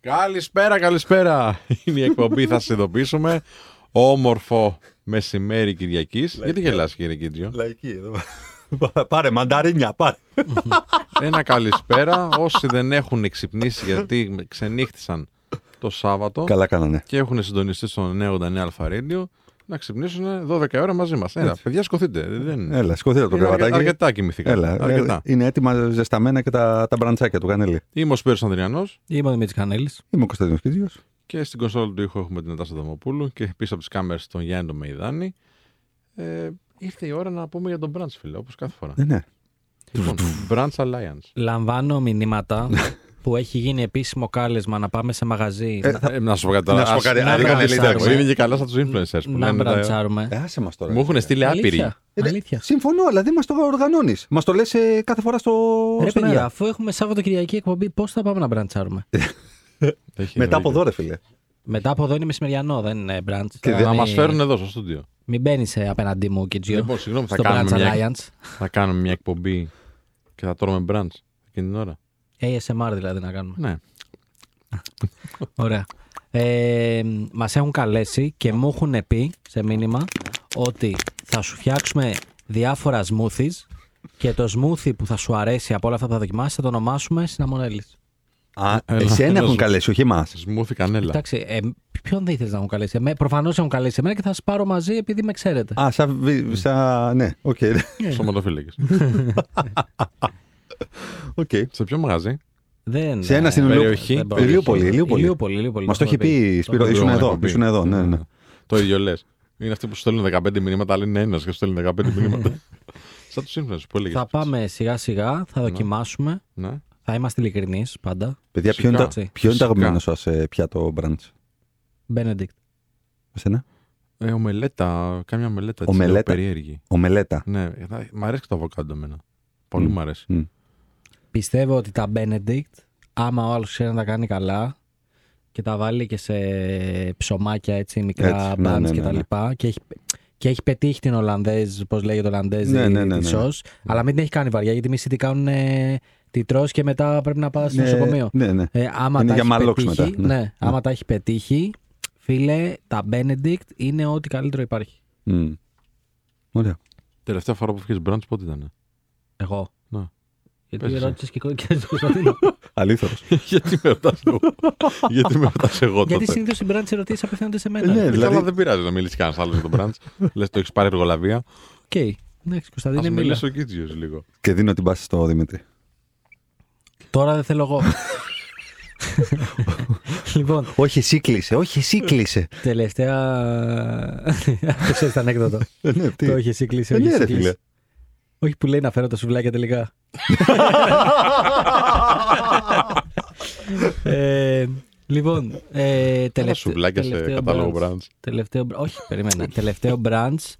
Καλησπέρα, καλησπέρα. Είναι η εκπομπή, θα σας ειδοποιήσουμε. Όμορφο μεσημέρι Κυριακής. Γιατί γελάς κύριε Κίτζιο; Λαϊκή εδώ. Πάρε μανταρίνια, πάρε. Ένα καλησπέρα. Όσοι δεν έχουν ξυπνήσει γιατί ξενύχτησαν το Σάββατο Καλά κάνανε. και έχουν συντονιστεί στο 989 Αλφα Radio, να ξυπνήσουν 12 ώρα μαζί μας. Έλα, παιδιά, σκοθείτε. Δεν... Έλα, σκοθείτε από το Είναι αρκε- κρεβατάκι. αρκετά κοιμηθήκα. Έλα, αρκετά. ε, είναι έτοιμα ζεσταμένα και τα, τα μπραντσάκια του Κανέλη. Είμαι ο Σπύρος Ανδριανός Είμαι ο Δημήτρης Κανέλης. Είμαι ο Κωνσταντίνος Κίτζιος. και στην κονσόλα του ήχου έχουμε την Νατάσα Δαμοπούλου και πίσω από τις κάμερες τον Γιάννη τον Μεϊδάνη. Ε, ήρθε η ώρα να πούμε για τον Branch, φίλε, όπως κάθε φορά. Ναι, ναι. Λοιπόν, Branch Alliance. Λαμβάνω μηνύματα που έχει γίνει επίσημο κάλεσμα να πάμε σε μαγαζί. Ε, να- θα- Ε, να σου πω κάτι τώρα. Να σου πω ας- κάτι, να Άννη μπραντσάρουμε. Κανέλη, εντάξει. Είναι και καλά σαν τους influencers που να λένε. τα- μπραντσάρουμε. Ε, άσε μας τώρα. Μου έχουν στείλει άπειροι. Αλήθεια. Ε, ναι, Αλήθεια. Συμφωνώ, αλλά δεν μας το οργανώνεις. Μας το λες κάθε φορά στο. Ρε στον παιδιά, αέρα. αφού έχουμε Σάββατο Κυριακή εκπομπή, πώς θα πάμε να μπραντσάρουμε. Έχει Μετά από δίκιο. εδώ, ρε φίλε. Μετά από εδώ είναι μεσημεριανό, δεν είναι brunch. Και Τώρα Να μην- μα φέρουν εδώ στο στούντιο. Μην μπαίνεις απέναντί μου και Τζιο. Λοιπόν, συγγνώμη, θα στο κάνουμε, Brunch μια, Alliance. θα κάνουμε μια εκπομπή και θα τρώμε brunch εκείνη την ώρα. ASMR δηλαδή να κάνουμε. Ναι. Ωραία. Ε, Μας έχουν καλέσει και μου έχουν πει σε μήνυμα ότι θα σου φτιάξουμε διάφορα smoothies και το smoothie που θα σου αρέσει από όλα αυτά που θα δοκιμάσει θα το ονομάσουμε Συναμονέλη. Α, Έλα, εσένα έλα έχουν σου. καλέσει, όχι εμάς. Σμούθι κανέλα. Εντάξει, ε, ποιον δεν ήθελες να έχουν καλέσει; Εμέ, Προφανώς έχουν καλέσει εμένα και θα σας πάρω μαζί επειδή με ξέρετε. Α, σαν. βι- σαν- Ναι, οκ. Σωματοφύλακες. Οκ. Σε ποιο μαγαζί; δεν, Σε ένα ε, στην περιοχή. δεν μπορώ. Ηλιούπολη, Ηλιούπολη. Ηλιούπολη, Ηλιούπολη, Μας το έχουμε έχει πει, Σπύρο, Το ήσουν έχουμε εδώ. πει. Ήσουν εδώ, ναι, ναι. Το ίδιο λες. Είναι αυτοί που σου στέλνουν 15 μηνύματα, αλλά είναι ένας και σου στέλνουν 15 μηνύματα. Σαν τους influencers που έλεγες. Θα πάμε σιγά σιγά, θα δοκιμάσουμε. Ναι. Θα είμαστε ειλικρινείς πάντα. Παιδιά, ποιο είναι, Φυσικά. το- ποιο είναι το Φυσικά. αγαπημένο σας πιάτο brunch. Benedict. Εσένα; Ε, ομελέτα, καμιά ομελέτα. Έτσι, Ομελέτα. λίγο περίεργη. Ομελέτα. Ναι, θα- μ' αρέσει και το αβοκάντο εμένα. Πολύ Μμ. μου αρέσει. Μμ. Πιστεύω ότι τα Benedict, άμα ο άλλος ξέρει να τα κάνει καλά και τα βάλει και σε ψωμάκια έτσι, μικρά Έτσι, ναι, buns ναι, και ναι, τα ναι. λοιπά και έχει, και έχει πετύχει την Ολλανδέζ, πώς λέγεται Ολλανδέζ, Ναι, ναι, ναι, της ναι. σως, αλλά μην την έχει κάνει βαριά γιατί μη τι κάνουν τη τρως και μετά πρέπει να πας στο Ναι, νοσοκομείο. Ναι, ναι. Ε, άμα Είναι τα για έχει μαλόξ πετύχει, μετά, ναι. ναι, άμα τα έχει πετύχει, φίλε, τα Benedict είναι ό,τι καλύτερο υπάρχει. Μμ. Ωραία. Τελευταία φορά που βγήκε μπραντ πότε ήταν. Εγώ. Ναι. Γιατί Πες εσύ. ρώτησες και και στον Κωνσταντίνο. Αλήθωρος. Γιατί με ρωτάς εγώ; Γιατί με ρωτάς εγώ Γιατί τότε; συνήθως οι μπράντσε ερωτήσεις απευθύνονται σε Ε, μένα. ναι, Οκ, Δηλαδή... δηλαδή- δεν πειράζει να μιλήσει κανένας άλλος για τον μπραντς. Λες το έχεις πάρει εργολαβία. εντάξει, Α Κωνσταντίνε, μίλα. μιλήσει ο Κίτζιος λίγο. Και δίνω την πάσα στο Δημήτρη. Τώρα δεν θέλω εγώ. λοιπόν, Όχι, εσύ κλείσε. Όχι, εσύ κλείσε. τελευταία. Το ξέρει το ανέκδοτο. Ε, ναι, τι; Το έχει εσύ κλείσει. Ε, όχι ναι, εσύ ρε κλείσει. φίλε. Όχι που λέει να φέρω τα σουβλάκια τελικά. ε, λοιπόν, ε, Ένα τελευταίο, σουβλάκια σε τελευταίο κατάλογο brunch. μπραντς. Τελευταίο, όχι, περίμενα. τελευταίο brunch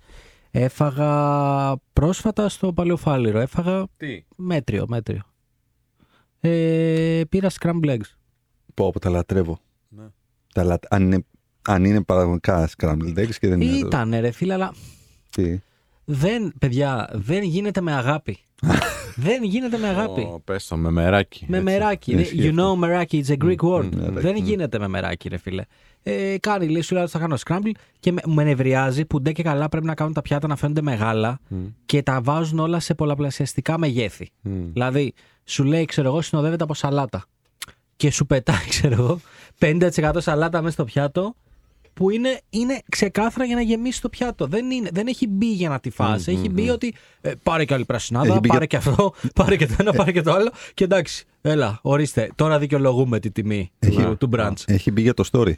έφαγα πρόσφατα στο Παλαιοφάλιρο. Έφαγα Τι; μέτριο, μέτριο. Ε, πήρα scrambled eggs. Πω, πω, τα λατρεύω. Ναι. Τα λα... αν, είναι, αν είναι πραγματικά scrambled eggs και δεν είναι. Ήταν ρε φίλε, αλλά Τι; Δεν, παιδιά, δεν γίνεται με αγάπη. δεν γίνεται με αγάπη. Ω, Πες το με μεράκι. Με έτσι. μεράκι. Ναι, You ισχύει know μεράκι, it's a Greek word. μεράκι, δεν ναι. γίνεται με μεράκι, ρε φίλε. Ε, κάνει, λέει, σου λέει, θα κάνω scramble και με, με νευριάζει που ντε και καλά πρέπει να κάνουν τα πιάτα να φαίνονται μεγάλα Μμ. και τα βάζουν όλα σε πολλαπλασιαστικά μεγέθη. Μμ. Δηλαδή, σου λέει, ξέρω εγώ, συνοδεύεται από σαλάτα. Και σου πετάει, ξέρω εγώ, 50% σαλάτα μέσα στο πιάτο, που είναι, είναι ξεκάθαρα για να γεμίσει το πιάτο. Δεν, είναι, δεν έχει μπει για να τη φας. Έχει μπει ότι ε, πάρε και άλλη πρασινάδα, Έχει μπει πάρε για- και αυτό, πάρε και το ένα, πάρε και το άλλο. Και εντάξει, έλα, ορίστε. Τώρα δικαιολογούμε τη τιμή του, του brunch. Έχει μπει για το story.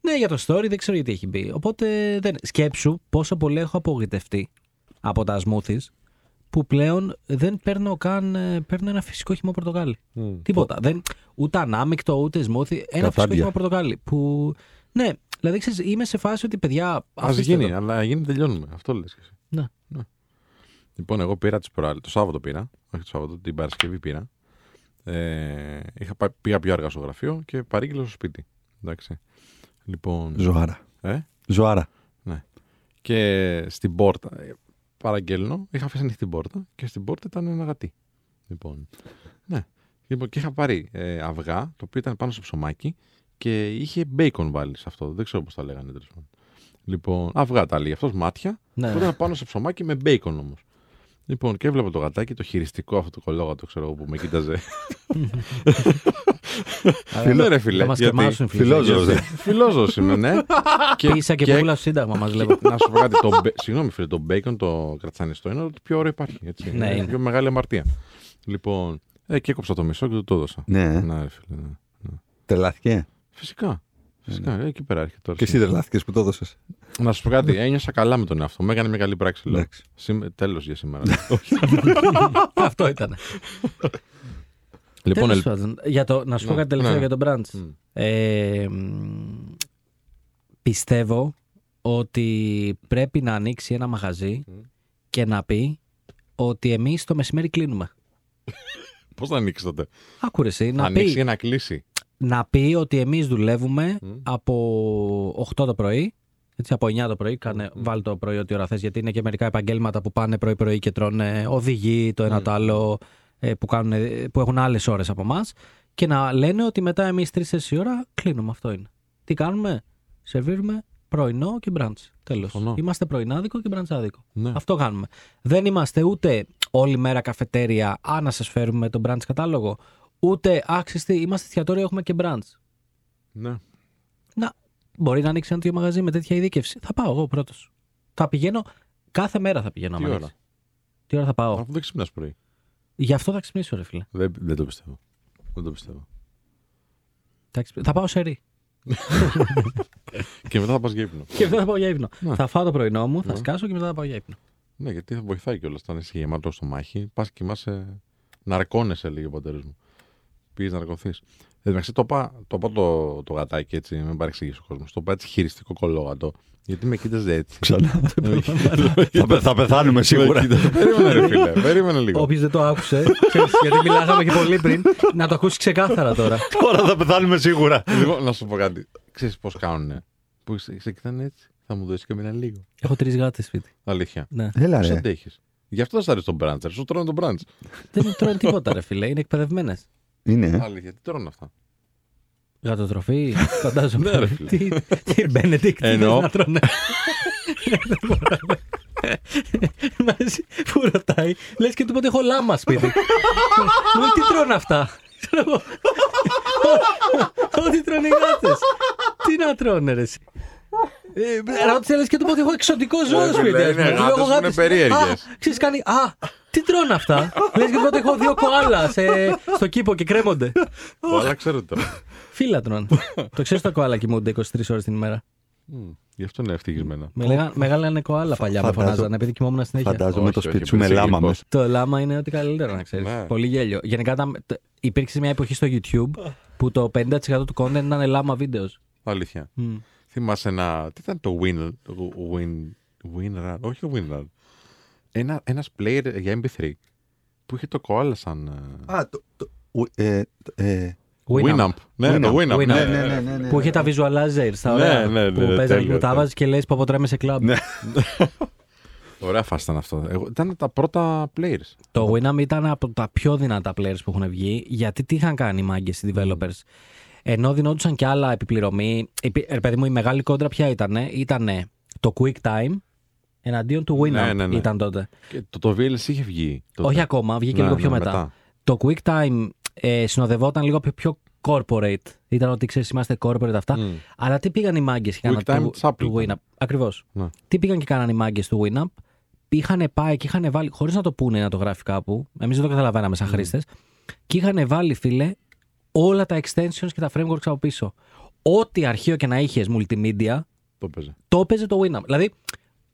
Ναι, για το story δεν ξέρω γιατί έχει μπει. Οπότε δεν... σκέψου πόσο πολύ έχω απογοητευτεί από τα smoothies που πλέον δεν παίρνω καν. ε, Παίρνω ένα φυσικό χυμό πορτοκάλι. Μμ. Τίποτα. Δεν, ούτε ανάμεικτο, ούτε smoothie. Ένα φυσικό Κατάντια. χυμό πορτοκάλι. Που. Ναι, δηλαδή ξέρεις, είμαι σε φάση ότι παιδιά. Α αφήστε γίνει, το. αλλά γίνει τελειώνουμε. Αυτό λες και εσύ. Ναι. Λοιπόν, εγώ πήρα τις προάλλες, το Σάββατο πήρα, όχι το Σάββατο, την Παρασκευή πήρα. Ε, είχα, πάει- πήγα πιο αργά στο γραφείο και παρήγγειλα στο σπίτι. Εντάξει. Λοιπόν, Ζωάρα. ε, Ζωάρα. και στην πόρτα, ε, παραγγέλνω, είχα αφήσει ανοιχτή την πόρτα και στην πόρτα ήταν ένα γατί. Λοιπόν, ναι. Λοιπόν, και είχα πάρει ε, αυγά, το οποίο ήταν πάνω στο ψωμάκι και είχε bacon βάλει σε αυτό. Δεν ξέρω πώς τα λέγανε τέλος πάντων. Λοιπόν, αυγά τα λέει αυτός, μάτια. Ναι. Που ήταν πάνω σε ψωμάκι με bacon όμως. Λοιπόν, και έβλεπα το γατάκι, το χειριστικό αυτό το κολόγατο, ξέρω εγώ, που με κοίταζε. Ναι, ρε φίλε. Θα μας γιατί- κρεμάσουν, φίλε. Φιλόζωος, γιατί- Φιλόζωος είμαι, ναι. Και ίσα και, και- πούλα στο Σύνταγμα, μας λέγω. να σου πω κάτι. Το, μπε- συγγνώμη, φίλε, το bacon, το κρατσανιστό είναι το πιο ωραίο υπάρχει. Έτσι. Ναι, είναι. είναι. η πιο μεγάλη αμαρτία. Λοιπόν, ε, και έκοψα το μισό και του το έδωσα. Ναι, Να, ρε φίλε. Ναι. τρελάθηκε; Φυσικά. Φυσικά, ε, εκεί πέρα έρχεται τώρα. Και εσύ τρελάθηκες που το έδωσες. Να σου πω κάτι, ένιωσα καλά με τον εαυτό μου. Έκανε μια καλή πράξη. Λέω. Εντάξει. Τέλος για σήμερα. Όχι. Αυτό ήταν. λοιπόν, Τέλος ελ... πάντων, για το, να σου πω Ναι, κάτι τελευταίο ναι. για τον Μπραντς. Μμ. Ε, μ, πιστεύω ότι πρέπει να ανοίξει ένα μαγαζί Μμ. και να πει ότι εμείς το μεσημέρι κλείνουμε. Πώς θα ανοίξει τότε; Άκουρες εσύ, Να να ανοίξει πει, ή να κλείσει. Να πει ότι εμείς δουλεύουμε Μμ. από 8 το πρωί, έτσι, από 9 το πρωί, κάνε, Μμ. βάλ το πρωί ό,τι ώρα θες, γιατί είναι και μερικά επαγγέλματα που πάνε πρωί-πρωί και τρώνε οδηγοί, το ένα Μμ. το άλλο, ε, που, κάνουν, που έχουν άλλες ώρες από εμάς και να λένε ότι μετά εμείς 3-4 η ώρα κλείνουμε. Αυτό είναι. Τι κάνουμε, σερβίρουμε πρωινό και μπραντς. Τέλος. Συμφωνώ. Είμαστε πρωινάδικο και μπραντσάδικο. Ναι. Αυτό κάνουμε. Δεν είμαστε ούτε όλη μέρα καφετέρια, α, να σας φέρουμε τον brunch κατάλογο, ούτε άξιστη, είμαστε εστιατόριο, έχουμε και brunch. ναι. Να, μπορεί να ανοίξει ένα τέτοιο μαγαζί με τέτοια ειδίκευση. Θα πάω εγώ πρώτος. Θα πηγαίνω, κάθε μέρα θα πηγαίνω. Τι άμα ώρα; ανοίξει. Τι ώρα θα πάω; Αφού δεν ξυπνάς πρωί. Γι' αυτό θα ξυπνήσω, ρε φίλε. Δεν, δεν το πιστεύω. Δεν το πιστεύω. Θα, ξυπ- θα πάω σε ρί. και μετά θα πας για ύπνο. Και μετά θα πάω για ύπνο. Ναι. Θα φάω το πρωινό μου, θα Ναι. σκάσω και μετά θα πάω για ύπνο. Ναι, γιατί θα βοηθάει κιόλας. Όταν είσαι γεμάτο στο μάχη, πας και κοιμάσαι. Ναρκώνεσαι, λέγει ο πατέρας μου. Πήγε να ναρκωθεί. Εντάξει, το είπα το, είπα το, το γατάκι έτσι, μην παρεξηγήσει ο κόσμος. Το είπα έτσι χειριστικό κολόγατο. Γιατί με κοίταζε έτσι. Ξανά. θα, πε- θα πεθάνουμε σίγουρα. περίμενε, ρε φίλε. Περίμενε λίγο. Όποιος δεν το άκουσε, ξέρεις, γιατί μιλάγαμε και πολύ πριν, να το ακούσει ξεκάθαρα τώρα. Τώρα θα πεθάνουμε σίγουρα. λοιπόν, να σου πω κάτι. Ξέρεις πώς κάνουνε; Που σε, σε κοιτάνε έτσι. Θα μου δώσεις και εμένα λίγο. Έχω τρεις γάτες σπίτι. Αλήθεια. Ναι. Έλα Πώ ρε. αντέχει. Γι' αυτό δεν σ' αρέσει τον μπράντσερ. Σου τρώνε τον μπράντ. Δεν τρώνε τίποτα, ρε φίλε. Είναι εκπαιδευμένες. Είναι. Αλήθεια, τι τρώνε αυτά. Γατοτροφή, φαντάζομαι. Ναι, ρε φίλε. Τι, τι Μπένεντικτ, τι Εννοώ. θες να τρώνε. Μ' αρέσει που ρωτάει, λες και του πω ότι έχω λάμα σπίτι. Μου λέει, τι τρώνε αυτά. Ξέρω εγώ. Ό,τι τρώνε οι γάτες. Τι να τρώνε ρε εσύ. Ε, Ρώτησε λες και του πω ότι έχω εξωτικό ζώο Ναι, σπίτι. φίλε, ας πούμε. είναι Του λέω, γάτες «Εγώ που είναι γάτες». περίεργες. Α, Ξέρεις κάνει, α, τι τρώνε αυτά; Λες και του πω ότι έχω δύο κοάλα σε- στο κήπο και κρέμονται. Αλλά ξέρω τώρα. Φύλλα τρώνε. το ξέρεις το κοάλα κοιμούνται 23 ώρες την ημέρα; Μμ, Γι' αυτό είναι ευτυχισμένα. Με λέγαν, μεγάλα κοάλα παλιά με Φαντάζω- φωνάζανε επειδή κοιμόμουν συνέχεια. Φαντάζομαι Όχι, το όχι, σπίτι σου επειδή με είσαι λάμα γλυκός. μέσα. Το λάμα είναι ότι καλύτερο να ξέρεις. Ναι. Πολύ γέλιο. Γενικά τα- τε- υπήρξε μια εποχή στο YouTube που το 50% του content ήταν λάμα βίντεος. Αλήθεια. Θυμάσαι ένα. Τι ήταν το Win. το Win. WinRAR. Όχι το WinRAR. Ένα ένας player για MP3 που είχε το koala σαν. ε, Α, το. το- ου- ε, το- ε, Winamp. Ναι, το Winamp. Winamp. Winamp. Ναι, ναι, ναι, ναι, ναι. Που είχε τα visualizers στα Ναι, ωραία. ναι, ναι, που ναι, παίζανε τέλειο, και που τα τέλειο. βάζει και λες που αποτρέμε σε κλαμπ. Ναι. Ωραία φάση ήταν αυτό. Εγώ, ήταν τα πρώτα players. Το Winamp ήταν από τα πιο δυνατά players που έχουν βγει, γιατί τι είχαν κάνει οι μάγκες οι developers; Ενώ δινόντουσαν και άλλα επιπληρωμή. υπή- Ρε παιδί μου, η μεγάλη κόντρα ποια ήταν, ήταν το Quick Time εναντίον του Winamp. Ναι, ναι, ναι. Ήταν τότε. Και το, το VLC είχε βγει. τότε. Όχι ακόμα, βγήκε Ναι, λίγο ναι, πιο μετά. Το Quick Time ε, συνοδευόταν λίγο πιο, πιο corporate. Ήταν ότι ξέρεις, είμαστε corporate αυτά. Μμ. Αλλά τι πήγαν οι μάγκες και κάναν Quick Time του, της Apple του ήταν. Winamp; Ακριβώς. Ναι. Τι πήγαν και κάναν οι μάγκες του Winamp; Είχαν πάει και είχαν βάλει, χωρίς να το πούνε να το γράφει κάπου, εμείς δεν το καταλαβαίναμε σαν χρήστες, και είχαν βάλει, φίλε, όλα τα extensions και τα frameworks από πίσω. Ό,τι αρχείο και να είχες multimedia, Το παίζε. το έπαιζε το Winamp. Δηλαδή,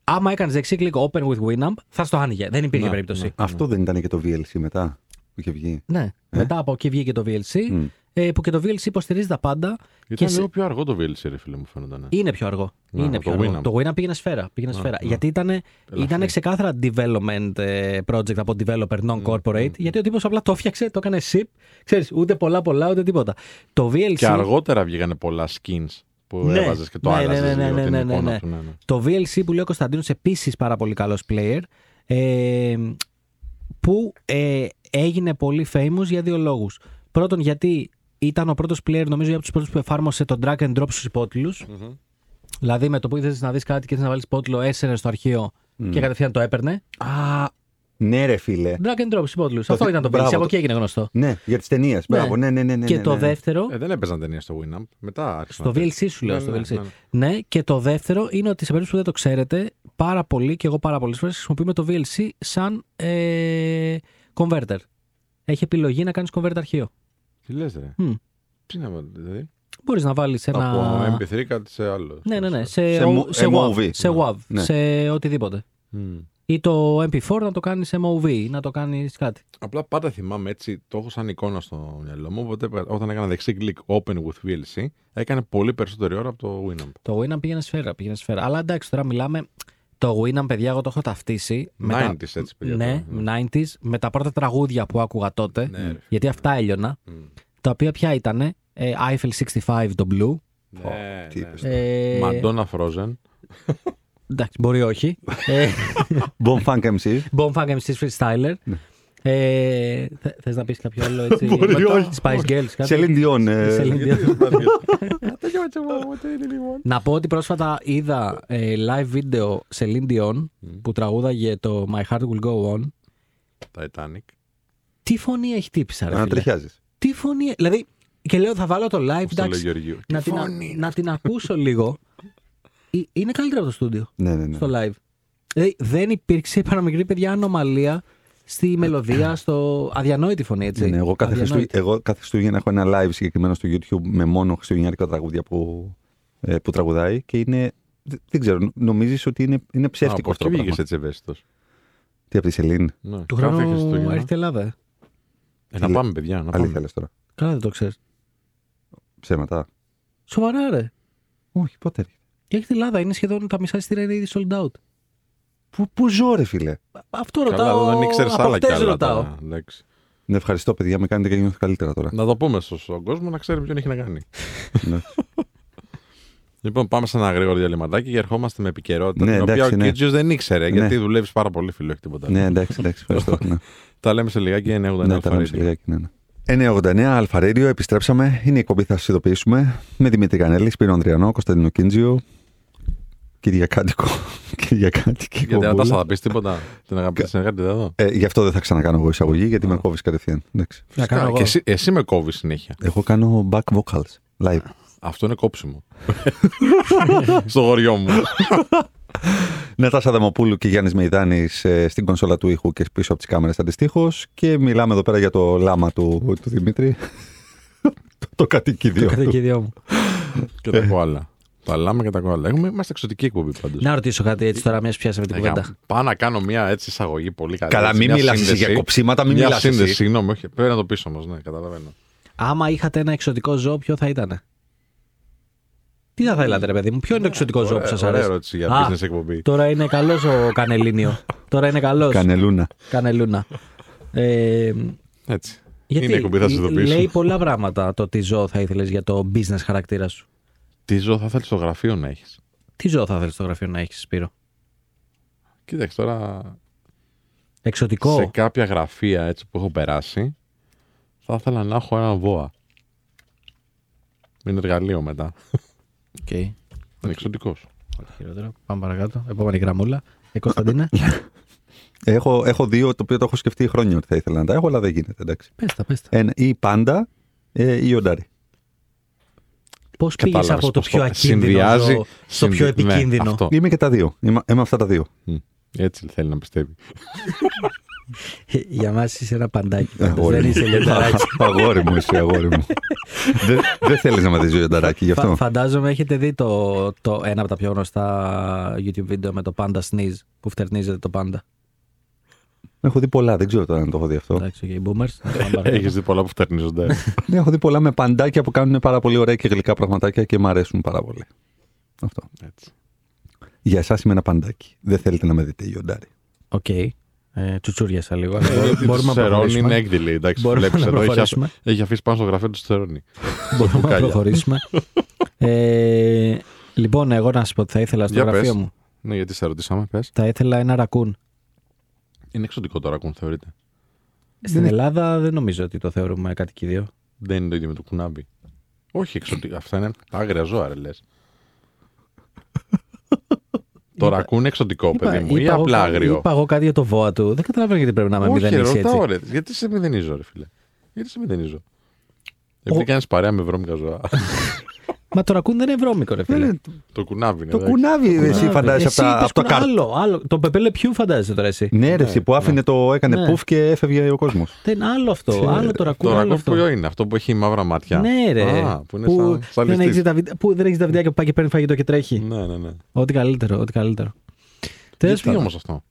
άμα έκανες δεξί κλικ open with Winamp, θα στο άνοιγε. Δεν υπήρχε Ναι, περίπτωση. ναι. Αυτό δεν ήταν και το VLC μετά που είχε βγει. Ναι. Μετά από εκεί βγήκε το VLC, Μμ. ε, που και το VLC υποστηρίζει τα πάντα. Ήταν σε- λίγο πιο αργό το VLC, ρε φίλε μου φαίνονταν. Είναι πιο αργό. Ναι, είναι το πιο αργό. Winamp. Το Winamp πήγαινε σφαίρα. Πήγαινε σφαίρα. ναι. Γιατί ήταν, ήταν ξεκάθαρα development ε, project από developer non-corporate. Γιατί ο τύπος απλά το έφτιαξε, το έκανε ship. Ξέρεις, ούτε πολλά πολλά, ούτε τίποτα. Το VLC, Και αργότερα βγήκανε πολλά skins που Ναι. έβαζες και το Ναι, άλλαζες ναι, ναι, λίγο ναι, την ναι, ναι, εικόνα ναι. του. Ναι, ναι. το VLC που λέει ο Κωνσταντίνος επίσης πάρα πολύ καλός player ε, που ε, έγινε πολύ famous για δύο λόγους. Πρώτον, γιατί ήταν ο πρώτος player, νομίζω, από τους πρώτους που εφάρμοσε το drag and drop στους υπότιλου. Δηλαδή, με το που ήθελες να δεις κάτι και ήθελες να βάλεις υπότιλο, έσαιρε στο αρχείο και κατευθείαν το έπαιρνε. Α, ναι, ρε φίλε. Drag and drop στους υπότιλου. Το Αυτό θε- ήταν το μπράβο, VLC. Από το- εκεί έγινε γνωστό. Ναι, για τις ταινίες. Μπράβο, ναι, ναι, ναι. ναι και ναι, το ναι. δεύτερο. Ε, δεν έπαιζαν ταινία στο Winamp. Μετά άρχισαν. Στο να VLC σου λέω, Ναι, στο ναι, VLC. ναι, ναι. Ναι, και το δεύτερο είναι ότι σε περίπτωση που δεν το ξέρετε, πάρα πολύ και εγώ πάρα πολλές φορές χρησιμοποιούμε το VLC σαν ε, converter. Έχει επιλογή να κάνεις convert αρχείο. Τι λες, ρε. Μμ. Τι να δηλαδή. Μπορείς να βάλεις ένα. Από MP3 κάτι σε άλλο. Ναι, ναι, ναι. Σε, Σε ο- mo- σε WAV. MOV. Σε WAV. Ναι. Σε οτιδήποτε. Μμ. Ή το MP4 να το κάνεις σε MOV ή να το κάνεις κάτι. Απλά πάντα θυμάμαι έτσι, το έχω σαν εικόνα στο μυαλό μου. Οπότε όταν έκανα δεξί κλικ Open with VLC, έκανε πολύ περισσότερη ώρα από το Winamp. Το Winamp πήγαινε σφαίρα, πήγαινε σφαίρα. Αλλά εντάξει, τώρα μιλάμε. Το Winamp, παιδιά, εγώ το έχω ταυτίσει. με τα- 90s έτσι, παιδιά. Ναι, τώρα, 90s, με τα πρώτα τραγούδια που άκουγα τότε. Ναι, ρε. γιατί αυτά έλειωνα. Μμ. Τα οποία ποια ήτανε. Ε, Eiffel 65 το Blue. Ναι, τι ναι. είπες. Ε, Madonna Frozen. Εντάξει, μπορεί όχι. ε, Bon Funk MC. Bomb Funk MC Freestyler. Ε, θε- θες να πεις κάποιο άλλο έτσι. Μπορεί με το όχι. Spice Girls. κάτι; Celine Dion. ε, Celine Γιατί Dion. δεν τα πεις. Τέτοιο έτσι μου, τι είναι λοιπόν. Να πω ότι πρόσφατα είδα ε, live video Celine Dion που τραγούδαγε το My Heart Will Go On. Titanic. Τι φωνή έχει τύπησα, ρε φίλε; Ανατριχιάζει. Τι φωνή. Δηλαδή, και λέω θα βάλω το live, Πώς το λέει εντάξει, Γεωργίου. να, Τι την, φωνή. να την ακούσω λίγο. Ε, Είναι καλύτερα από το στούντιο, Ναι, ναι, ναι. στο live. Δηλαδή, δεν υπήρξε παραμικρή παιδιά ανομαλία στη μελωδία, στο αδιανόητη φωνή, έτσι. Ναι, ναι, εγώ, κάθε Αδιανόητη. Χριστού, εγώ κάθε Χριστούγεννα έχω ένα live συγκεκριμένο στο YouTube με μόνο χριστουγεννιάτικα τραγούδια που, ε, που τραγουδάει και είναι. Δεν, δεν ξέρω, νομίζεις ότι είναι, είναι ψεύτικο Α, αυτό το πώς πράγμα; βγήκες έτσι ευαίσθητος. Τι από τη Σελήνη; Ναι. Του Κάθε χρόνου Χριστούγεννα. έρχεται η Ελλάδα. ε. Ε, Να πάμε, παιδιά. Να Αλήθεια πάμε. λες τώρα. Καλά δεν το ξέρεις. Ψέματα. Σοβαρά, ρε. Όχι, πότε έρχεται. Και έρχεται η Ελλάδα, είναι σχεδόν τα μισά εισιτήρια είναι ήδη sold out. Πού, πού ζω, ρε φίλε; Αυτό Καλά, ρωτάω. δεν ήξερες από άλλα κι αυτές άλλα. ρωτάω. τώρα. Εντάξει. Ναι, ευχαριστώ, παιδιά, με κάνετε και νιώθω καλύτερα τώρα. Να το πούμε στο- στον κόσμο να ξέρει ποιον έχει να κάνει. ναι. Λοιπόν, πάμε σε ένα γρήγορο διαλυματάκι και ερχόμαστε με επικαιρότητα. Ναι, την οποία εντάξει, ο ναι. Κίτζιος δεν ήξερε, Ναι. γιατί δουλεύεις πάρα πολύ, φίλο, όχι τίποτα. άλλο. ναι, εντάξει, εντάξει, ευχαριστώ. ναι. Τα λέμε σε λιγάκι 989 Ναι, τα λέμε σε Alpha Radio. λιγάκι, ναι, ναι. 989 Αλφα Radio, επιστρέψαμε. Είναι η εκπομπή θα σας ειδοποιήσουμε. Με Δημήτρη Κανέλη, Σπύρο Ανδριανό, Κωνσταντινό Κίντζιο. Κυριακάτικο. Κυριακάτικη Γιατί μετά κομπούλα. θα πεις τίποτα. Την αγαπητή συνεργάτη εδώ. Ε, γι' αυτό δεν θα ξανακάνω εγώ εισαγωγή, γιατί με κόβεις κατευθείαν. Εντάξει. Να κάνω Φυσικά, εγώ. και εσύ, εσύ με κόβεις συνέχεια. Εγώ κάνω back vocals live. Αυτό είναι κόψιμο. Στο χωριό μου. Νατάσα Δαμοπούλου και Γιάννης Μεϊδάνης στην κονσόλα του ήχου και πίσω από τις κάμερες αντιστοίχως. Και μιλάμε εδώ πέρα για το λάμα του, του Δημήτρη. το, το κατοικίδιο. Το του. κατοικίδιό μου. και τα κοάλα. Τα λάμα και τα κοάλα. Έχουμε, είμαστε εξωτική εκπομπή πάντως. Να ρωτήσω κάτι έτσι τώρα, μιας πιάσαμε την κουβέντα. Πάω να κάνω μια έτσι εισαγωγή πολύ καλή. Καλά, έτσι, μην μια μιλάς εσύ σύνδεση. για κοψίματα, μην μια μιλάς σύνδεση, εσύ. συγγνώμη, όχι. Πρέπει να το πει όμως, ναι, καταλαβαίνω. Άμα είχατε ένα εξωτικό ζώο, ποιο θα ήταν. Τι θα θέλατε, ρε παιδί μου, ποιο είναι το εξωτικό ζώο που Ωραία- σας ωραία αρέσει; ερώτηση για Α, business εκπομπή. Τώρα είναι καλός ο Κανελίνιο. τώρα είναι καλός. Κανελούνα. Κανελούνα. Ε, Έτσι. γιατί Είναι η εκπομπή, θα σας το πείσω. λέει πολλά πράγματα το τι ζώο θα ήθελες για το business χαρακτήρα σου. Τι ζώο θα θέλεις στο γραφείο να έχεις; Τι ζώο θα θέλεις στο γραφείο να έχεις, Σπύρο; Κοίταξε τώρα. Εξωτικό. Σε κάποια γραφεία έτσι που έχω περάσει, θα ήθελα να έχω ένα βόα. Είναι εργαλείο μετά. Οκ. Είναι εξωτικός. Ό,τι χειρότερο. Πάμε παρακάτω. Επόμενη γραμμούλα. Ε, Κωνσταντίνε. Έχω, έχω δύο το οποίο το έχω σκεφτεί χρόνια ότι θα ήθελα να τα έχω, αλλά δεν γίνεται. Εντάξει. πες τα, πες τα. Ένα, ή πάντα ε, λιοντάρι. Πώς πήγες Κατάλαβες από το πώς πιο το ακίνδυνο συνδυάζει- ζώο στο πιο συνδυ- ναι, επικίνδυνο. αυτό. Είμαι και τα δύο. Είμαι, είμαι αυτά τα δύο. Μμ. Έτσι θέλει να πιστεύει. Ε, Για μας είσαι ένα παντάκι. Αγόρι Δεν μου. είσαι λιονταράκι. αγόρι μου, εσύ, αγόρι μου. δεν δεν θέλεις να με δει λιονταράκι γι' αυτό. Φα- Φαντάζομαι έχετε δει το, το ένα από τα πιο γνωστά YouTube βίντεο με το Panda Sneeze που φτερνίζεται το Panda. Έχω δει πολλά, δεν ξέρω τώρα αν το έχω δει αυτό. Εντάξει, okay, boomers. Πάμε παρακάτω. Έχεις δει πολλά που φτερνίζονται. ναι, έχω δει πολλά με παντάκια που κάνουν πάρα πολύ ωραία και γλυκά πραγματάκια και μου αρέσουν πάρα πολύ. Αυτό. Έτσι. Για εσάς είμαι ένα παντάκι. Δεν θέλετε να με δείτε λιοντάρι. Οκ. Ε, τσουτσούριασα λίγο. αλλά μπορούμε- Γιατί Μπορούμε του να Σερώνη είναι προχωρήσουμε. έκδηλη. Εντάξει, Μπορούμε βλέπεις να εδώ, έχει, προχωρήσουμε. αφ- έχει αφήσει πάνω στο γραφείο του Σερώνη. Μπορούμε να Μπουκάλια. προχωρήσουμε. ε, λοιπόν, εγώ να σας πω ότι θα ήθελα στο Για γραφείο πες. μου. Ναι, γιατί σε ρωτήσαμε, πες. Θα ήθελα ένα ρακούν. Είναι εξωτικό το ρακούν, θεωρείται. Στην Ελλάδα δεν νομίζω ότι το θεωρούμε κατοικίδιο. Δεν είναι το ίδιο με το κουνάβι. Όχι εξωτικά. Αυτά είναι άγρια ζώα, ρε λες. Το Είπα- ρακούν εξωτικό, Είπα- παιδί μου, ή είπα εγώ απλά κα- άγριο. Είπα εγώ κάτι για το βόα του. Δεν καταλαβαίνω γιατί πρέπει να με Όχι, ρε, μηδενίσει έτσι. ρωτάω, ρε. Γιατί σε μηδενίζω, ρε φίλε. Γιατί σε μηδενίζω. Επειδή Ο- κάνεις παρέα με βρώμικα ζώα. Μα το ρακούν δεν είναι βρώμικο, ρε Δεν φίλε. είναι- το κουνάβι είναι. Το εντάξει. κουνάβι, εσύ Κουνάβι. φαντάζεσαι Εσύ από τα, είπες από τα κουνα- κάρ... Άλλο, άλλο. Το πεπέλε ποιου φαντάζεσαι τώρα εσύ. Ναι, ρε, εσύ που άφηνε το, έκανε Ναι. πουφ και έφευγε ο κόσμος. Δεν είναι άλλο αυτό. Άλλο το ρακούν. Το άλλο ρακούν αυτό. ποιο είναι, αυτό που έχει μαύρα μάτια. Ναι, ρε. Α, που είναι σαν, σαν δεν ληστής. έχεις τα, βιδε- που δεν έχεις τα βιντεάκια που πάει και παίρνει φαγητό και τρέχει. Ναι, ναι, ναι. Ό,τι καλύτερο, ό,τι καλύτερο. Τέλος Γιατί πάντων. όμως αυτό;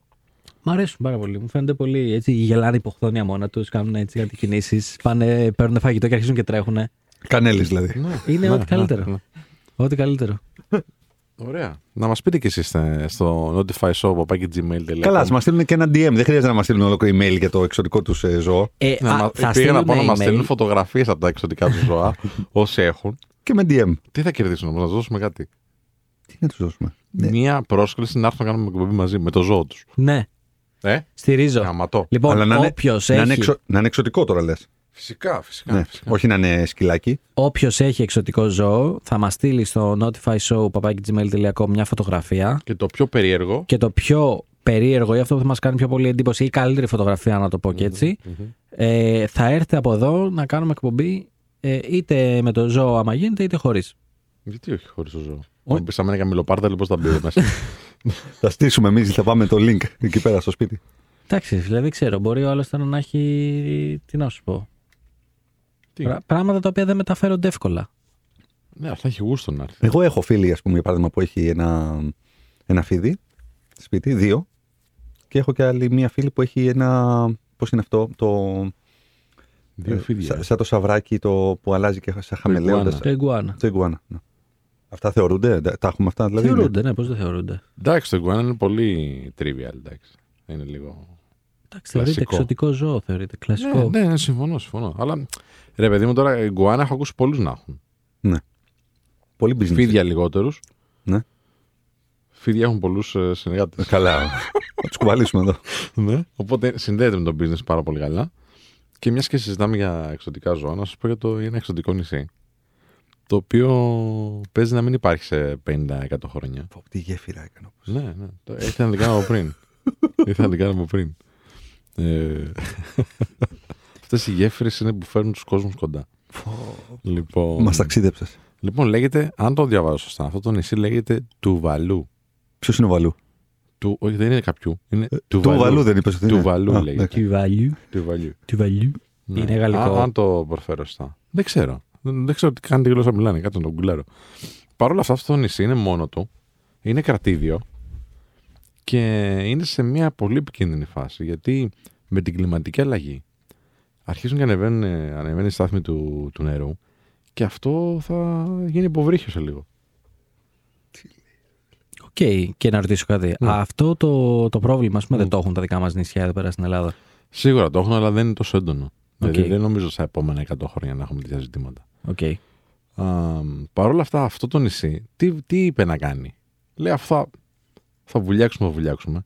Μ' αρέσουν πάρα πολύ. Μου φαίνονται πολύ έτσι. Γελάνε υποχθόνια μόνα τους, κάνουν έτσι κάτι κινήσει. Πάνε, παίρνουν φαγητό και αρχίζουν και τρέχουν. Κανέλης δηλαδή. Ναι, Είναι ναι, ό,τι καλύτερο. ναι, ναι. Ό,τι καλύτερο. Ωραία. Να μας πείτε κι εσείς στο notify show gmail.com. Καλά, ας μας στείλουν και ένα DM. Δεν χρειάζεται να μας στείλουν ολόκληρο email για το εξωτικό τους ζώο. Ε, Να, α, μα, θα πήγα να στείλουν πω να μας email. στείλουν φωτογραφίες από τα εξωτικά τους ζώα, όσοι έχουν. Και με DM. Τι θα κερδίσουν όμως, να τους δώσουμε κάτι; Τι να τους δώσουμε; Ναι. Μία πρόσκληση να έρθουν να κάνουμε εκπομπή μαζί με το ζώο τους. Ναι, Ε, στηρίζω. γαματό. Λοιπόν, Αλλά να είναι- όποιος Να, είναι έχει, εξω- να είναι εξωτικό τώρα λες. Φυσικά, φυσικά. Ναι. φυσικά. Όχι να είναι σκυλάκι. όποιος έχει εξωτικό ζώο θα μας στείλει στο notifyshow.gmail.com μια φωτογραφία Και το πιο περίεργο. και το πιο περίεργο ή αυτό που θα μας κάνει πιο πολύ εντύπωση ή καλύτερη φωτογραφία να το πω και έτσι ε, θα έρθει από εδώ να κάνουμε εκπομπή ε, είτε με το ζώο άμα γίνεται είτε χωρίς. Γιατί όχι χωρίς το ζώο; Όχι. Αν πεις σαν ένα καμιλοπάρτα, πώ θα μπει μέσα. Θα στήσουμε εμείς, θα πάμε το link εκεί πέρα στο σπίτι. Εντάξει, δηλαδή δεν ξέρω, μπορεί ο άλλος τώρα να έχει, τι να σου πω, Τι; Πρά- πράγματα τα οποία δεν μεταφέρονται εύκολα. Ναι, αλλά θα έχει γούστο να έρθει. Εγώ έχω φίλη, ας πούμε, για παράδειγμα, που έχει ένα, ένα φίδι σπίτι, δύο. Και έχω και άλλη μία φίλη που έχει ένα. Πώς είναι αυτό, το. Δύο ε, φίδια. Σαν, σαν το σαβράκι το που αλλάζει και σαν χαμελέοντας. Το εγκουάνα. Το ιγκουάνα. Ναι. Αυτά θεωρούνται, τα τα έχουμε αυτά δηλαδή. Θεωρούνται, ναι, πώς δεν θεωρούνται. Εντάξει, το iguana είναι πολύ trivial. Εντάξει. Είναι λίγο. Εντάξει, θεωρείται Κλασικό. εξωτικό ζώο, θεωρείται κλασικό. Ναι, ναι, ναι, συμφωνώ, συμφωνώ. Αλλά ρε παιδί μου τώρα, iguana έχω ακούσει πολλούς να έχουν. Πολύ business. Φίδια λιγότερους. Ναι. Φίδια έχουν πολλούς συνεργάτες. Ε, Καλά. Θα τους κουβαλήσουμε εδώ. ναι. Οπότε συνδέεται με το business πάρα πολύ καλά. Και μιας και συζητάμε για εξωτικά ζώα, να σας πω για το ένα εξωτικό νησί. Το οποίο παίζει να μην υπάρχει σε 50-100 χρόνια. Πω, Τι γέφυρα έκανα. Ναι, ναι. Το- Ήθελα να την κάνω από πριν. Ήθελα να την κάνω από πριν. Ε... Αυτές οι γέφυρες είναι που φέρνουν τους κόσμους κοντά. Λοιπόν, Μας ταξίδεψες. λοιπόν, λέγεται, αν το διαβάζω σωστά, αυτό το νησί λέγεται Τουβαλού. Ποιος είναι ο Βαλού; Του, όχι, δεν είναι κάποιου. Είναι Ε, Του Βαλού δεν είπες ότι είναι. Του Βαλού Α, λέγεται. Του βαλιού. Τουβαλού. Του βαλιού. Ναι. Είναι γαλλικό. Αν, αν το προφέρω σωστά. Δεν ξέρω. Δεν, δεν ξέρω τι κάνει τη γλώσσα που μιλάνε. Κάτσε να το γκουλάρω. Παρ' όλα αυτά, αυτό το νησί είναι μόνο του. Είναι κρατήδιο. Και είναι σε μια πολύ επικίνδυνη φάση. Γιατί με την κλιματική αλλαγή αρχίζουν και ανεβαίνουν, ανεβαίνει η στάθμη του, του νερού. Και αυτό θα γίνει υποβρύχιο σε λίγο. Οκ, και να ρωτήσω κάτι. Ναι. Αυτό το, το πρόβλημα, ας πούμε, Mm. δεν το έχουν τα δικά μας νησιά εδώ πέρα στην Ελλάδα; Σίγουρα το έχουν, αλλά δεν είναι τόσο έντονο. Δηλαδή Οκ. δεν νομίζω στα επόμενα 100 χρόνια να έχουμε τέτοια ζητήματα. Οκ. Παρ' όλα αυτά, αυτό το νησί, τι, τι είπε να κάνει; Λέει, αφού θα, θα βουλιάξουμε, θα βουλιάξουμε.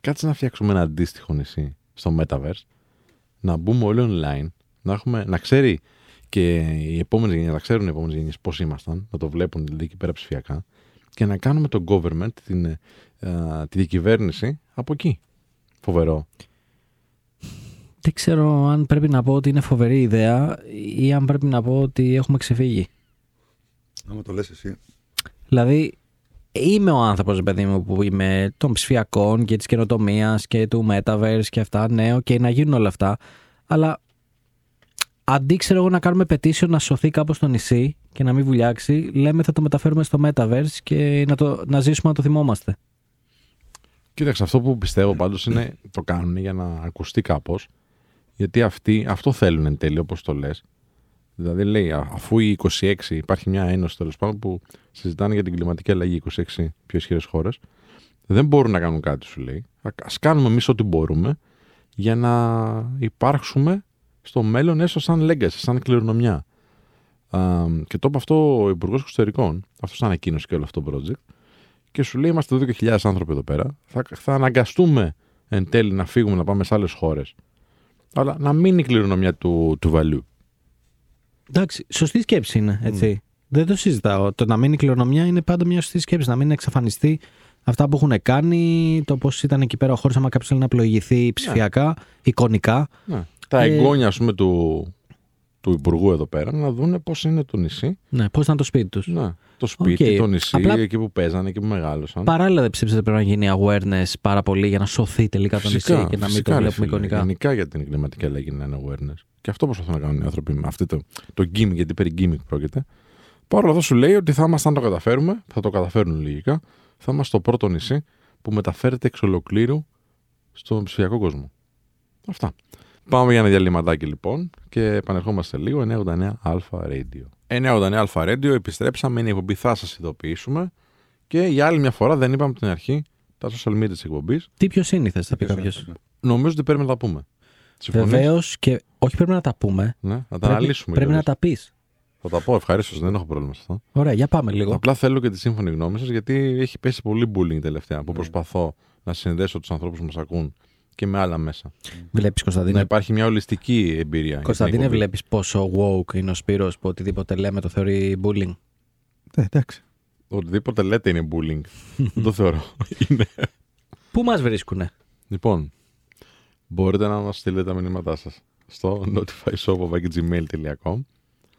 Κάτσε να φτιάξουμε ένα αντίστοιχο νησί στο Metaverse, να μπούμε όλοι online, να, έχουμε, να ξέρει και οι επόμενες γενιές, να ξέρουν οι επόμενες γενιές πώς ήμασταν, να το βλέπουν δηλαδή εκεί πέρα ψηφιακά και να κάνουμε το government, την, ε, τη διακυβέρνηση από εκεί. Φοβερό. Δεν ξέρω αν πρέπει να πω ότι είναι φοβερή ιδέα ή αν πρέπει να πω ότι έχουμε ξεφύγει. Άμα το λες εσύ. Δηλαδή, είμαι ο άνθρωπος, παιδί μου, που είμαι των ψηφιακών και της καινοτομίας και του metaverse και αυτά. Ναι, οκ, να γίνουν όλα αυτά. Αλλά αντί ξέρω εγώ να κάνουμε petition να σωθεί κάπως το νησί και να μην βουλιάξει, λέμε θα το μεταφέρουμε στο metaverse και να, το, να ζήσουμε να το θυμόμαστε. Κοίταξε, αυτό που πιστεύω πάντως είναι το κάνουν για να ακουστεί κάπως. Γιατί αυτοί αυτό θέλουν εν τέλει, όπως το λες. Δηλαδή λέει, α- αφού οι 26 υπάρχει μια ένωση τέλος πάντων που συζητάνε για την κλιματική αλλαγή, 26 πιο ισχυρές χώρες, δεν μπορούν να κάνουν κάτι, σου λέει. Α κάνουμε εμείς ό,τι μπορούμε για να υπάρξουμε στο μέλλον έστω σαν legacy, σαν κληρονομιά. Α, και το είπε αυτό ο Υπουργός Εξωτερικών. Αυτός ανακοίνωσε και όλο αυτό το project και σου λέει: Είμαστε 2.000 άνθρωποι εδώ πέρα. Θα, θα αναγκαστούμε εν τέλει να φύγουμε να πάμε σε άλλες χώρες. Αλλά να μην είναι η κληρονομιά του, Τουβαλού. Εντάξει, σωστή σκέψη είναι, έτσι. Δεν το συζητάω. Το να μείνει κληρονομιά είναι πάντα μια σωστή σκέψη. Να μην εξαφανιστεί αυτά που έχουν κάνει, το πώς ήταν εκεί πέρα ο χώρος, άμα κάποιος θέλει να πλοηγηθεί ψηφιακά, εικονικά. Ναι. Τα Ε, εγγόνια, ας πούμε, του, του Υπουργού εδώ πέρα να δούνε πώς είναι το νησί. Ναι, πώς ήταν το σπίτι τους. Ναι. Το σπίτι, Οκ. το νησί, Απλά- εκεί που παίζανε, εκεί που μεγάλωσαν. Παράλληλα, δεν ψήφισε ότι πρέπει να γίνει awareness πάρα πολύ για να σωθεί τελικά το νησί και να μην φυσικά, το ρε βλέπουμε φίλε. εικονικά. Γενικά για την κλιματική αλλαγή να είναι awareness. Και αυτό προσπαθούν να κάνουν οι άνθρωποι με αυτό το, το gimmick, γιατί περί gimmick πρόκειται. Παρ' όλα αυτά σου λέει ότι θα είμαστε, αν το καταφέρουμε, θα το καταφέρουν λογικά, θα είμαστε το πρώτο νησί που μεταφέρεται εξ ολοκλήρου στον ψηφιακό κόσμο. Αυτά. Πάμε για ένα διαλυματάκι λοιπόν και επανερχόμαστε λίγο 989 Alpha Radio. 989 Alpha Radio, επιστρέψαμε, είναι η εκπομπή, θα σας ειδοποιήσουμε. Και για άλλη μια φορά δεν είπαμε από την αρχή τα social media της εκπομπής. Τι πιο σύνηθε, θα πει κάποιος; Νομίζω ότι πρέπει να τα πούμε. Συμφωνείς; Βεβαίως και όχι πρέπει να τα πούμε. Ναι, να τα Πρέπει, αναλύσουμε. πρέπει να κιόλας. τα πεις. Θα τα πω ευχαρίστως, δεν έχω πρόβλημα σε αυτό. Ωραία, για πάμε λίγο. Απλά θέλω και τη σύμφωνη γνώμη σας, γιατί έχει πέσει πολύ bullying τελευταία Ναι. που προσπαθώ να συνδέσω τους ανθρώπους που μας ακούν και με άλλα μέσα. Βλέπεις, Να Κωνσταντίνε. υπάρχει μια ολιστική εμπειρία. για την Κωνσταντίνε, εκπομπή. βλέπεις πόσο woke είναι ο Σπύρος που οτιδήποτε λέμε το θεωρεί bullying; Ε, εντάξει. Οτιδήποτε λέτε είναι bullying. δεν το θεωρώ. Είναι. Πού μας βρίσκουνε; Λοιπόν, μπορείτε να μας στείλετε τα μηνύματά σας στο notifyshop.gmail.com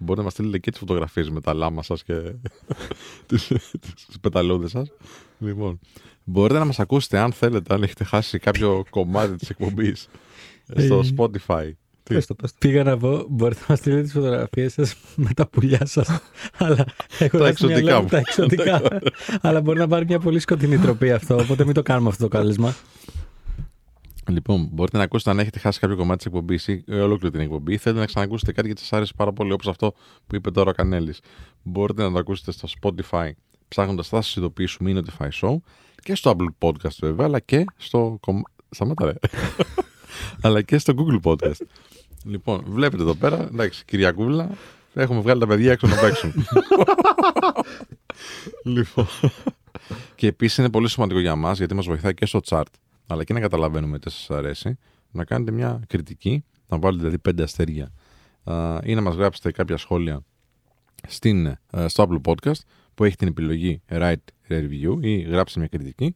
Μπορείτε να μας στείλετε και τις φωτογραφίες με τα λάμα σας και τις πεταλούδες σας. Λοιπόν, μπορείτε να μας ακούσετε αν θέλετε, αν έχετε χάσει κάποιο κομμάτι της εκπομπής στο Ε. Spotify. Τι; Πες το, πες το. Πήγα να πω, μπορείτε να μα στείλετε τις φωτογραφίες σας με τα πουλιά σας. Αλλά έχω Τα δώσει στο εξωτικά μυαλό μου μου. τα εξωτικά. Αλλά μπορεί να πάρει μια πολύ σκοτεινή τροπή αυτό. Οπότε μην το κάνουμε αυτό το κάλεσμα. Λοιπόν, μπορείτε να ακούσετε αν έχετε χάσει κάποιο κομμάτι της εκπομπής ή ε, ολόκληρη την εκπομπή. ή Θέλετε να ξανακούσετε κάτι γιατί σας άρεσε πάρα πολύ, όπως αυτό που είπε τώρα ο Κανέλης. Μπορείτε να το ακούσετε στο Spotify ψάχνοντας θα σας ειδοποιήσουμε ή Notify Show και στο Apple Podcast βέβαια, αλλά και στο. κομμα- Σταμάτα ρε. αλλά και στο Google Podcast. Λοιπόν, βλέπετε εδώ πέρα, εντάξει, Κυριακούλα, έχουμε βγάλει τα παιδιά έξω να παίξουν. λοιπόν. και επίσης είναι πολύ σημαντικό για μας γιατί μας βοηθάει και στο chart, αλλά και να καταλαβαίνουμε τι σας αρέσει, να κάνετε μια κριτική, να βάλετε δηλαδή πέντε αστέρια α, ή να μας γράψετε κάποια σχόλια στην, ε, στο Apple Podcast που έχει την επιλογή Write Review ή γράψτε μια κριτική,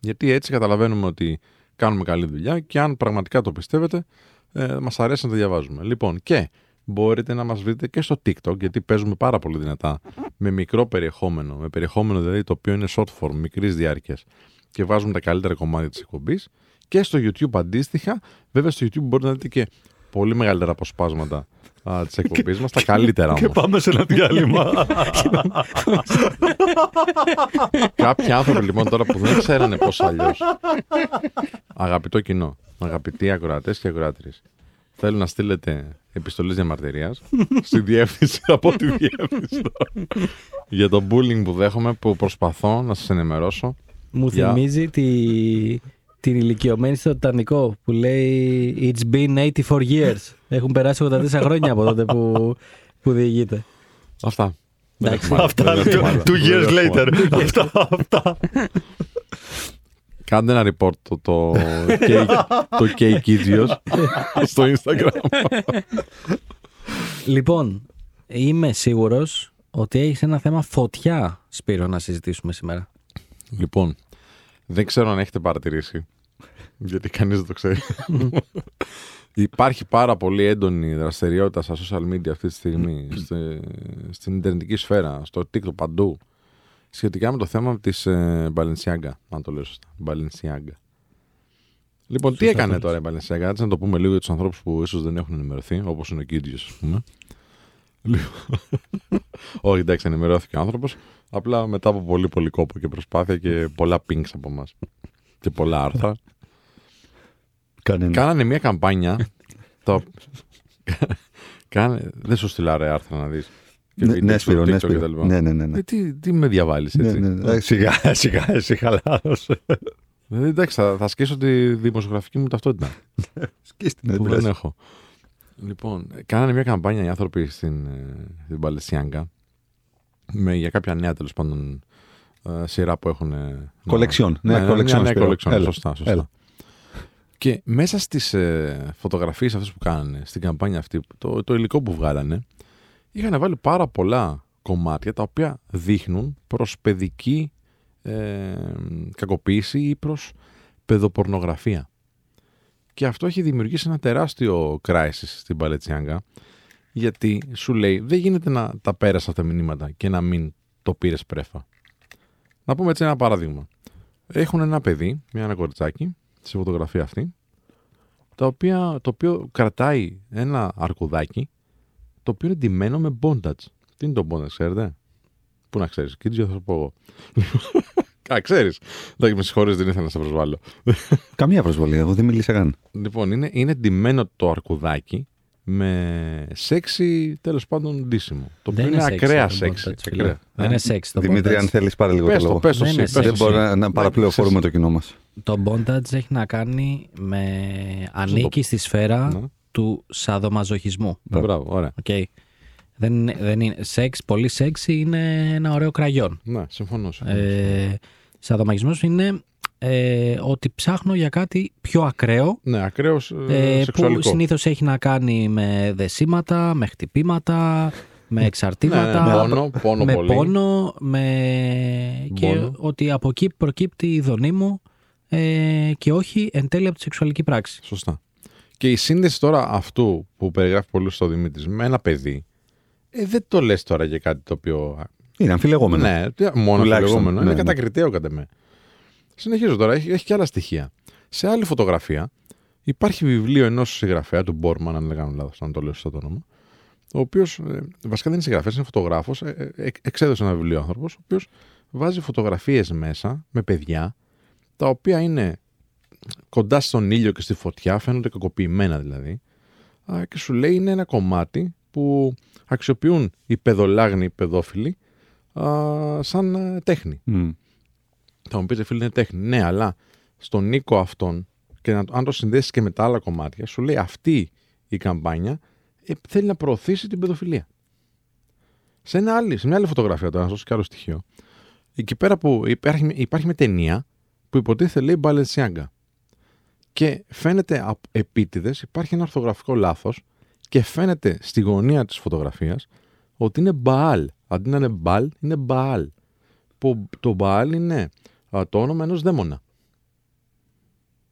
γιατί έτσι καταλαβαίνουμε ότι κάνουμε καλή δουλειά και αν πραγματικά το πιστεύετε, ε, μας αρέσει να το διαβάζουμε. Λοιπόν, και μπορείτε να μας βρείτε και στο TikTok, γιατί παίζουμε πάρα πολύ δυνατά με μικρό περιεχόμενο, με περιεχόμενο δηλαδή το οποίο είναι short form, μικρής διάρκειας και βάζουμε τα καλύτερα κομμάτια της εκπομπής και στο YouTube αντίστοιχα, βέβαια στο YouTube μπορείτε να δείτε και πολύ μεγαλύτερα αποσπάσματα α, της εκπομπής μας, τα καλύτερα Και όμως. πάμε σε ένα διάλειμμα. Κάποιοι άνθρωποι λοιπόν τώρα που δεν ξέρανε πώς αλλιώς. Αγαπητό κοινό, αγαπητοί ακροατές και ακροάτριες, θέλω να στείλετε επιστολές διαμαρτυρίας στη διεύθυνση από τη διεύθυνση για το bullying που δέχομαι που προσπαθώ να σας ενημερώσω. Μου Για- θυμίζει τη, την ηλικιωμένη στο Τιτανικό που λέει It's been 84 years. Έχουν περάσει 84 χρόνια από τότε που, που διηγείται. Αυτά. Δεν Εντάξει. έχουμε άλλα. Αυτά Δεν έχουμε άλλα. two years Δεν έχουμε άλλα. later. Αυτά, αυτά. Κάντε ένα report το, το, cake, το cake Idios στο Instagram. Λοιπόν, είμαι σίγουρος ότι έχεις ένα θέμα φωτιά, Σπύρο, να συζητήσουμε σήμερα. Λοιπόν, δεν ξέρω αν έχετε παρατηρήσει, γιατί κανείς δεν το ξέρει. Υπάρχει πάρα πολύ έντονη δραστηριότητα στα social media αυτή τη στιγμή, στη- στην ιντερνετική σφαίρα, στο TikTok παντού, σχετικά με το θέμα της ε, Balenciaga, αν το λέω σωστά. Balenciaga. Λοιπόν, τι Σωστά έκανε το τώρα η Balenciaga, έτσι να το πούμε λίγο για τους ανθρώπους που ίσως δεν έχουν ενημερωθεί, όπως είναι ο Κίτζιος, ας πούμε. Λοιπόν, Όχι, εντάξει, ενημερώθηκε ο άνθρωπος, απλά μετά από πολύ πολύ κόπο και προσπάθεια και πολλά pinks από εμά. Και πολλά άρθρα. Κανένα. Κάνανε μια καμπάνια. το... Κάνε... Δεν σου στείλα ρε άρθρα να δεις. Και Ναι, βίντεο ναι, στο Σπύρο, ναι, TikTok Σπύρο. κτλ. Ναι, ναι, ναι, ναι. Ε, τι, τι με διαβάλεις Ναι, έτσι. ναι, ναι. Ε, Σιγά, σιγά, εσύ χαλάρωσε. Δηλαδή, εντάξει, θα, θα σκίσω τη δημοσιογραφική μου ταυτότητα. Σκίστη, ναι, που δεν δεν πειράζει. έχω. Λοιπόν, κάνανε μια καμπάνια οι άνθρωποι στην, ε, στην Παλαισιάγκα με, για κάποια νέα τέλος πάντων ε, σειρά που έχουν. ε, Κολεξιόν. Ναι, ναι, κολεξιόν, μια νέα Σπύρο. κολεξιόν. Έλα, Σωστά, σωστά. έλα. Και μέσα στις ε, φωτογραφίες αυτές που κάνανε στην καμπάνια αυτή, το, το υλικό που βγάλανε, είχαν βάλει πάρα πολλά κομμάτια τα οποία δείχνουν προς παιδική ε, κακοποίηση ή προς παιδοπορνογραφία. Και αυτό έχει δημιουργήσει ένα τεράστιο crisis στην Παλετσιάγκα, γιατί σου λέει δεν γίνεται να τα πέρασα αυτά τα μηνύματα και να μην το πήρες πρέφα. Να πούμε έτσι ένα παράδειγμα. Έχουν ένα παιδί, μια ένα κοριτσάκι, στη φωτογραφία αυτή, το οποίο, το οποίο κρατάει ένα αρκουδάκι, το οποίο είναι ντυμένο με bondage. Τι είναι το bondage, ξέρετε; Πού να ξέρεις, Κίτζιο θα σου πω εγώ. Α, ξέρεις. Εντάξει, με συγχωρείτε, δεν ήθελα να σε προσβάλλω. Καμία προσβολή, εγώ δεν μίλησα καν. Λοιπόν, είναι, είναι ντυμένο το αρκουδάκι με σεξι τέλος πάντων ντύσιμο. Το οποίο Δεν είναι είναι ακραία sexy το σεξι. bondage, φίλε. Ακραία. Δεν είναι σεξ το Δημήτρη, bondage. αν θέλεις, πάρε λίγο Πες το το, λόγο. πες το Δεν εσύ, είναι πες Δεν το sexy. εσύ. μπορεί να, να παραπληροφορούμε το κοινό μας. Το bondage έχει να κάνει με ανήκει στη σφαίρα Ναι. του σαδομαζοχισμού. Μπράβο, ωραία. Οκ. Δεν, είναι- δεν είναι σεξ, πολύ σεξ είναι ένα ωραίο κραγιόν. Ναι, συμφωνώ. συμφωνώ. Ε, σαδομαζοχισμός είναι ε, ότι ψάχνω για κάτι πιο ακραίο ναι, ακραίος ε, που σεξουαλικό. συνήθως έχει να κάνει με δεσίματα, με χτυπήματα, με εξαρτήματα, Ναι, ναι, πόνο, πόνο με πολύ. πόνο, με... και Πόνο. ότι από εκεί προκύπτει η ειδονή μου ε, και όχι εν τέλει από τη σεξουαλική πράξη. Σωστά. Και η σύνδεση τώρα αυτού που περιγράφει πολύ στο Δημήτρης με ένα παιδί, ε, δεν το λες τώρα για κάτι το οποίο. Είναι αμφιλεγόμενο. Ναι, τι- μόνο Τουλάχιστον, αμφιλεγόμενο. ναι, είναι ναι. κατακριτέο κατά με. Συνεχίζω τώρα, έχει, έχει και άλλα στοιχεία. Σε άλλη φωτογραφία υπάρχει βιβλίο ενός συγγραφέα, του Μπόρμαν, αν δεν κάνω λάθος, αν το λέω σωστά το όνομα. Ο οποίος βασικά δεν είναι συγγραφέας, είναι φωτογράφος. Ε, ε, εξέδωσε ένα βιβλίο άνθρωπος, ο οποίος βάζει φωτογραφίες μέσα με παιδιά, τα οποία είναι κοντά στον ήλιο και στη φωτιά, φαίνονται κακοποιημένα δηλαδή. Α, και σου λέει είναι ένα κομμάτι που αξιοποιούν οι παιδολάγνοι, οι παιδόφιλοι, α, σαν ε, τέχνη. Μμ. Θα μου πείτε, φίλε, είναι τέχνη. Ναι, αλλά στον οίκο αυτόν, και να, αν το συνδέσεις και με τα άλλα κομμάτια, σου λέει αυτή η καμπάνια ε, θέλει να προωθήσει την παιδοφιλία. Σε, ένα άλλη, σε μια άλλη φωτογραφία τώρα, να σας δώσω και άλλο στοιχείο. Εκεί πέρα που υπάρχει, υπάρχει μια ταινία που υποτίθεται λέει Balenciaga. Και φαίνεται επίτηδες, υπάρχει ένα ορθογραφικό λάθος και φαίνεται στη γωνία της φωτογραφίας ότι είναι Μπαάλ. Αντί να είναι Μπαλ, είναι Μπαάλ. Που το Μπαάλ είναι α, το όνομα ενός δαίμονα.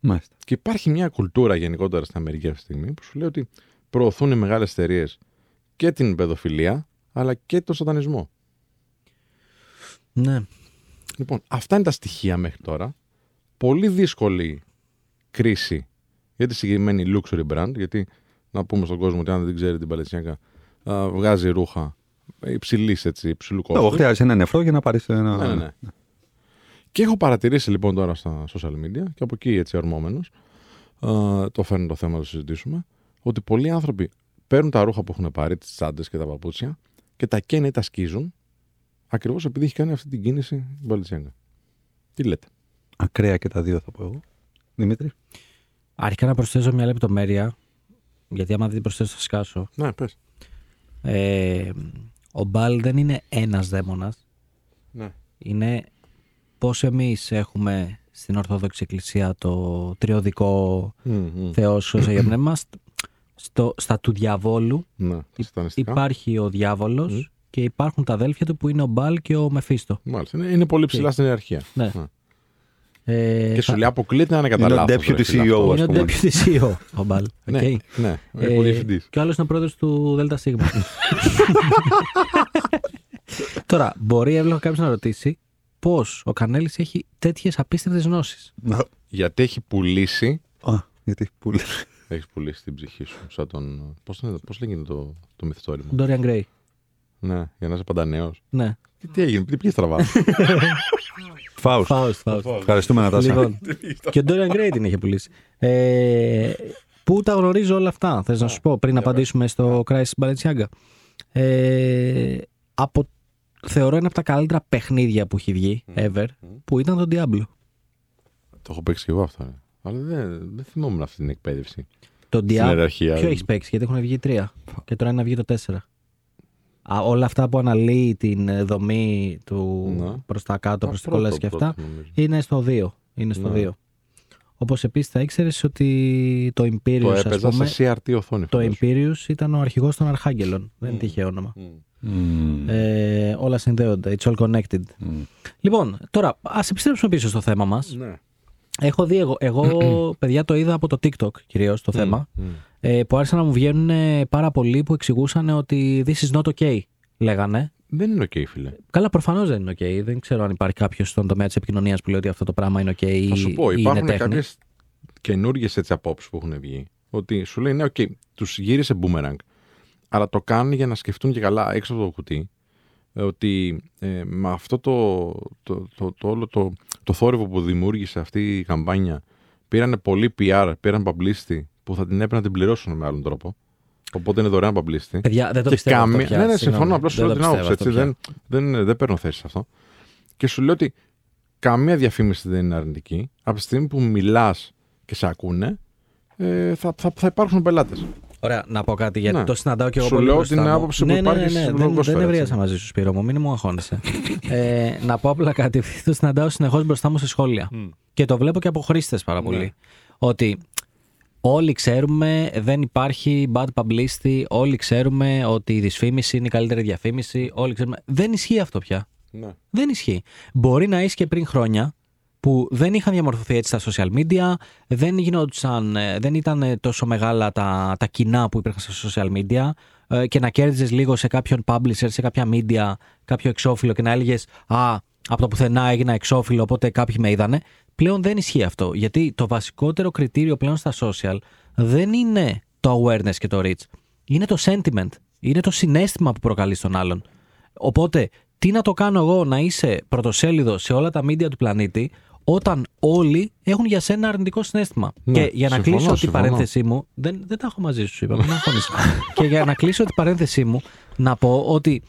Μάλιστα. Και υπάρχει μια κουλτούρα γενικότερα στην Αμερική αυτή τη στιγμή που σου λέει ότι προωθούν οι μεγάλες εταιρείες και την παιδοφιλία αλλά και τον σατανισμό. Ναι. Λοιπόν, αυτά είναι τα στοιχεία μέχρι τώρα. Πολύ δύσκολη κρίση για τη συγκεκριμένη luxury brand, γιατί να πούμε στον κόσμο ότι αν δεν ξέρει την Παλαισιάκα, βγάζει ρούχα υψηλής έτσι, υψηλού Εγώ κόστου. χρειάζεσαι ένα νεφρό για να πάρεις ένα. Ναι, ναι, ναι. Και έχω παρατηρήσει λοιπόν τώρα στα social media και από εκεί έτσι ορμόμενος, α, το φέρνει το θέμα να το συζητήσουμε, ότι πολλοί άνθρωποι παίρνουν τα ρούχα που έχουν πάρει, τις τσάντες και τα παπούτσια και τα καίνε ή τα σκίζουν ακριβώς επειδή έχει κάνει αυτή την κίνηση η Μπαλιτσιάγκα. Τι λέτε; Ακραία και τα δύο θα πω εγώ. Δημήτρη; Αρχικά να προσθέσω μια λεπτομέρεια, γιατί άμα δεν την προσθέσω θα σκάσω. Ναι, πες. Ε, ο Μπάλ δεν είναι ένας δαίμονας, Ναι. είναι πώς εμείς έχουμε στην Ορθόδοξη Εκκλησία το τριαδικό Θεός, Υιός, Άγιο Πνεύμα. Στο, στα του διαβόλου Ναι, σατανιστικά. υπάρχει ο διάβολος και υπάρχουν τα αδέλφια του που είναι ο Μπάλ και ο Μεφίστο. Μάλιστα. Είναι, είναι πολύ ψηλά στην ιεραρχία. Ναι. Ε, Και σου θα- λέει αποκλείεται να είναι κατά Είναι ο λάθος, deputy ρε φίλε, CEO, αυτό. ας είναι ο πούμε. deputy CEO ο Μπάλ. Ναι, Οκ. ναι, Ε, ο διευθυντής. και ο άλλος είναι ο πρόεδρος του ΔΣ. Τώρα, μπορεί εύλογα κάποιος να ρωτήσει πώς ο Κανέλης έχει τέτοιες απίστευτες γνώσεις. Γιατί έχει πουλήσει Α, γιατί πολύ. Έχει πουλήσει την ψυχή σου. Σαν τον. Πώς πώς λέγεται το, το μυθιστόρημα; Ντόριαν Γκρέι. ναι, για να είσαι παντανέος. Ναι. Τι, τι έγινε, τι πήγε στραβά. Φάουστ. Φάουστ, Φάουστ. Ευχαριστούμε, Νατάσα. Λοιπόν, και ο Ντόριαν Γκρέι την είχε πουλήσει. Ε, πού τα γνωρίζω όλα αυτά, θες να σου πω, πριν απαντήσουμε στο Crisis Balenciaga. Ε, από, θεωρώ ένα από τα καλύτερα παιχνίδια που έχει βγει ever, που ήταν το Diablo. το έχω παίξει και εγώ αυτό. ρε. Αλλά δεν, δεν θυμόμουν αυτή την εκπαίδευση. Το Στην Diablo. ιεραρχία. Ποιο έχεις παίξει, γιατί έχουν βγει τρία. Και τώρα είναι να βγει το τέσσερα. Α, όλα αυτά που αναλύει την ε, δομή του Ναι. προς τα κάτω, Α, προς την πρώτο, κόλαση και αυτά, πρώτο, νομίζω. είναι στο 2. Είναι στο Ναι. 2. Όπως επίσης θα ήξερες ότι το Imperius, Το ας έπαιζα πούμε, σε CRT οθόνη. το φαντάσου. Imperius ήταν ο αρχηγός των Αρχάγγελων. Δεν είναι τυχαίο όνομα. Μμ. Μμμ. Ε, όλα συνδέονται. It's all connected. Μμ. Λοιπόν, τώρα ας επιστρέψουμε πίσω στο θέμα μας. Ναι. Έχω δει εγώ, εγώ παιδιά το είδα από το TikTok κυρίως το θέμα. Μμ. Ε, που άρχισαν να μου βγαίνουν ε, πάρα πολλοί που εξηγούσαν ότι this is not okay, λέγανε. Δεν είναι οκ, φίλε. Καλά, προφανώς δεν είναι OK. Δεν ξέρω αν υπάρχει κάποιος στον τομέα της επικοινωνίας που λέει ότι αυτό το πράγμα είναι OK ή, Θα σου πω, ή είναι υπάρχουν τέχνη. κάποιες καινούργιες έτσι απόψεις που έχουν βγει. Ότι σου λέει, ναι, οκ, τους γύρισε boomerang. Αλλά το κάνουν για να σκεφτούν και καλά έξω από το κουτί ε, ότι ε, με αυτό το, το, το, το, όλο το, το θόρυβο που δημιούργησε αυτή η καμπάνια πήραν πολύ PR, πήραν publicity που θα την έπρεπε να την πληρώσουν με άλλον τρόπο. Οπότε είναι δωρεάν publicity. Παιδιά, δεν το και πιστεύω. αυτό καμία- πια, Ναι, ναι, συγγνώμη. συμφωνώ. Απλώ σου Δεν λέω το την πιστεύω άποψη. αυτό Έτσι, πια. δεν, δεν, δεν παίρνω θέση σε αυτό. Και σου λέω ότι καμία διαφήμιση δεν είναι αρνητική. Από τη στιγμή που μιλάς και σε ακούνε, ε, θα, θα, θα υπάρξουν πελάτες. Ωραία, να πω κάτι γιατί Ναι. το συναντάω και εγώ Σου πολύ λέω μπροστά την μου. άποψη που ναι, ναι, υπάρχει ναι, ναι, στην δεν, δεν λογοσφαίρα, ευρίασα έτσι. μαζί σου, Σπύρο μου, μην μου αγχώνεσαι. ε, να πω απλά κάτι, επειδή το συναντάω συνεχώς μπροστά μου σε σχόλια. Και το βλέπω και από χρήστες πάρα πολύ. Ναι. Ότι όλοι ξέρουμε δεν υπάρχει bad publicity, όλοι ξέρουμε ότι η δυσφήμιση είναι η καλύτερη διαφήμιση, όλοι ξέρουμε. Δεν ισχύει αυτό πια. Ναι. Δεν ισχύει. Μπορεί να ίσχυε πριν χρόνια που δεν είχαν διαμορφωθεί έτσι στα social media, δεν, γινόντουσαν, ε, δεν ήταν ε, τόσο μεγάλα τα, τα κοινά που υπήρχαν στα social media ε, και να κέρδιζες λίγο σε κάποιον publisher, σε κάποια media, κάποιο εξώφυλλο και να έλεγες Α, από το πουθενά έγινα εξώφυλλο, οπότε κάποιοι με είδανε. Πλέον δεν ισχύει αυτό. Γιατί το βασικότερο κριτήριο πλέον στα social δεν είναι το awareness και το reach. Είναι το sentiment. Είναι το συνέστημα που προκαλείς στον άλλον. Οπότε, τι να το κάνω εγώ να είσαι πρωτοσέλιδος σε όλα τα media του πλανήτη, όταν όλοι έχουν για σένα αρνητικό συνέστημα. Ναι, και για να συμφωνώ, κλείσω την συμφωνώ. παρένθεσή μου. Δεν, δεν τα έχω μαζί σου, είπα. Μην αγχώνεσαι. και για να κλείσω την παρένθεσή μου, να πω ότι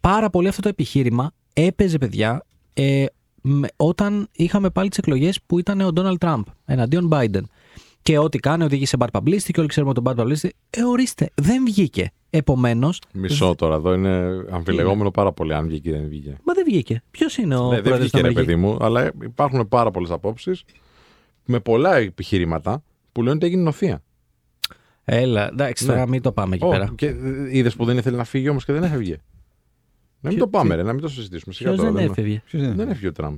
πάρα πολύ αυτό το επιχείρημα έπαιζε, παιδιά, ε, με- όταν είχαμε πάλι τις εκλογές που ήταν ο Ντόναλτ Τραμπ εναντίον Biden. Και ό,τι κάνει οδήγησε bad publicity και όλοι ξέρουμε τον bad publicity. Ε, ορίστε, δεν βγήκε. Επομένω, Μισό τώρα, εδώ είναι αμφιλεγόμενο πάρα πολύ αν βγήκε ή δεν βγήκε. μα δεν βγήκε. Ποιος είναι ο Ναι, δεν πρόεδρος βγήκε, των ρε Αμερική- παιδί μου, αλλά υπάρχουν πάρα πολλές απόψεις με πολλά επιχειρήματα που λένε ότι έγινε νοθεία. Έλα, εντάξει, Ναι. τώρα μην το πάμε εκεί Ω, πέρα. Και είδες που δεν ήθελε να φύγει όμως και δεν έφευγε. Να μην Ποιο- το πάμε, τι- ρε, να μην το συζητήσουμε. Σιγά Ποιος τώρα, δεν δεν, έφευγε; Ποιος είναι; δεν έφυγε ο Τραμπ.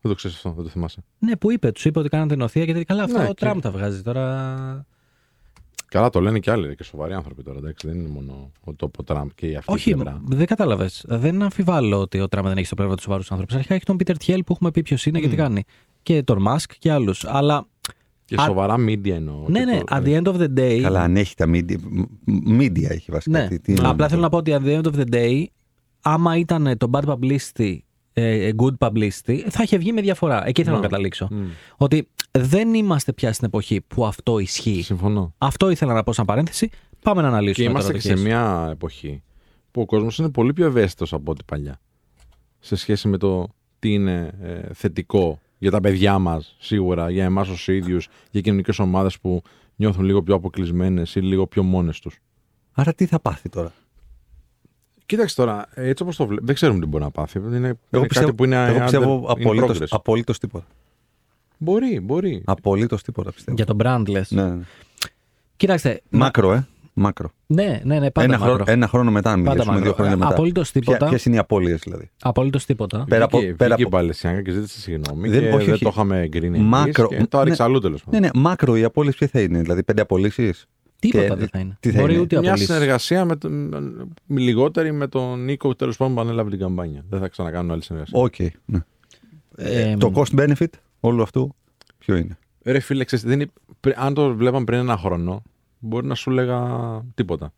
Δεν το ξέρεις αυτό, δεν το θυμάσαι. Ναι, που είπε, τους είπε ότι κάνατε νοθεία γιατί καλά, αυτό Ναι, ο και- Τραμπ τα βγάζει τώρα. Καλά, το λένε και άλλοι ρε, και σοβαροί άνθρωποι τώρα. Εντάξει, δεν είναι μόνο ο τόπο Τραμπ και η αυτή η Όχι, πλευρά. δεν κατάλαβες. Δεν αμφιβάλλω ότι ο Τραμπ δεν έχει στο πλευρό τους σοβαρούς άνθρωπου. Αρχικά έχει τον Πίτερ Τιέλ που έχουμε πει ποιος είναι και τι Μμ. κάνει. Και τον Μάσκ και άλλους. Αλλά Και Α- σοβαρά media εννοώ. ναι, και ναι, το- at the end of the day. Καλά, αν έχει τα media. μ- Media έχει βασικά. Ναι. Τι- τι είναι Απλά αυτό. θέλω να πω ότι at the end of the day, άμα ήταν το bad publicity, ε, good publicity, θα είχε βγει με διαφορά. Εκεί θέλω Ναι. να καταλήξω. Μμ. Ότι δεν είμαστε πια στην εποχή που αυτό ισχύει. Συμφωνώ. Αυτό ήθελα να πω σαν παρένθεση. Πάμε να Και αναλύσουμε. είμαστε τώρα και το σε case. μια εποχή που ο κόσμος είναι πολύ πιο ευαίσθητος από ό,τι παλιά. Σε σχέση με το τι είναι ε, θετικό για τα παιδιά μας, σίγουρα, για εμάς ως ίδιους, για κοινωνικές ομάδες που νιώθουν λίγο πιο αποκλεισμένες ή λίγο πιο μόνες τους. Άρα τι θα πάθει τώρα; Κοίταξε τώρα, έτσι όπως το βλέπω, δεν ξέρουμε τι μπορεί να πάθει. Είναι, είναι Εγώ πιστεύω, κάτι που είναι. εγώ under- πιστεύω in απολύτως, progress. απολύτως τίποτα. Μπορεί, μπορεί. Απολύτως τίποτα πιστεύω. Για τον brand λες. Ναι, ναι. Κοιτάξτε. να- Μάκρο, ε. Μάκρο. Ναι, ναι, ναι, πάντα Ένα, μάκρο. χρόνο, ένα χρόνο μετά, αν Πάντα μιλήσουμε, μάκρο. δύο χρόνια Ε, μετά. απολύτως τίποτα. Ποιες είναι οι απώλειες δηλαδή; Απολύτως τίποτα. Πέρα από- Βγήκε, πέρα βγήκε από- η Παλαισιάνκα και ζήτησε συγγνώμη. Δεν- και όχι, δεν όχι. το είχαμε εγκρίνει. Μακρο- εμείς Και το ναι. άριξα αλλού τέλος Ναι, ναι, μάκρο οι απώλειες ποιε θα είναι, δηλαδή πέντε απολύσεις; Τίποτα Και- δεν θα είναι. τι θα Μπορεί είναι; ούτε Μια απολύσεις. συνεργασία με τον, με λιγότερη με τον Νίκο τέλος πάντων που ανέλαβε την καμπάνια. Δεν θα ξανακάνουν άλλη συνεργασία. Οκ. ναι. Ε, το cost benefit όλου αυτού ποιο είναι; Ρε φίλε, ξέρεις, δεν είναι- πρι- αν το βλέπαμε πριν ένα χρόνο, μπορεί να σου λέγα τίποτα.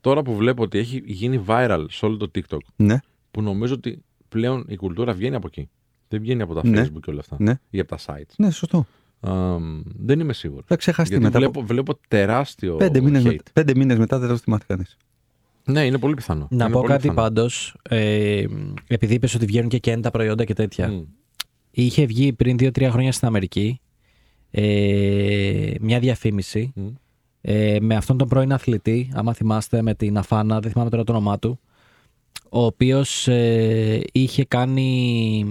Τώρα που βλέπω ότι έχει γίνει viral σε όλο το TikTok, Ναι, που νομίζω ότι πλέον η κουλτούρα βγαίνει από εκεί. Δεν βγαίνει από τα Ναι. Facebook και όλα αυτά. ναι, Ή από τα sites. ναι, σωστό. Αμ, δεν είμαι σίγουρος. Θα ξεχαστεί Γιατί μετά. βλέπω, βλέπω τεράστιο Πέντε μήνες, hate. με, πέντε μήνες μετά δεν θα το θυμάται κανείς. Ναι, είναι πολύ πιθανό. Να Είναι πω πολύ κάτι πιθανό. πάντως. Ε, επειδή είπες ότι βγαίνουν και κέντα προϊόντα και τέτοια. Μμ. Είχε βγει πριν 2-3 χρόνια στην Αμερική ε, μια διαφήμιση Μμ. ε, με αυτόν τον πρώην αθλητή, άμα θυμάστε, με την Αφάνα, δεν θυμάμαι τώρα το όνομά του, ο οποίος ε, είχε κάνει,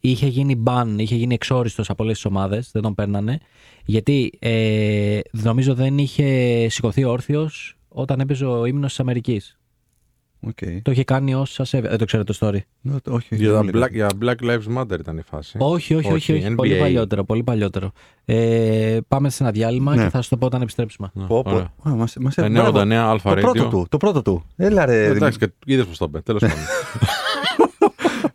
είχε γίνει ban, είχε γίνει εξόριστος από όλες τις ομάδες, δεν τον παίρνανε, γιατί ε, νομίζω δεν είχε σηκωθεί όρθιος όταν έπαιζε ο ύμνος της Αμερικής. Okay. Το είχε κάνει ως ασέβεια. Δεν το ξέρετε το story. όχι, Για, δεν τα μου Black, για Black Lives Matter ήταν η φάση. Όχι, όχι, όχι. όχι, NBA. Πολύ παλιότερο. Πολύ παλιότερο. Ε, πάμε σε ένα διάλειμμα Ναι. και θα σα το πω όταν επιστρέψουμε. Ναι, Πω, πω. ωραία. Α, μας- μας- 989 μπράβο. Alpha Το πρώτο Radio. του, το πρώτο του. Έλα ρε. Εντάξει, και είδες πώς το είπε. Τέλος πάντων.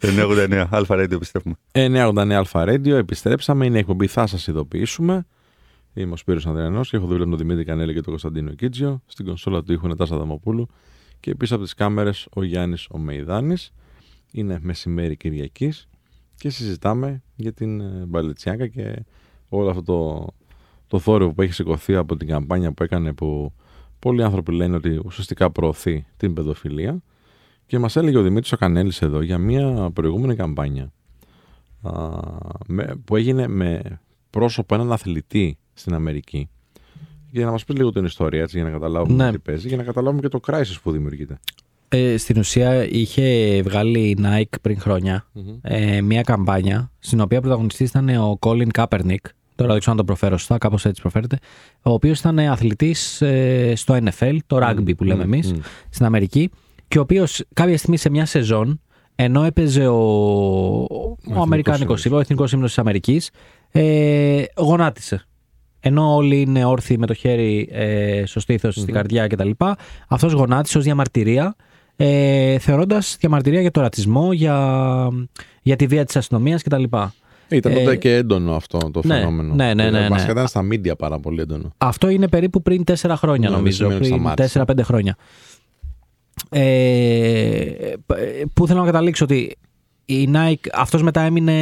989, Alpha Radio επιστρέφουμε. 989 Alpha Radio, επιστρέψαμε. Είναι η εκπομπή, θα σας ειδοποιήσουμε. Είμαι ο Σπύρος Ανδριανός και έχω δίπλα με τον Δημήτρη Κανέλη και τον Κωνσταντίνο Κίτζιο. Στην κονσόλα του ήχου είναι Τάσα Δαμοπούλου και πίσω από τις κάμερες ο Γιάννης ο Μεϊδάνης. Είναι μεσημέρι Κυριακής και συζητάμε για την ε, Μπαλετσιάκα και όλο αυτό το, το θόρυβο που έχει σηκωθεί από την καμπάνια που έκανε που πολλοί άνθρωποι λένε ότι ουσιαστικά προωθεί την παιδοφιλία και μας έλεγε ο Δημήτρης ο Κανέλης εδώ για μια προηγούμενη καμπάνια α, με- που έγινε με πρόσωπο έναν αθλητή στην Αμερική. Για να μας πεις λίγο την ιστορία έτσι, για να καταλάβουμε Ναι. τι παίζει, για να καταλάβουμε και το crisis που δημιουργείται. Ε, στην ουσία είχε βγάλει η Nike πριν χρόνια ε, μια καμπάνια στην οποία πρωταγωνιστής ήταν ο Colin Kaepernick. Τώρα δεν ξέρω αν το προφέρω σωστά, κάπως έτσι προφέρεται. Ο οποίος ήταν αθλητής στο NFL, το rugby που λέμε μμ, εμείς, μμ. στην Αμερική. Και ο οποίος κάποια στιγμή σε μια σεζόν, ενώ έπαιζε ο, ο, εθνικός Αμερικάνικος ύμνος. ύμνο, ο εθνικό ύμνο της Αμερικής, ε, γονάτισε. Ενώ όλοι είναι όρθιοι με το χέρι ε, στο στήθος, στην καρδιά κτλ. Αυτός γονάτισε ως διαμαρτυρία, ε, θεωρώντας διαμαρτυρία για το ρατσισμό, για, για τη βία της αστυνομίας κτλ. Ήταν τότε Ε, και έντονο αυτό το ναι, φαινόμενο. ναι, ναι, ναι, ναι. Βασικά ήταν στα media πάρα πολύ έντονο. Αυτό είναι περίπου πριν τέσσερα χρόνια, Ναι, δεν νομίζω. σημαίνει ότι Πριν σταμάτησε. τέσσερα-πέντε χρόνια. Ε, πού θέλω να καταλήξω ότι η Nike, αυτός μετά έμεινε,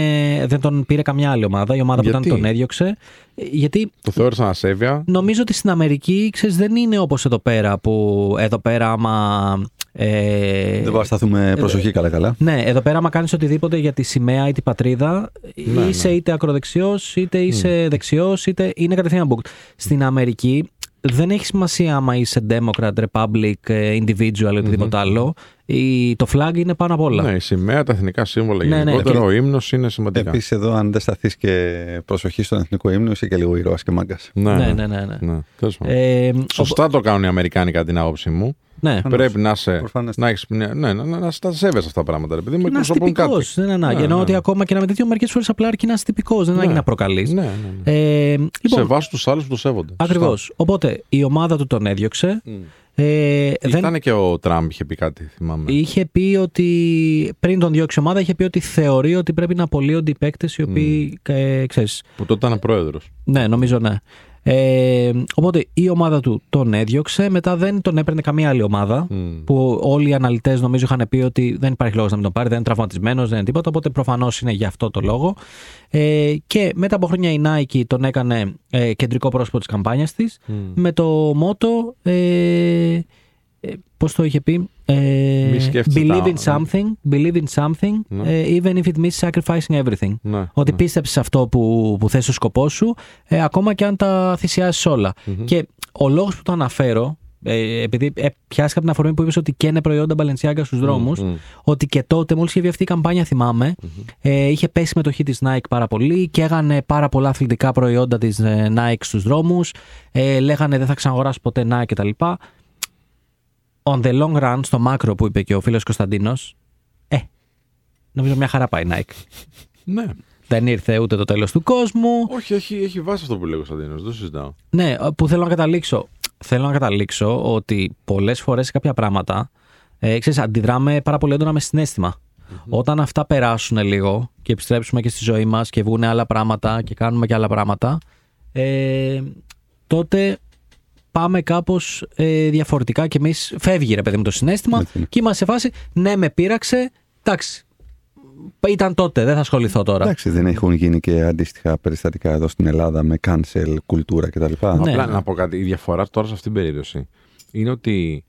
δεν τον πήρε καμιά άλλη ομάδα. Η ομάδα που Γιατί; ήταν τον έδιωξε. Ε, Γιατί Το θεώρησαν ασέβεια. νομίζω ότι στην Αμερική, ξέρεις, δεν είναι όπως εδώ πέρα, που εδώ πέρα άμα... Ε, Δεν βασταθούμε προσοχή καλά-καλά. ναι, εδώ πέρα, άμα κάνεις οτιδήποτε για τη σημαία ή την πατρίδα, Ναι, είσαι ναι. είτε ακροδεξιός, είτε είσαι δεξιός, είτε είναι κατευθείαν booked. Στην Αμερική δεν έχει σημασία άμα είσαι Democrat, Republic, ε, Individual ή οτιδήποτε άλλο. Η, το flag είναι πάνω απ' όλα. Ναι, η σημαία, τα εθνικά σύμβολα Ναι, ναι. γενικότερα, ο ύμνος είναι σημαντικά. Επίσης, εδώ, αν δεν σταθείς και προσοχή στον εθνικό ύμνο, είσαι και λίγο ήρωας και μάγκας. Ναι, ναι, ναι. ναι, ναι. ναι. τέλος πάντων. Ε, Σωστά το κάνουν οι Αμερικάνοι κατά την άποψή μου. ναι. Πρέπει να σε. Προφανώς. Να, έχεις, μια- ναι, να, να, να τα σέβεσαι αυτά τα πράγματα. Επειδή με Και να είσαι εκπροσωπούν τυπικό. κάτι. Δεν είναι ανάγκη. Ναι, Ενώ ναι. ότι ακόμα και να με τέτοιο μερικές φορές απλά αρκεί να είσαι τυπικός. Δεν είναι Ναι. ανάγκη να προκαλείς. Ναι, ναι, ναι. Ε, λοιπόν, Σεβάσου τους άλλους που το σέβονται. ακριβώς. Οπότε η ομάδα του τον έδιωξε. Ε, δεν Ήταν και ο Τραμπ είχε πει κάτι, θυμάμαι. Είχε πει ότι πριν τον διώξει η ομάδα, είχε πει ότι θεωρεί ότι πρέπει να απολύονται οι παίκτες οι οποίοι. Ε, ξέρεις, Που τότε ήταν πρόεδρος. ναι, νομίζω ναι. Ε, οπότε η ομάδα του τον έδιωξε. Μετά δεν τον έπαιρνε καμία άλλη ομάδα. Που όλοι οι αναλυτές νομίζω είχαν πει ότι δεν υπάρχει λόγος να μην τον πάρει, δεν είναι τραυματισμένος, δεν είναι τίποτα. Οπότε προφανώς είναι για αυτό το λόγο. Ε, και μετά από χρόνια η Nike τον έκανε ε, κεντρικό πρόσωπο της καμπάνιας της με το μότο. Ε, ε, Πώς το είχε πει, ε, Μη σκέφτεσαι Believe τα- in something, believe in something, Ναι. ε, even if it means sacrificing everything. Ναι, Ότι ναι. πίστεψες σε αυτό που, που θες στο σκοπό σου, ε, ακόμα και αν τα θυσιάσεις όλα. Και ο λόγος που το αναφέρω, ε, επειδή ε, πιάστηκα από την αφορμή που είπες ότι καίνε προϊόντα Balenciaga στους δρόμους, μμ. ότι και τότε, μόλις είχε βγει αυτή η καμπάνια, θυμάμαι, ε, είχε πέσει η συμμετοχή της Nike πάρα πολύ και έγανε πάρα πολλά αθλητικά προϊόντα της ε, Nike στους δρόμους. Ε, λέγανε δεν θα ξαναγοράσω ποτέ Nike κτλ. On the long run, στο μάκρο που είπε και ο φίλος Κωνσταντίνος, ε, νομίζω μια χαρά πάει η Nike. Ναι. Δεν ήρθε ούτε το τέλος του κόσμου. Όχι, έχει, έχει βάσει αυτό που λέει ο Κωνσταντίνος. Δεν το συζητάω. Ναι, που θέλω να καταλήξω. Θέλω να καταλήξω ότι πολλές φορές σε κάποια πράγματα ε, ξέρεις, αντιδράμε πάρα πολύ έντονα με συναισθημα Όταν αυτά περάσουν λίγο και επιστρέψουμε και στη ζωή μας και βγουν άλλα πράγματα και κάνουμε και άλλα πράγματα, ε, τότε πάμε κάπως ε, διαφορετικά και εμείς φεύγει ρε παιδί μου το συνέστημα Έτσι είναι. και είμαστε σε φάση ναι, με πείραξε. Εντάξει. Ήταν τότε, δεν θα ασχοληθώ τώρα. Εντάξει, δεν έχουν γίνει και αντίστοιχα περιστατικά εδώ στην Ελλάδα με cancel κουλτούρα κτλ. Ναι. Απλά να πω κάτι. Η διαφορά τώρα σε αυτήν την περίπτωση είναι ότι Ε,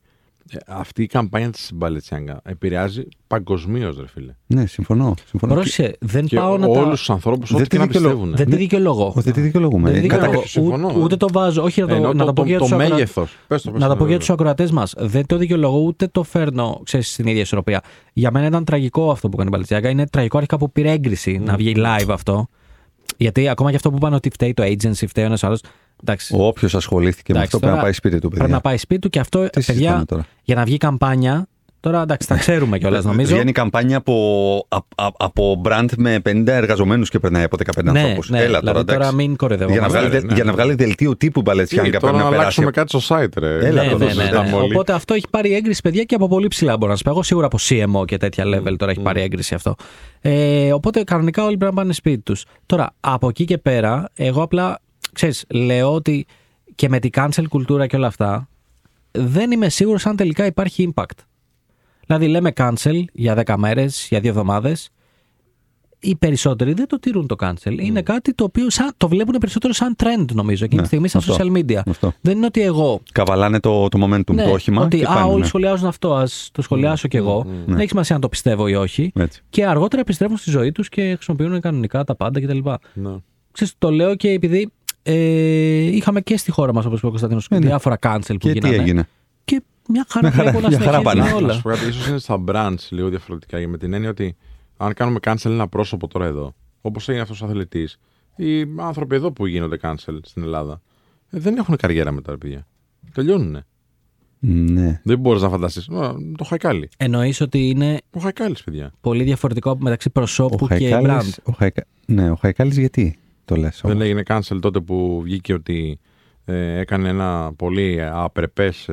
αυτή η καμπάνια της Μπαλετσιάγκα επηρεάζει παγκοσμίως, ρε φίλε. Ναι, συμφωνώ. συμφωνώ. Πρόσεχε, δεν Και πάω να όλους τα. τους ανθρώπους, Δεν ό,τι και τη να δικαιολογώ. πιστεύουν. Δεν τη δικαιολογώ. Όχι, δεν τη δικαιολογούμε. Δεν τη Ε, Κατά- δικαιολογώ. συμφωνώ. Ούτε, ούτε το βάζω. Όχι, να το, Ενώ να το πω και για το, τους ακροατέ. μέγεθος. Πες το, πες Να το, το πω για βέβαια. τους ακροατές μας. Δεν το δικαιολογώ ούτε το φέρνω ξέρεις, στην ίδια ισορροπία. Για μένα ήταν τραγικό αυτό που έκανε η Μπαλτσιάγκα. Είναι τραγικό αρχικά που πήρε έγκριση να βγει live αυτό. Γιατί ακόμα και αυτό που είπαν ότι φταίει το agency, φταίει ο ένας άλλος. Εντάξει, Όποιος ασχολήθηκε με Εντάξει, αυτό πρέπει να τώρα πάει σπίτι του, παιδιά. πρέπει να πάει σπίτι του και αυτό, Τι παιδιά, συζητάμε τώρα; για να βγει καμπάνια. Τώρα εντάξει, τα ξέρουμε κιόλας νομίζω. Βγαίνει καμπάνια από, α- α- από brand με 50 εργαζομένους και περνάει από 15 ναι, ανθρώπους. ναι, Έλα τώρα, δηλαδή τώρα εντάξει. μην κορεδεύω. Για να, βγάλει, ναι, δε- ναι. για να βγάλει δελτίο τύπου Τι, Μπαλετσιάνκα Τώρα πρέπει να να περάσει. αλλάξουμε κάτι στο site, ρε. Έλα, ναι, το ναι, ναι, συζητάμε ναι. όλοι. Οπότε αυτό έχει πάρει έγκριση, παιδιά, και από πολύ ψηλά μπορώ να σα πω. Εγώ σίγουρα από CMO και τέτοια level τώρα έχει πάρει έγκριση αυτό. Ε, οπότε κανονικά όλοι πρέπει να πάνε σπίτι τους. Τώρα, από εκεί και πέρα, εγώ απλά ξέρεις, λέω ότι και με την cancel κουλτούρα και όλα αυτά, δεν είμαι σίγουρος αν τελικά υπάρχει impact. Δηλαδή, λέμε cancel για 10 μέρες, για 2 εβδομάδες. Οι περισσότεροι δεν το τηρούν το cancel. Είναι κάτι το οποίο σαν, το βλέπουν περισσότερο σαν trend, νομίζω, εκείνη Ναι, τη στιγμή στα αυτό. social media. Αυτό. Δεν είναι ότι εγώ Καβαλάνε το, το momentum, ναι, το όχημα. ότι και α, πάνε, όλοι ναι. σχολιάζουν αυτό, ας το σχολιάσω κι εγώ. Δεν έχει σημασία αν το πιστεύω ή όχι. Έτσι. Και αργότερα επιστρέφουν στη ζωή τους και χρησιμοποιούν κανονικά τα πάντα κτλ. Ναι. Ξέρεις, το λέω και επειδή ε, είχαμε και στη χώρα μας, όπως είπε ο Κωνσταντίνος, ναι. διάφορα cancel που Και τι γίνανε. έγινε; Και μια χαρά Μια χαρά- βλέπω να μια χαρά συνεχίζουν πάνε. Να όλα. σου πω κάτι, ίσως είναι στα brands λίγο διαφορετικά με την έννοια ότι αν κάνουμε cancel ένα πρόσωπο τώρα εδώ, όπως έγινε αυτός ο αθλητής, οι άνθρωποι εδώ που γίνονται cancel στην Ελλάδα, ε, δεν έχουν καριέρα μετά, ρε παιδιά. Τελειώνουνε. Ναι. Δεν μπορείς να φανταστείς. Το Χαϊκάλι. Εννοείς ότι είναι Ο Χαϊκάλι, παιδιά. πολύ διαφορετικό μεταξύ προσώπου Ο και brand. Χαϊκάλης, ο Χαϊκα... Ναι, ο Χαϊκάλης γιατί; Το λες. Δεν όμως; έγινε cancel τότε που βγήκε ότι ε, έκανε ένα πολύ απρεπές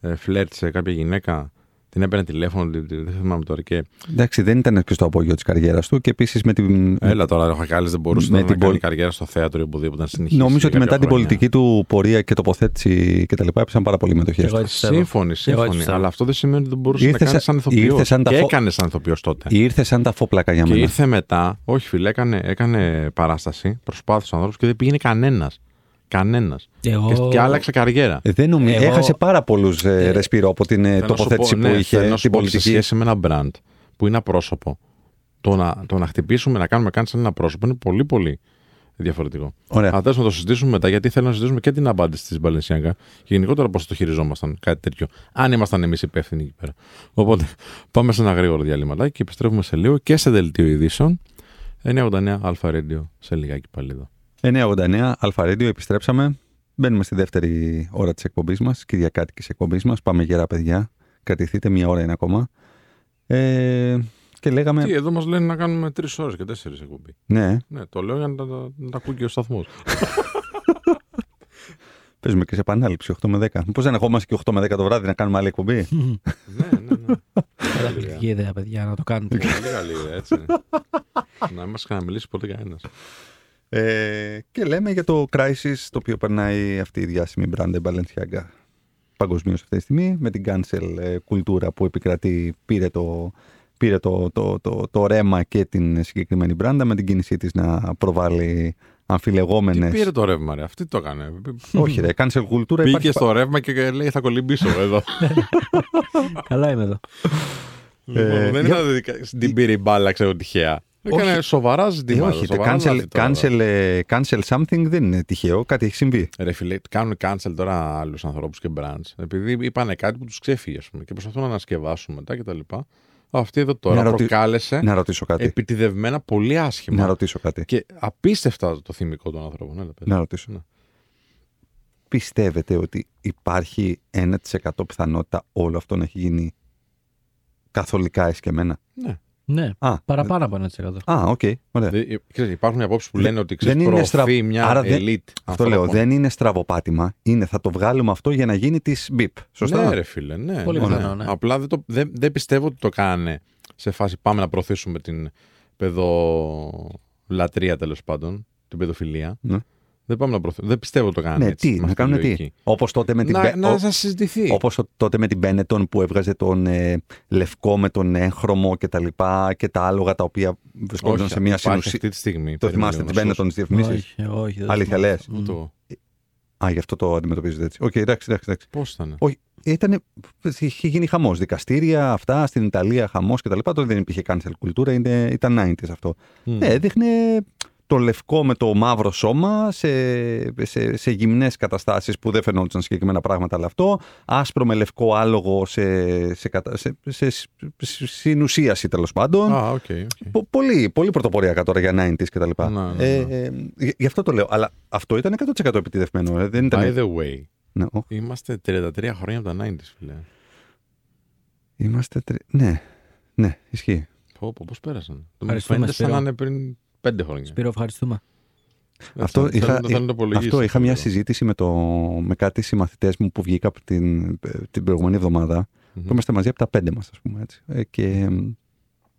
ε, φλερτ σε κάποια γυναίκα. Την έπαιρνε τηλέφωνο, τη- τη- δεν θυμάμαι τώρα. Και Εντάξει, δεν ήταν και στο απόγειο της καριέρας του και επίσης με την. έλα τώρα, ο Χαϊκάλι δεν μπορούσε Με να την κάνει πολ- καριέρα στο θέατρο ή οπουδήποτε να συνεχίσει. Νομίζω ότι για μετά κάποια την χρόνια. πολιτική του πορεία και τοποθέτηση κτλ. έπεσαν πάρα πολύ μετοχέ. Εγώ έτσι πιστεύω. Σύμφωνοι, Εγώ έτσι σύμφωνοι. πιστεύω. Αλλά αυτό δεν σημαίνει ότι δεν μπορούσε Ήρθε να κάνει σαν- σαν ηθοποιός. ήρθε σαν τα Και φω- έκανες σαν ηθοποιός τότε. Ήρθε σαν τα φόπλακα για Και μένα. ήρθε μετά, όχι φίλε, έκανε, έκανε παράσταση, προσπάθησε ανθρώπου και δεν πήγαινε κανένας. Κανένας. Εγώ- Και, και άλλαξε καριέρα. Ε, Δεν νομίζω. Εγώ- Έχασε πάρα πολλούς ε, ρεσπίρο από την ε, Θέλω να σου τοποθέτηση πω, που ναι, είχε θέλω να σου στην πω ότι πολιτική. Σε σχέση με ένα brand που είναι απρόσωπο, το να, το να χτυπήσουμε, να κάνουμε κάτι σαν ένα πρόσωπο είναι πολύ πολύ διαφορετικό. Ωραία. Αν θες να το συζητήσουμε μετά, γιατί θέλω να συζητήσουμε και την απάντηση της Μπαλενσιάγκα και γενικότερα πώς το χειριζόμασταν κάτι τέτοιο. Αν ήμασταν εμείς υπεύθυνοι εκεί πέρα. Οπότε πάμε σε ένα γρήγορο διαλύματάκι και επιστρέφουμε σε λίγο και σε δελτίο ειδήσεων. 989 Αλφα Radio σε λιγάκι πάλι εδώ. 989 Αλφα Radio, επιστρέψαμε. Μπαίνουμε στη δεύτερη ώρα της εκπομπής μας, Κυριακάτικης εκπομπής μας. Πάμε γερά, παιδιά. Κρατηθείτε, μία ώρα είναι ακόμα. Ε, και λέγαμε. Τι, εδώ μας λένε να κάνουμε τρεις ώρες και τέσσερις εκπομπή. Ναι, Ναι, το λέω για να τα, να τα ακούει και ο σταθμός. παίζουμε και σε επανάληψη 8 με 10. Μήπως δεν ερχόμαστε και 8 με 10 το βράδυ να κάνουμε άλλη εκπομπή; ναι, ναι, ναι. Καταπληκτική ιδέα, παιδιά, να το κάνετε. Πολύ καλή ιδέα, έτσι. να μην μας ξαναμιλήσει ποτέ κανένας. Ε, και λέμε για το crisis το οποίο περνάει αυτή η διάσημη brand Balenciaga παγκοσμίως αυτή τη στιγμή με την cancel ε, κουλτούρα που επικρατεί πήρε το, πήρε το, το, το, το ρέμα και την συγκεκριμένη μπράντα με την κίνησή της να προβάλλει Τι αμφιλεγόμενες πήρε το ρεύμα, ρε. Αυτή το έκανε. όχι ρε, cancel κουλτούρα Πήγε υπάρχει στο ρεύμα και λέει θα κολυμπήσω εδώ. Καλά είμαι εδώ. Λοιπόν, δεν για- είναι ότι την πήρε η μπάλα, ξέρω τυχαία. Έκανε σοβαρά Ε, ζητήματα. όχι, το σοβαρά cancel, λάθη τώρα. cancel, ε, cancel something δεν είναι τυχαίο, κάτι έχει συμβεί. Ρε φίλε, κάνουν cancel τώρα άλλους ανθρώπους και brands. Επειδή είπανε κάτι που τους ξέφυγε, ας πούμε, και προσπαθούν να ανασκευάσουν μετά κτλ. Αυτή εδώ τώρα Να ρωτη- προκάλεσε Να ρωτήσω κάτι. επιτηδευμένα πολύ άσχημα. Να ρωτήσω κάτι. Και απίστευτα το θυμικό των ανθρώπων. Έλα, πες. Να ρωτήσω. Ναι. Πιστεύετε ότι υπάρχει 1% πιθανότητα όλο αυτό να έχει γίνει καθολικά εσκεμμένα; Ναι. Ναι, Α, παραπάνω από 1%. Α, οκ, ωραία. Δε- ξέρεις, υπάρχουν απόψεις που Δεν- λένε ότι ξέρεις, δεν είναι προωθεί στρα- μια Άρα δεν- ελίτ. Αυτό λέω, ανθρώπων. δεν είναι στραβοπάτημα. Είναι θα το βγάλουμε αυτό για να γίνει της μπιπ. Σωστά. Ναι, ρε φίλε, ναι. Πολύ ναι, πιθανό, ναι. Απλά δεν, το, δεν, δεν πιστεύω ότι το κάνε σε φάση πάμε να προωθήσουμε την παιδολατρεία τέλος πάντων, την παιδοφιλία. Ναι. Δεν πάμε να προωθήσουμε. Δεν πιστεύω ότι το κάνε Ναι, έτσι. τι, με να αυτή τη κάνουν τι. λογική. Όπως τότε με την. Να, Μπε- να ο- σας συζητηθεί. Όπως ο- τότε με την Benetton που έβγαζε τον ε, λευκό με τον έγχρωμο και τα λοιπά και τα άλογα τα οποία βρισκόντουσαν Όχι, σε μια υπάρχει συνουσία. αυτή τη στιγμή. Το Περίμενε θυμάστε λίγο την να Benetton σώσω. στις διαφημίσεις. Όχι, όχι. δεν Αλήθεια θυμάμαι. λες; Μμ. Ούτε εγώ. Α, γι' αυτό το αντιμετωπίζετε έτσι. Οκ, εντάξει, εντάξει, εντάξει. Πώς ήταν. Όχι, ήταν, είχε γίνει χαμός. Δικαστήρια, αυτά στην Ιταλία, χαμός κτλ. Τότε δεν υπήρχε cancel κουλτούρα, ήταν 90s αυτό. Μμ. Ε, έδειχνε το λευκό με το μαύρο σώμα σε, σε, σε γυμνές καταστάσεις που δεν φαινόντουσαν συγκεκριμένα πράγματα αλλά αυτό, άσπρο με λευκό άλογο σε, σε, κατα- σε, σε, σε, συνουσίαση τέλος πάντων. Α, ok. ok. Πο- πολύ, πολύ πρωτοποριακά τώρα για 90s κτλ. Ναι, ναι, ναι. Ε, ε, γι- γι' αυτό το λέω. Αλλά αυτό ήταν 100% επιτυχημένο. Ε, δεν ήταν... By the way, Ναι, ο, είμαστε 33 χρόνια από τα 90s, φίλε. είμαστε. τρι- Ναι, ναι, ισχύει. Πω, πω, πώς πέρασαν. Το μου Ευχαριστούμε, φαίνεται σαν Σπύρο. να είναι πριν 5 χρόνια. Σπύρο, ευχαριστούμε. Έτσι, Αυτό θέλω- είχα, θέλω να το υπολογίσω αυτό είχα μια λίγο. συζήτηση με, το, με κάτι συμμαθητές μου που βγήκα από την, την προηγούμενη εβδομάδα. Μμμ. που είμαστε μαζί από τα πέντε μας, ας πούμε έτσι. Ε, και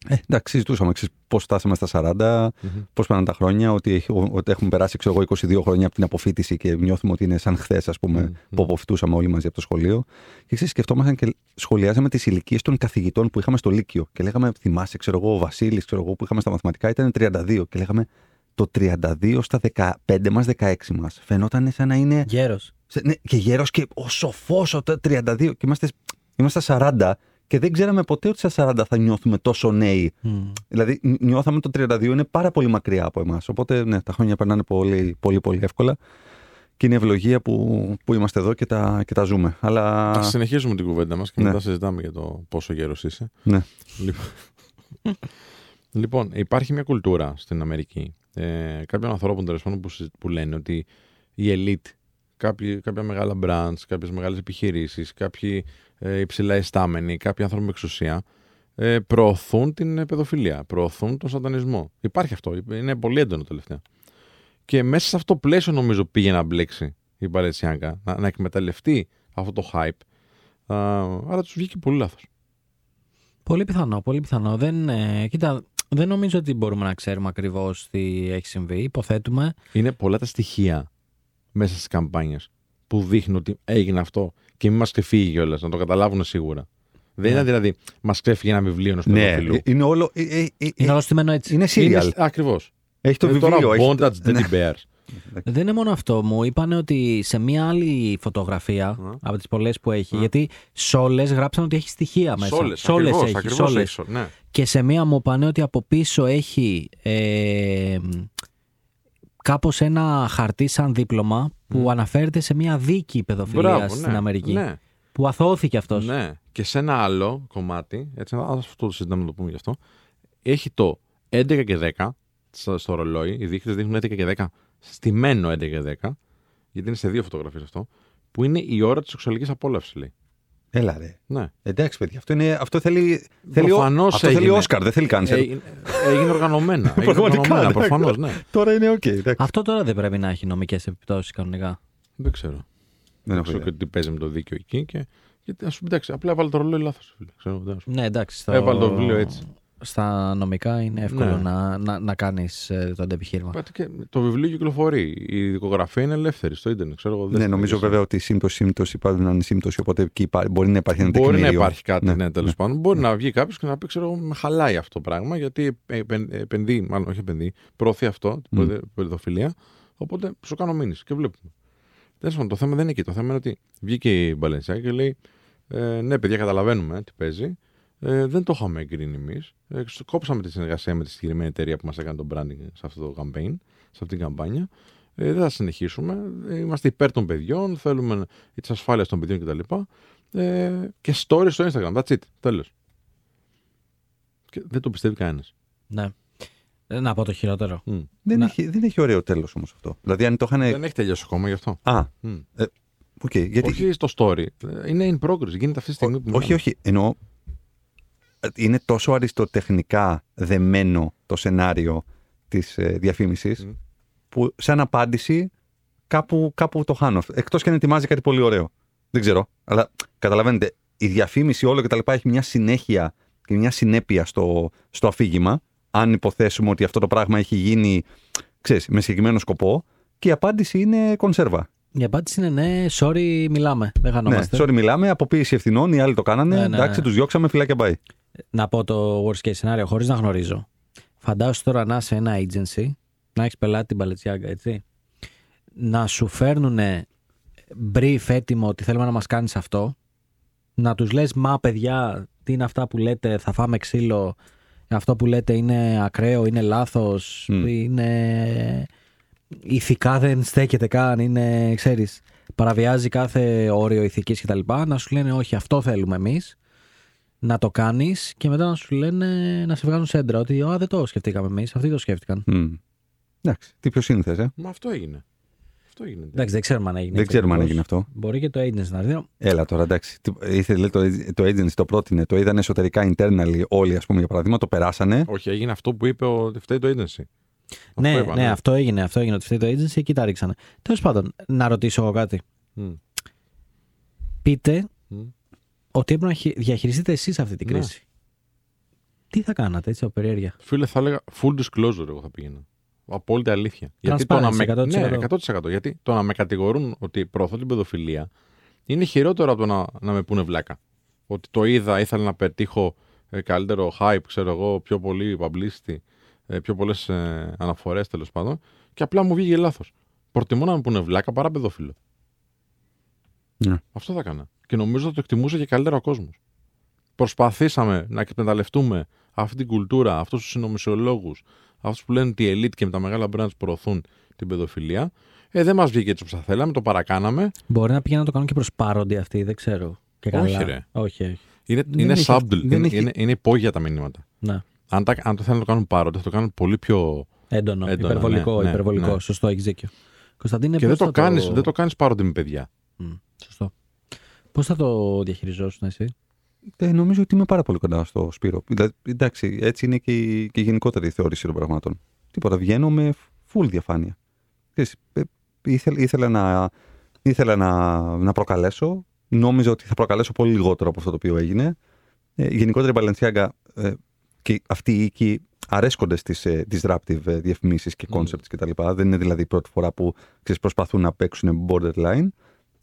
ε, εντάξει, συζητούσαμε ξέρεις, πώς φτάσαμε στα 40, Μμμ. πώς πέραν τα χρόνια, ότι, έχει- ότι έχουμε περάσει ξέρω, εγώ, 22 χρόνια από την αποφύτιση και νιώθουμε ότι είναι σαν χθες, ας πούμε, Μμμ. που αποφυτούσαμε όλοι μαζί από το σχολείο. Και ξέρεις, σκεφτόμασταν και σχολιάζαμε τις ηλικίες των καθηγητών που είχαμε στο Λύκειο. Και λέγαμε, θυμάσαι, ξέρω εγώ, ο Βασίλης, ξέρω εγώ, που είχαμε στα μαθηματικά ήταν 32. Και λέγαμε, το 32 στα 15 μας, 16 μας. Φαινόταν σαν να είναι Γέρος. σε- ναι, και γέρος και ο σοφός ο τε- 32. Και είμαστε, είμαστε στα 40 και δεν ξέραμε ποτέ ότι στα 40 θα νιώθουμε τόσο νέοι. Δηλαδή, νι- νιώθαμε το 32 είναι πάρα πολύ μακριά από εμάς. Οπότε, ναι, τα χρόνια περνάνε πολύ, πολύ, πολύ εύκολα. Και είναι ευλογία που, που είμαστε εδώ και τα, και τα ζούμε. Αλλά. Ας συνεχίσουμε την κουβέντα μας και Ναι. μετά συζητάμε για το πόσο γέρος είσαι. Ναι. Λοιπόν, λοιπόν, υπάρχει μια κουλτούρα στην Αμερική ε, κάποιων ανθρώπων τέλος πάντων που, συ- που λένε ότι η elite, κάποιοι, κάποια μεγάλα brands, κάποιες μεγάλες επιχειρήσεις, κάποιοι ε, υψηλά ειστάμενοι, κάποιοι άνθρωποι με εξουσία ε, προωθούν την ε, παιδοφιλία, προωθούν τον σατανισμό. Υπάρχει αυτό, είναι πολύ έντονο τελευταία. Και μέσα σε αυτό το πλαίσιο νομίζω πήγε να μπλέξει η Μπαλετσιάνκα, να, να εκμεταλλευτεί αυτό το hype. Α, άρα τους βγήκε πολύ λάθος. Πολύ πιθανό, πολύ πιθανό. Δεν, ε, κοίτα, δεν νομίζω ότι μπορούμε να ξέρουμε ακριβώς τι έχει συμβεί. Υποθέτουμε. Είναι πολλά τα στοιχεία μέσα στις καμπάνιες που δείχνουν ότι έγινε αυτό και μην μας ξεφύγει κιόλας, να το καταλάβουν σίγουρα. Δεν Ναι. είναι δηλαδή μας ξέφυγε ένα βιβλίο ενός ναι, παιδοφιλού. ε, είναι όλο. ε, ε, ε, Είναι όλο στημένο έτσι. είναι serial. Ακριβώς. Έχει το τώρα βιβλίο. έχει- Bondage Teddy Bears. Δεν είναι μόνο αυτό. Μου είπαν ότι σε μία άλλη φωτογραφία Α. από τις πολλές που έχει, Α. γιατί σε όλες γράψαν ότι έχει στοιχεία μέσα. Σόλες, Σε όλες ακριβώς, έχει. ακριβώς σε όλες. έχει, σο- ναι. Και σε μία μου είπαν ότι από πίσω έχει ε, κάπως ένα χαρτί σαν δίπλωμα που Μμ. αναφέρεται σε μία δίκη παιδοφιλίας Μπράβο, στην ναι, Αμερική. Ναι, Που αθώθηκε αυτός. ναι. Και σε ένα άλλο κομμάτι, έτσι, ας αυτό το συζητάμε να το πούμε γι' αυτό, έχει το 11 και 10 στο, στο ρολόι, οι δείκτες δείχνουν 11 και 10, στημένο 11 και 10, γιατί είναι σε δύο φωτογραφίες αυτό, που είναι η ώρα της σεξουαλικής απόλαυσης, λέει. Έλα, ρε. Ναι. Εντάξει, παιδιά, αυτό, είναι, αυτό θέλει. θέλει Προφανώς αυτό θέλει έγινε. Όσκαρ, δεν θέλει cancel. Έγινε, έγινε οργανωμένα. έγινε Πραγματικά, οργανωμένα, ναι. προφανώς, ναι. Τώρα είναι οκ. εντάξει. Αυτό τώρα δεν πρέπει να έχει νομικές επιπτώσεις κανονικά. Δεν ξέρω. Δεν Δεν έχω ξέρω ιδέα. και τι παίζει με το δίκαιο εκεί. Και, γιατί, ας πούμε, εντάξει, απλά έβαλε το ρολόι λάθος. Φίλε. Ξέρω, δεν σου- Ναι, εντάξει. Στο... Έβαλε το βιβλίο έτσι. Στα νομικά είναι εύκολο Ναι. να, να, να κάνεις ε, το αντεπιχείρημα. Πάτε και το βιβλίο κυκλοφορεί. Η δικογραφία είναι ελεύθερη στο ίντερνετ. Ξέρω, εγώ, δεν Ναι, στην νομίζω έδειξα. βέβαια ότι σύμπτωση σύμπτωση πρέπει να είναι σύμπτωση, οπότε εκεί υπά- μπορεί να υπάρχει ένα Μπορεί να τεκμήριο. υπάρχει κάτι, Ναι, ναι, τέλος ναι. πάντων. Μπορεί να βγει κάποιος και να πει: Ξέρω εγώ, με χαλάει αυτό το πράγμα, γιατί επεν- επενδύει, μάλλον όχι επενδύει, προωθεί αυτό, την Μμ. παιδε- παιδοφιλία. Οπότε σου κάνω μήνυση και βλέπουμε. Τέλος πάντων, το θέμα δεν είναι εκεί. Το θέμα είναι ότι βγήκε η Μπαλενσιά και λέει: ε, Ναι, παιδιά, καταλαβαίνουμε ε, τι παίζει. Ε, δεν το είχαμε εγκρίνει εμείς. Ε, κόψαμε τη συνεργασία με τη συγκεκριμένη εταιρεία που μας έκανε το branding σε αυτό το campaign, σε αυτή την καμπάνια. Ε, δεν θα συνεχίσουμε. Ε, είμαστε υπέρ των παιδιών, θέλουμε τη ασφάλεια των παιδιών κτλ. Ε, και story στο Instagram. That's it. Τέλος. Και δεν το πιστεύει κανένας. Ναι. Ε, Να πω το χειρότερο. Δεν, Να- έχει, δεν έχει ωραίο τέλος όμως αυτό. Δηλαδή, αν το είχαν. Δεν έχει τελειώσει ακόμα γι' αυτό. Α, Μμ. οκ. γιατί. Όχι στο story. Ε, Είναι in progress. Γίνεται αυτή τη στιγμή που όχι, όχι. Εννοώ. Ε, Είναι τόσο αριστοτεχνικά δεμένο το σενάριο της ε, διαφήμισης Μμ. που σαν απάντηση κάπου, κάπου το χάνω. Εκτός και αν ετοιμάζει κάτι πολύ ωραίο. Δεν ξέρω. Αλλά καταλαβαίνετε, η διαφήμιση όλο και τα λοιπά έχει μια συνέχεια και μια συνέπεια στο, στο αφήγημα. Αν υποθέσουμε ότι αυτό το πράγμα έχει γίνει ξέρεις, με συγκεκριμένο σκοπό και η απάντηση είναι κονσέρβα. Η απάντηση είναι ναι, sorry, μιλάμε. Δεν Ναι, χανόμαστε. sorry, μιλάμε, αποποίηση ευθυνών, οι άλλοι το κάνανε. Ναι, ναι, εντάξει, ναι. τους διώξαμε, φυλάκια πάει. Να πω το worst case scenario χωρίς να γνωρίζω. Φαντάσου τώρα να είσαι ένα agency, να έχεις πελάτη την Παλαιτσιάγκα, έτσι. Να σου φέρνουν brief έτοιμο ότι θέλουμε να μας κάνεις αυτό Να τους λες μα παιδιά τι είναι αυτά που λέτε θα φάμε ξύλο αυτό που λέτε είναι ακραίο, είναι λάθος, Μμ. είναι ηθικά δεν στέκεται καν, είναι ξέρεις παραβιάζει κάθε όριο ηθικής κτλ. Να σου λένε όχι αυτό θέλουμε εμείς να το κάνεις και μετά να σου λένε να σε βγάζουν σέντρα ότι α, δεν το σκεφτήκαμε εμείς, αυτοί το σκέφτηκαν. Μμ. Εντάξει, τι πιο σύνθες, ε. Μα αυτό έγινε. Αυτό έγινε. Εντάξει, δεν ξέρουμε αν έγινε. Δεν αυτό ξέρουμε αν ακριβώς. έγινε αυτό. Μπορεί και το agency να δει. Έλα τώρα, εντάξει. Τι- Ήθελε το, το agency το πρότεινε, το είδαν εσωτερικά internally όλοι, ας πούμε, για παράδειγμα, το περάσανε. Όχι, έγινε αυτό που είπε ότι φταίει το agency. Αυτό Ναι, είπα, ναι, αυτό έγινε. Αυτό έγινε. Ότι φταίει το agency εκεί τα ρίξανε. Τέλος πάντων, να ρωτήσω εγώ κάτι. Μμ. Πείτε Μμ. Ότι έπρεπε να χει- διαχειριστείτε εσείς αυτή την Ναι. κρίση. Τι θα κάνατε έτσι από περιέργεια; Φίλε, θα έλεγα full disclosure εγώ θα πήγαινα. Απόλυτη αλήθεια. Γιατί το, να με... Transparency, 100%. Ναι, 100%. Γιατί το να με κατηγορούν ότι προωθώ την παιδοφιλία είναι χειρότερο από το να, να με πούνε βλάκα. Ότι το είδα, ήθελα να πετύχω ε, καλύτερο hype, ξέρω εγώ, πιο πολύ publicity, ε, πιο πολλές ε, αναφορές τέλος πάντων, και απλά μου βγήκε λάθος. Προτιμώ να με πούνε βλάκα παρά παιδόφιλο. Ναι. Αυτό θα έκανα. Και νομίζω ότι το εκτιμούσε και καλύτερα ο κόσμος. Προσπαθήσαμε να εκμεταλλευτούμε αυτή την κουλτούρα, αυτούς τους συνωμοσιολόγου, αυτούς που λένε ότι η elite και με τα μεγάλα brands προωθούν την παιδοφιλία. Ε, δεν μας βγήκε έτσι όπως θα θέλαμε, το παρακάναμε. Μπορεί να πηγαίνουν να το κάνουν και προ πάροντι αυτοί, δεν ξέρω. Και Όχι, καλά. ρε. Όχι, όχι. Είναι, Δεν είναι έχει subtle, αυτό- δεν είναι, έχει- είναι, είναι υπόγεια τα μηνύματα. Ναι. Αν, τα, αν το θέλουν να το κάνουν πάροντι, θα το κάνουν πολύ πιο. Έντονο, Έντονο, υπερβολικό. ναι, ναι, υπερβολικό. ναι. Σωστό, έχεις δίκιο. Κωνσταντίνε, και πώς δεν το, θα κάνεις, δεν το κάνεις πάροντι με παιδιά. Μμ, Σωστό. Πώς θα το διαχειριζόσουν εσύ; Ε, νομίζω ότι είμαι πάρα πολύ κοντά στο Σπύρο. Δηλαδή, εντάξει, έτσι είναι και η, και η γενικότερη θεώρηση των πραγμάτων. Τίποτα, βγαίνω με full διαφάνεια. Ξέρεις, ε, ήθελα, ήθελα, να, ήθελα να, να προκαλέσω. Νόμιζα ότι θα προκαλέσω πολύ λιγότερο από αυτό το οποίο έγινε. Ε, γενικότερα η Balenciaga ε, και αυτοί οι οίκοι αρέσκονται στις ε, disruptive ε, διαφημίσεις και Mm. concepts κτλ. Δεν είναι δηλαδή η πρώτη φορά που ξέρεις, προσπαθούν να παίξουν borderline.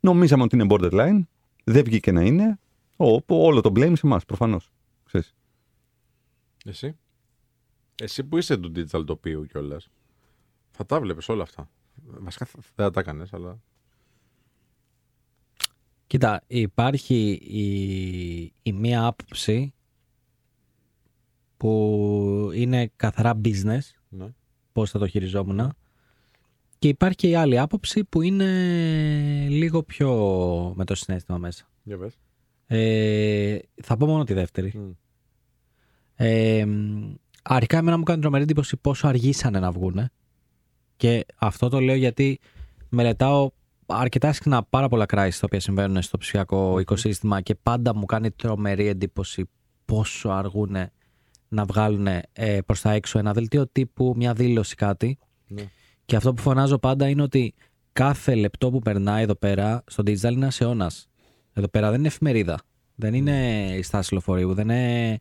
Νομίζαμε ότι είναι borderline. Δεν βγήκε να είναι. Ο, όλο το blame σε εμάς, προφανώς. Εσύ. Εσύ που είσαι του digital τοπίου κιόλας. Θα τα βλέπεις όλα αυτά. Βασικά θα- δεν θα τα έκανες, αλλά. Κοίτα, υπάρχει η, η μία άποψη που είναι καθαρά business, Ναι. πώς θα το χειριζόμουν. Και υπάρχει και η άλλη άποψη που είναι λίγο πιο με το συνέστημα μέσα. Για πες. Ε, θα πω μόνο τη δεύτερη. Μμ. Ε, μ, αρχικά εμένα μου κάνει τρομερή εντύπωση πόσο αργήσανε να βγούνε. Και αυτό το λέω γιατί μελετάω αρκετά συχνά πάρα πολλά crisis τα οποία συμβαίνουν στο ψηφιακό οικοσύστημα και πάντα μου κάνει τρομερή εντύπωση πόσο αργούν να βγάλουν ε, προς τα έξω ένα δελτίο τύπου, μια δήλωση κάτι. Ναι. Και αυτό που φωνάζω πάντα είναι ότι κάθε λεπτό που περνάει εδώ πέρα στο digital είναι ένα αιώνα. Εδώ πέρα δεν είναι εφημερίδα. Δεν είναι η στάση λεωφορείου. Δεν είναι...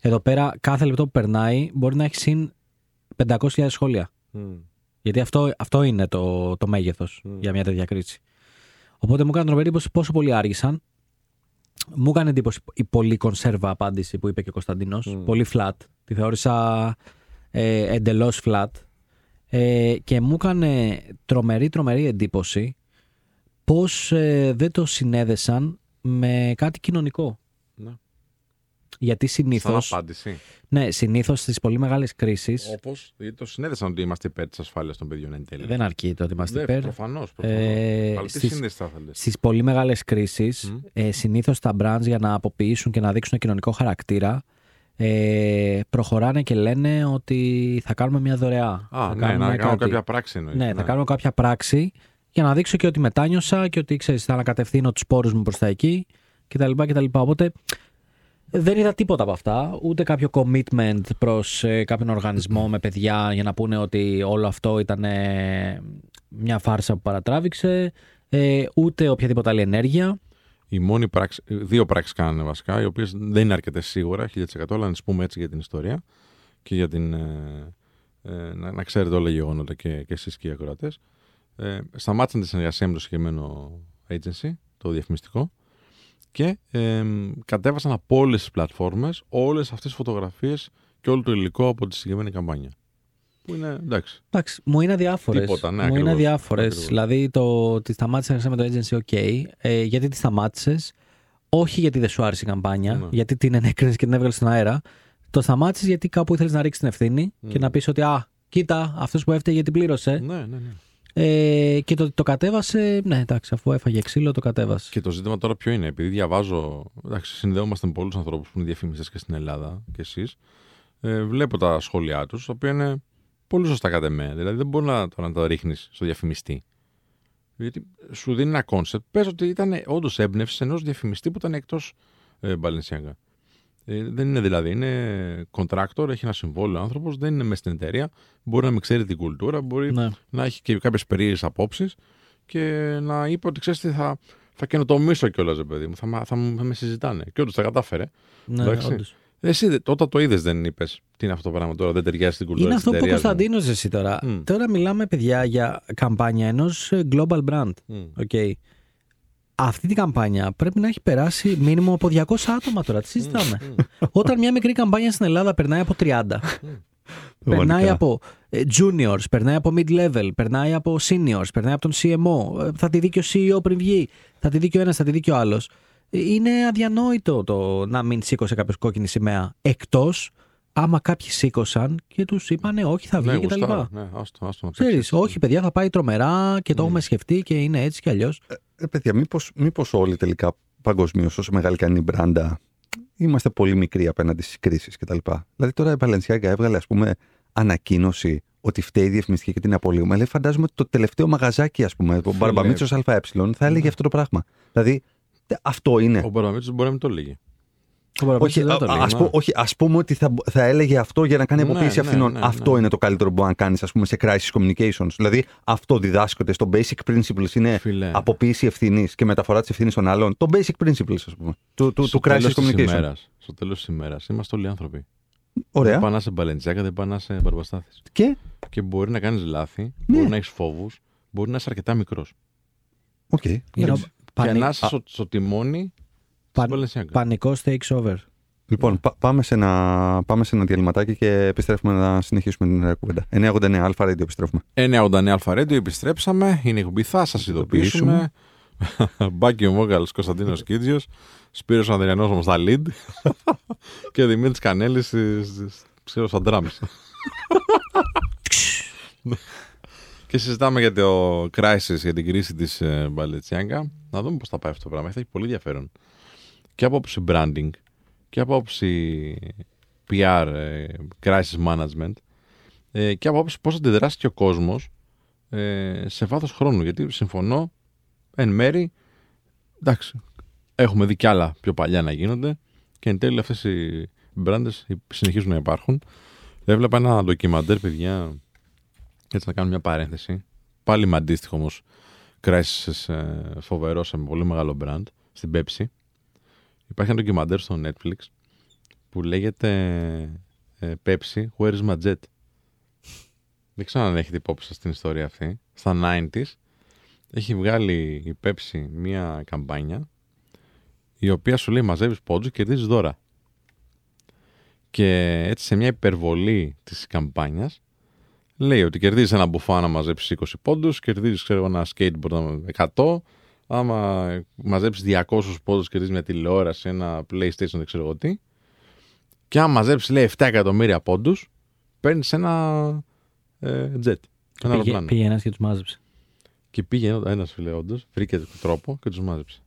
Εδώ πέρα κάθε λεπτό που περνάει μπορεί να έχει συν 500.000 σχόλια. Μμ. Γιατί αυτό, αυτό είναι το, το μέγεθος Mm. για μια τέτοια κρίση. Οπότε μου έκανε τρομερή εντύπωση πόσο πολύ άργησαν. Μου έκανε εντύπωση η πολύ κονσέρβα απάντηση που είπε και ο Κωνσταντίνος. Mm. Πολύ flat. Τη θεώρησα ε, εντελώς flat. Ε, και μου έκανε τρομερή τρομερή εντύπωση πως ε, δεν το συνέδεσαν με κάτι κοινωνικό. Ναι. Γιατί Σαν συνήθως, απάντηση. ναι, συνήθως στις πολύ μεγάλες κρίσεις Όπως το συνέδεσαν ότι είμαστε υπέρ της ασφάλειας των παιδιών εν τέλει. δεν αρκεί το ότι είμαστε Ναι, υπέρ. Προφανώς. Ε, Αλλά τι στις- σύνδεση θα ήθελε. Στις πολύ μεγάλες κρίσεις, Μμ. ε, συνήθως τα brands για να αποποιήσουν και να δείξουν κοινωνικό χαρακτήρα, ε, προχωράνε και λένε ότι θα κάνουμε μια δωρεά. Α, θα ναι, κάνουμε να κάνω κάτι. κάποια πράξη εννοείς. Ναι, θα κάνουμε κάποια πράξη για να δείξω και ότι μετάνιωσα και ότι ξέρεις, θα ανακατευθύνω τους πόρους μου προς τα εκεί κτλ. κτλ. Οπότε δεν είδα τίποτα από αυτά, ούτε κάποιο commitment προς ε, κάποιον οργανισμό με παιδιά για να πούνε ότι όλο αυτό ήταν ε, μια φάρσα που παρατράβηξε, ε, ούτε οποιαδήποτε άλλη ενέργεια. Η μόνη πράξη, δύο πράξεις κάνανε βασικά, οι οποίες δεν είναι αρκετές σίγουρα, 1000%, αλλά να τις πούμε έτσι για την ιστορία και για την. Ε, ε, να, να ξέρετε όλα τα γεγονότα και, και εσείς και οι ακροατές. Ε, σταμάτησαν τη συνεργασία με το συγκεκριμένο agency, το διαφημιστικό, και ε, κατέβασαν από όλες τις πλατφόρμες όλες αυτές τις φωτογραφίες και όλο το υλικό από τη συγκεκριμένη καμπάνια. Που είναι εντάξει. Εντάξει, μου είναι αδιάφορες. Τίποτα, ναι, μου ακριβώς, είναι αδιάφορες. ακριβώς. Δηλαδή το ότι σταμάτησες να με το agency, OK. Ε, γιατί τη σταμάτησες, όχι γιατί δεν σου άρεσε η καμπάνια, Ναι. γιατί την ενέκρινες και την έβγαλες στον αέρα. Το σταμάτησες γιατί κάπου ήθελες να ρίξεις την ευθύνη και να πεις ότι Α, κοίτα, αυτός που έφταιγε γιατί πλήρωσε. Ναι, ναι, ναι. Ε, και το, το κατέβασε. Ναι, εντάξει, αφού έφαγε ξύλο, το κατέβασε. Και το ζήτημα τώρα ποιο είναι, επειδή διαβάζω. Εντάξει, συνδέομαστε με πολλούς ανθρώπους που είναι διαφημιστές και στην Ελλάδα και εσείς. Ε, βλέπω τα σχόλιά τους, τα οποία είναι πολύ σωστά κατά εμέ. Δηλαδή δεν μπορεί να, τώρα να τα ρίχνεις στο διαφημιστή. Γιατί σου δίνει ένα concept. Πες ότι ήταν όντως έμπνευση ενός διαφημιστή που ήταν εκτός ε, Balenciaga. Ε, δεν είναι δηλαδή, είναι contractor, έχει ένα συμβόλαιο άνθρωπος, δεν είναι μέσα στην εταιρεία. Μπορεί να μην ξέρει την κουλτούρα, μπορεί Ναι. να έχει και κάποιες περίεργες απόψεις και να είπε ότι ξέρεις τι θα, θα καινοτομήσω κιόλας, ρε παιδί μου. Θα, μα- θα, μου- θα με συζητάνε. Και όντως τα κατάφερε. Ναι, Εντάξει. όντως. Εσύ δε- όταν το είδες, δεν είπες τι είναι αυτό το πράγμα τώρα, δεν ταιριάζει στην κουλτούρα. Είναι της αυτό που είπε ο εταιρείας μου». Κωνσταντίνο εσύ τώρα. Μμ. Τώρα μιλάμε, παιδιά, για καμπάνια ενός global brand. Μμ. Okay. Αυτή την καμπάνια πρέπει να έχει περάσει μήνυμο από 200 άτομα τώρα. Τις συζητάμε. Όταν μια μικρή καμπάνια στην Ελλάδα περνάει από 30, περνάει Πραγματικά. από ε, juniors, περνάει από mid-level, περνάει από seniors, περνάει από τον CMO, ε, θα τη δει και ο CEO πριν βγει, θα τη δει και ο ένας, θα τη δει και ο άλλος. Είναι αδιανόητο το να μην σήκωσε κάποιος κόκκινη σημαία. Εκτός άμα κάποιοι σήκωσαν και τους είπανε όχι, θα βγει Ναι, κτλ. γουστάρω. Ναι, άστο, άστο να Ξέρεις, παίξει. όχι, παιδιά, θα πάει τρομερά και το έχουμε σκεφτεί και είναι έτσι κι αλλιώς. Ε, παιδιά, μήπως, μήπως όλοι τελικά παγκοσμίως, όσο μεγάλη και αν είναι η μπράντα, είμαστε πολύ μικροί απέναντι στις κρίσεις κτλ. Δηλαδή τώρα η Balenciaga έβγαλε, ας πούμε, ανακοίνωση ότι φταίει η διαφημιστική και την απολύγουμε. Αλλά φαντάζομαι ότι το τελευταίο μαγαζάκι, ας πούμε, ο Μπαρμπαμίτσος ΑΕ, θα έλεγε αυτό το πράγμα. Δηλαδή, τε- αυτό είναι. Ο Μπαρμπαμίτσο μπορεί να μην το λέγει. Όχι, δεν το α- λέει. ας, πω- όχι, ας πούμε ότι θα, θα έλεγε αυτό για να κάνει Ναι, αποποίηση ναι, ευθυνών. ναι, αυτό ναι. είναι το καλύτερο που μπορεί να κάνεις, ας πούμε, σε crisis communications. Δηλαδή, αυτό διδάσκεται στο basic principles είναι Φίλε. αποποίηση ευθύνης και μεταφορά της ευθύνης των άλλων. Το basic principles, ας πούμε, του, του, Στο του crisis τέλος της communication. ημέρας, στο τέλος της ημέρας είμαστε όλοι άνθρωποι. Δεν Ωραία. πάνε σε μπαλεντσιάκα, δεν πάνε σε μπαρμπαστάθης. Και, Και μπορεί να κάνεις λάθη, Ναι. μπορεί να έχεις φόβους, μπορεί να είσαι αρκετά μικρός. οκ. Είναι εντάξει. Ο Και πανι- να είσαι στο, στο τιμόνι παν- στην Μπαλενσιάκα. πανικός takes over. Λοιπόν, πά- πάμε, σε ένα, πάμε σε ένα διαλυματάκι και επιστρέφουμε να συνεχίσουμε την ε, κουβέντα. 989 Αλφα Radio επιστρέφουμε. 989 Αλφα Radio, επιστρέψαμε. Είναι η εκπομπή, θα σας ειδοποιήσουμε. Μπάκι ο Μόγκαλ Κωνσταντίνος Κίτζιος, Σπύρος Ανδριανός όμω στα lead και Δημήτρης Κανέλης ξέρω στα drums. και συζητάμε για το crisis, για την κρίση της Μπαλετσιάγκα. Να δούμε πώς θα πάει αυτό το πράγμα. Θα έχει πολύ ενδιαφέρον. Και από άποψη branding και από άποψη PR, ε, crisis management ε, και από άποψη πώς αντιδράσει και ο κόσμος ε, σε βάθος χρόνου. Γιατί συμφωνώ εν μέρη, εντάξει, έχουμε δει κι άλλα πιο παλιά να γίνονται και εν τέλει αυτές οι μπράντε συνεχίζουν να υπάρχουν. Έβλεπα ένα ντοκιμαντέρ, παιδιά, έτσι να κάνω μια παρένθεση. Πάλι με αντίστοιχο όμως crisis ε, φοβερός σε πολύ μεγάλο brand, στην Pepsi. Υπάρχει ένα ντοκιμαντέρ στο Netflix που λέγεται ε, Pepsi, Where is my jet? Δεν ξέρω αν έχετε υπόψη σας την ιστορία αυτή. Στα 90s έχει βγάλει η Pepsi μία καμπάνια η οποία σου λέει μαζεύεις πόντους και κερδίζεις δώρα. Και έτσι σε μια υπερβολή της καμπάνιας λέει ότι κερδίζεις ένα μπουφά να μαζέψεις 20 πόντους, κερδίζεις ξέρω, ένα skateboard να- 100, άμα μαζέψεις 200 πόντους κερδίζεις μια τηλεόραση, ένα PlayStation δεν ξέρω εγώ τι. Και άμα μαζέψεις λέει 7 εκατομμύρια πόντους, παίρνεις ένα ε, jet. Ένα Πήγε, αεροπλάνο. πήγε ένας και τους μάζεψε. Και πήγε ένας φίλε, όντως, βρήκε τρόπο και τους μάζεψε.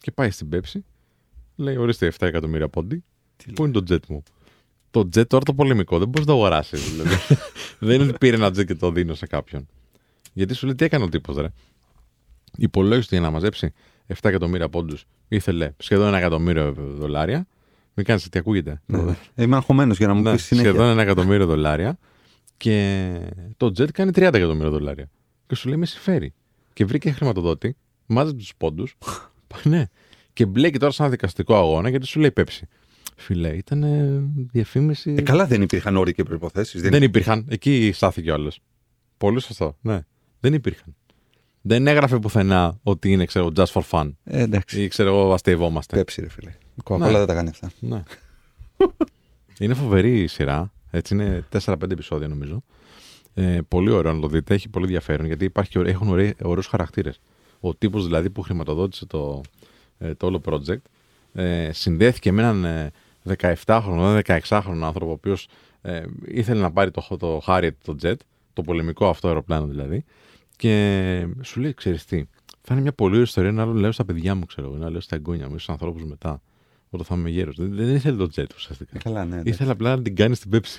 Και πάει στην Πέψη, λέει: Ορίστε 7 εκατομμύρια πόντι. Πού είναι το jet μου; Το jet τώρα το πολεμικό δεν μπορείς να το αγοράσεις. Δηλαδή. δεν είναι ότι πήρε ένα jet και το δίνω σε κάποιον. Γιατί σου λέει τι έκανε ο τύπος, ρε; Υπολόγισε για να μαζέψει 7 εκατομμύρια πόντους ήθελε σχεδόν ένα εκατομμύριο δολάρια. Μην κάνεις τι ακούγεται; Ναι. Είμαι αγχωμένος για να μου Ναι, πεις συνέχεια. σχεδόν ένα εκατομμύριο δολάρια και το jet κάνει 30 εκατομμύρια δολάρια. Και σου λέει με συμφέρει. Και βρήκε χρηματοδότη, μάζεψε τους πόντους. ναι. Και μπλέκει τώρα σε ένα δικαστικό αγώνα γιατί σου λέει πέψη. Φιλέ, ήταν διαφήμιση. Ε, καλά, δεν υπήρχαν όροι και προποθέσει. Δεν υπήρχαν. Εκεί στάθηκε ο άλλος. Πολύ σωστό. Ναι. Δεν υπήρχαν. Δεν έγραφε πουθενά ότι είναι, ξέρω, just for fun. Ε, εντάξει. Ή ξέρω εγώ, αστευόμαστε. Πέψη, ρε φίλε. Κοκακόλα δεν τα κάνει αυτά. Ναι. είναι φοβερή η σειρά. Έτσι είναι 4-5 επεισόδια νομίζω. Ε, πολύ ωραίο να το δείτε. Έχει πολύ ενδιαφέρον γιατί υπάρχει, ωραί- έχουν ωραί- ωραίους χαρακτήρες. Ο τύπος δηλαδή που χρηματοδότησε το, ε, το όλο project. Ε, συνδέθηκε με έναν ε, 17χρονο, 16χρονο άνθρωπο, ο οποίος ε, ήθελε να πάρει το, το Harriet, το jet, το πολεμικό αυτό αεροπλάνο δηλαδή. Και σου λέει, ξέρεις τι, θα είναι μια πολύ ωραία ιστορία να λέω στα παιδιά μου, ξέρω εγώ, να λέω στα εγγόνια μου, στους ανθρώπους μετά, όταν θα είμαι γέρος. Δεν, δεν ήθελε το jet ουσιαστικά. Καλά, ναι. εντάξει. Ήθελε απλά να την κάνει στην πέψη.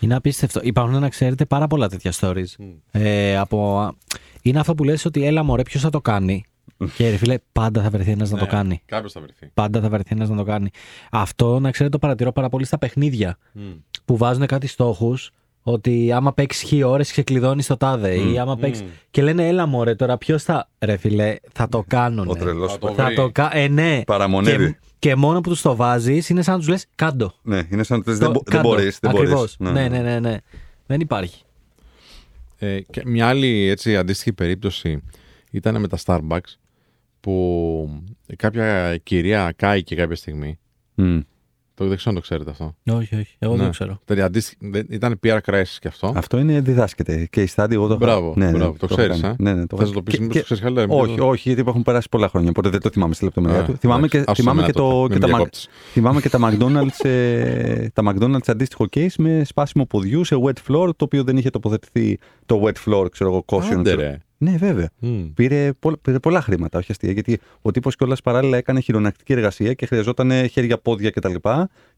Είναι απίστευτο. Υπάρχουν να ξέρετε πάρα πολλά τέτοια stories. Ε, από... Είναι αυτό που λες ότι έλα μωρέ ποιος θα το κάνει; Και ρε φίλε πάντα θα βρεθεί ένας να το κάνει. Κάποιος θα βρεθεί. Πάντα θα βρεθεί ένας να το κάνει. Αυτό να ξέρετε το παρατηρώ πάρα πολύ στα παιχνίδια. Που βάζουν κάτι στόχους ότι άμα παίξεις χι ώρες ξεκλειδώνεις το τάδε. Ή άμα παίξεις. Και λένε έλα μωρέ τώρα ποιος θα. Ρε φίλε θα το κάνουν. Ο τρελός. Θα το Θα βρει. το κα... Ε, ναι. Παραμονεύει. Και, και μόνο που τους το βάζεις είναι σαν να τους λες κάντο. Ναι, είναι σαν να πεις, Το- δεν, μπο- δεν κάντο. μπορείς. Δεν Ακριβώς. μπορείς. Ναι, ναι, ναι, ναι. Δεν υπάρχει. Ε, και μια άλλη έτσι, αντίστοιχη περίπτωση ήταν με τα Starbucks που κάποια κυρία κάηκε κάποια στιγμή. Μμ. Το δεν ξέρω αν το ξέρετε αυτό. Όχι, όχι. Εγώ δεν Ναι. το ξέρω. Δηλαδή, αντίστοιχη- δεν- ήταν PR crisis και αυτό. Αυτό είναι διδάσκεται. Και η στάδιο εγώ το έχω- Μπράβο, ναι, ναι, μπράβο. Το έχω ξέρεις, κάνει. ε; Ναι, ναι, το Θες έχω- να το πεις, και- μήπως και- το ξέρεις καλύτερα, Όχι, μήπως- όχι, γιατί έχουν περάσει πολλά χρόνια. Οπότε δεν το θυμάμαι στη λεπτομέρεια Α, του. Θυμάμαι και, εντάξει. Άσου θυμάμαι εμένα και, το, τότε, και, μην τα, με Mac- διακόπτεις. θυμάμαι και τα McDonald's, ε, τα McDonald's αντίστοιχο case με σπάσιμο ποδιού σε wet floor, το οποίο δεν είχε τοποθετηθεί το wet floor, ξέρω εγώ, caution. Άντε, ξέρω- ρε. Ναι, βέβαια. Μμ. Πήρε, πο- πήρε πολλά χρήματα, όχι αστεία. Γιατί ο τύπος κιόλας παράλληλα έκανε χειρονακτική εργασία και χρειαζόταν χέρια, πόδια κτλ. Και,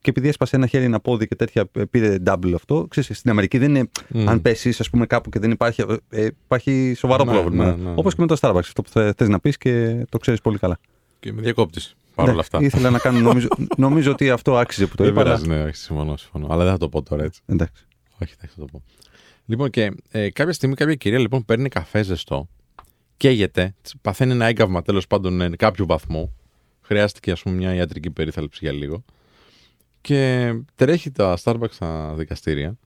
και επειδή έσπασε ένα χέρι, ένα πόδι και τέτοια, ε, πήρε double αυτό. Ξέρεις, στην Αμερική δεν είναι. Μμ. Αν πέσεις, ας πούμε, κάπου και δεν υπάρχει. Ε, υπάρχει σοβαρό Ναι, πρόβλημα. ναι, ναι, ναι. Όπως και με το Starbucks, αυτό που θε να πεις και το ξέρεις πολύ καλά. Και με διακόπτη. Παρ' όλα Ναι, αυτά. Ήθελα να κάνω. Νομίζω, νομίζω ότι αυτό άξιζε που το Δεν είπα. αλλά- πειράζει, ναι, όχι, συμφωνώ, συμφωνώ. Αλλά δεν θα το πω τώρα έτσι. Εντάξει. Όχι, εντάξει, θα το πω. Λοιπόν, και ε, κάποια στιγμή κάποια κυρία λοιπόν παίρνει καφέ ζεστό, καίγεται, της παθαίνει ένα έγκαυμα τέλος πάντων ε, κάποιου βαθμού. Χρειάστηκε, ας πούμε, μια ιατρική περίθαλψη για λίγο. Και τρέχει τα Starbucks στα δικαστήρια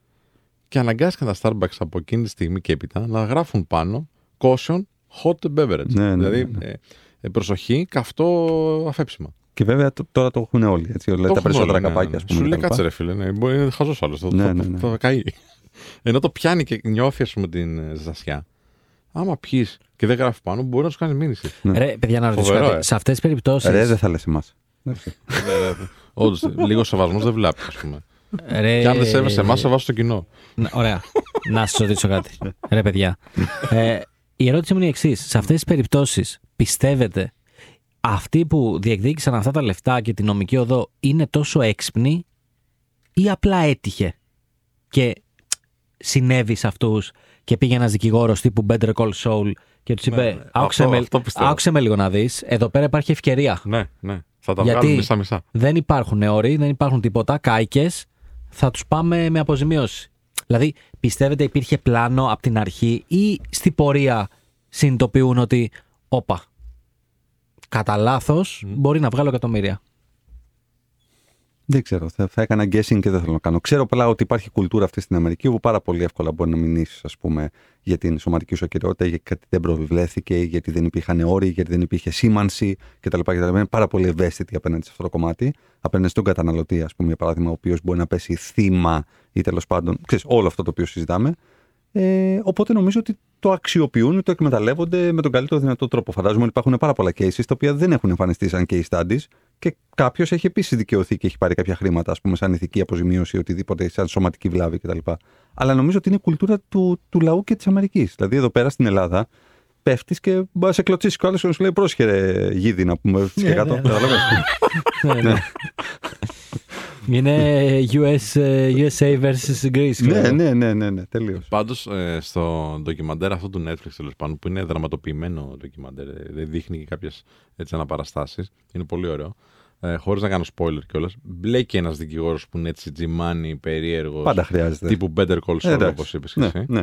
και αναγκάστηκαν τα Starbucks από εκείνη τη στιγμή και έπειτα να γράφουν πάνω caution hot beverage. Ναι, ναι, δηλαδή, ναι, ε, ε, προσοχή, καυτό αφέψιμα. Και βέβαια τ- τώρα το έχουν όλοι. Έτσι, όλα Το τα έχουν περισσότερα όλοι, ναι, καπάκια, ναι. ας πούμε. Σου λέει κτλ. κάτσε ρε φίλε, ναι, μπορεί να είναι χαζός άλλος. Θα, Ναι, θα, ναι, ναι. θα καεί. Ενώ το πιάνει και νιώθει, ας πούμε, την ε, ζεσιά. Άμα πιεις και δεν γράφει πάνω, μπορεί να σου κάνει μήνυση. Ναι. Ρε, παιδιά, να ρωτήσω Φοβερό, κάτι. ε. Σε αυτές τις περιπτώσει. Ρε, δεν θα λες εμάς. Όντως, λίγος σεβασμός δεν βλάπτει, ας πούμε. Ρε... Και αν δεν σέβεσαι εμάς, σεβάσαι το κοινό. Να- Ωραία. να σας ρωτήσω κάτι. Ρε, παιδιά. Ε, η ερώτηση μου είναι η εξής. Σε αυτές τις περιπτώσεις, πιστεύετε αυτοί που διεκδίκησαν αυτά τα λεφτά και την νομική οδό είναι τόσο έξυπνοι ή απλά έτυχε; Και συνέβη σε αυτούς και πήγε ένας δικηγόρος τύπου Better Call Saul και τους είπε: Ναι, ναι. «Άκουσε Αυτό- με, αυτό πιστεύω. άκουσε με λίγο να δεις. Εδώ πέρα υπάρχει ευκαιρία. Ναι, ναι. Θα τα Γιατί- βγάλουμε μισά-μισά. Δεν υπάρχουν όροι, δεν υπάρχουν τίποτα. Κάικε, θα τους πάμε με αποζημίωση. Δηλαδή, πιστεύετε υπήρχε πλάνο από την αρχή ή στην πορεία συνειδητοποιούν ότι, όπα, κατά λάθος μπορεί να βγάλω εκατομμύρια. Δεν ξέρω. Θα, θα έκανα guessing και δεν θέλω να κάνω. Ξέρω απλά ότι υπάρχει κουλτούρα αυτή στην Αμερική όπου πάρα πολύ εύκολα μπορεί να μηνύσει, ας πούμε, για την σωματική σου ακυρεότητα, γιατί κάτι δεν προβλέφθηκε, γιατί δεν υπήρχαν όροι, γιατί δεν υπήρχε σήμανση κτλ. κτλ. Είναι πάρα πολύ ευαίσθητη απέναντι σε αυτό το κομμάτι. Απέναντι στον καταναλωτή, ας πούμε, για παράδειγμα, ο οποίος μπορεί να πέσει θύμα ή τέλος πάντων. Ξέρεις, όλο αυτό το οποίο συζητάμε. Ε, οπότε νομίζω ότι το αξιοποιούν, το εκμεταλλεύονται με τον καλύτερο δυνατό τρόπο. Φαντάζομαι ότι υπάρχουν πάρα πολλά cases τα οποία δεν έχουν εμφανιστεί σαν case studies και κάποιος έχει επίσης δικαιωθεί και έχει πάρει κάποια χρήματα, ας πούμε, σαν ηθική αποζημίωση ή οτιδήποτε, σαν σωματική βλάβη κτλ. Αλλά νομίζω ότι είναι η κουλτούρα του, του λαού και της Αμερικής. Δηλαδή, εδώ πέρα στην Ελλάδα, πέφτεις και μπορεί να σε κλωτσίσεις κι άλλος και να σου λέει πρόσχερε γίδι να πούμε και κάτω. ναι. Καταλαβαίνεις. Ναι, ναι. Είναι US, ε, USA versus Greece. ξέρω ναι, εγώ. ναι, ναι, ναι, ναι, τελείως. Πάντως στο ντοκιμαντέρ αυτό του Netflix τέλος πάντων, που είναι δραματοποιημένο ντοκιμαντέρ, ε, δεν δείχνει και κάποιες αναπαραστάσεις. Είναι πολύ ωραίο. Ε, Χωρίς να κάνω spoiler κιόλας. Μπλέκει ένας δικηγόρος που είναι έτσι τζιμάνι, περίεργος. Πάντα χρειάζεται. Τύπου Better Call Saul, Ε, εντάξει. όπως είπες ναι, εσύ. ναι.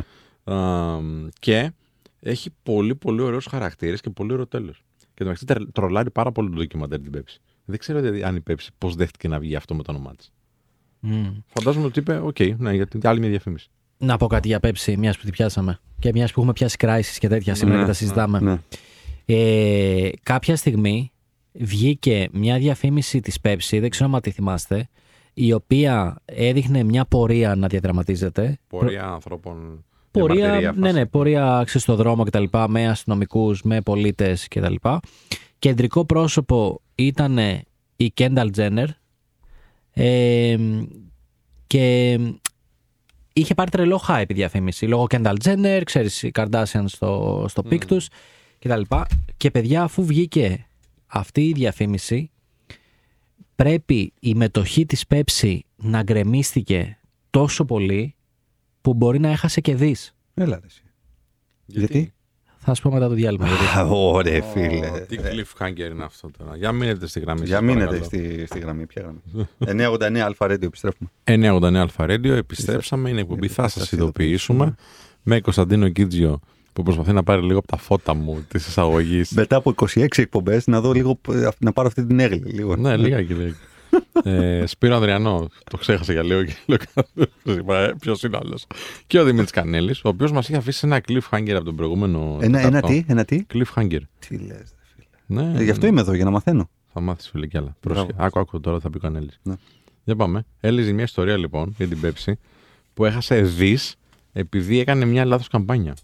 Α, και έχει πολύ πολύ ωραίους χαρακτήρες και πολύ ωραίο τέλος. Και το μεταξύ τερ- τρολάρει πάρα πολύ το ντοκιμαντέρ την Pepsi. Δεν ξέρω δηλαδή, αν η Pepsi πώς δέχτηκε να βγει αυτό με το όνομά της. Μμ. Φαντάζομαι ότι είπε, οκ, ναι, γιατί άλλη μια διαφήμιση. Να πω κάτι για Pepsi, μιας που την πιάσαμε. Και μιας που έχουμε πιάσει crisis και τέτοια σήμερα Ναι, και τα συζητάμε. ναι. Ε, κάποια στιγμή βγήκε μια διαφήμιση της Pepsi, δεν ξέρω αν τη θυμάστε, η οποία έδειχνε μια πορεία να διαδραματίζεται. Πορεία ανθρώπων. Πορεία, διαμαρτυρία ναι, φάση. ναι, πορεία ξέρεις, στο δρόμο κτλ. Με αστυνομικούς, με πολίτες κτλ. Κεντρικό πρόσωπο ήταν η Kendall Jenner ε, και είχε πάρει τρελό hype η διαφήμιση λόγω Kendall Jenner, ξέρεις οι Kardashian στο, στο peak τους και τα λοιπά. Και παιδιά αφού βγήκε αυτή η διαφήμιση πρέπει η μετοχή της Pepsi να γκρεμίστηκε τόσο πολύ που μπορεί να έχασε και δις. Έλα ρε εσύ. Γιατί; Θα σου πω μετά το διάλειμμα. γιατί. Α, Ωραία φίλε. Τι cliffhanger είναι αυτό τώρα. Για μείνετε στη γραμμή. Για σας, μείνετε παρακαλώ. στη, στη γραμμή. Ποια γραμμή. 989 Αλφα Radio, επιστρέφουμε. 989 Αλφα Radio, επιστρέψαμε. Είναι εκπομπή, θα σας ειδοποιήσουμε. Με Κωνσταντίνο Κίτζιο που προσπαθεί να πάρει λίγο από τα φώτα μου της εισαγωγής. Μετά από 26 εκπομπές, να δω λίγο, ε, να πάρω αυτή την έγλη. Λίγο. ναι, λίγα και λίγα. Ε, Σπύρο Ανδριανό, το ξέχασα για λίγο και λέω ποιος είναι άλλος. Και ο Δημήτρης Κανέλης, ο οποίος μας είχε αφήσει ένα cliffhanger από τον προηγούμενο. Ένα, ένα τετάρτο. τι, ένα τι; Cliffhanger. Τι λες. Ναι, Ε, γι' αυτό είμαι εδώ, για να μαθαίνω. Θα μάθεις φίλε κι άλλα. Μπράβο. Πρόσεχε. Άκου, άκου τώρα θα πει ο Κανέλης. Ναι. Για πάμε. Έλυζε μια ιστορία λοιπόν για την Pepsi που έχασε δις επειδή έκανε μια λάθος καμπάνια.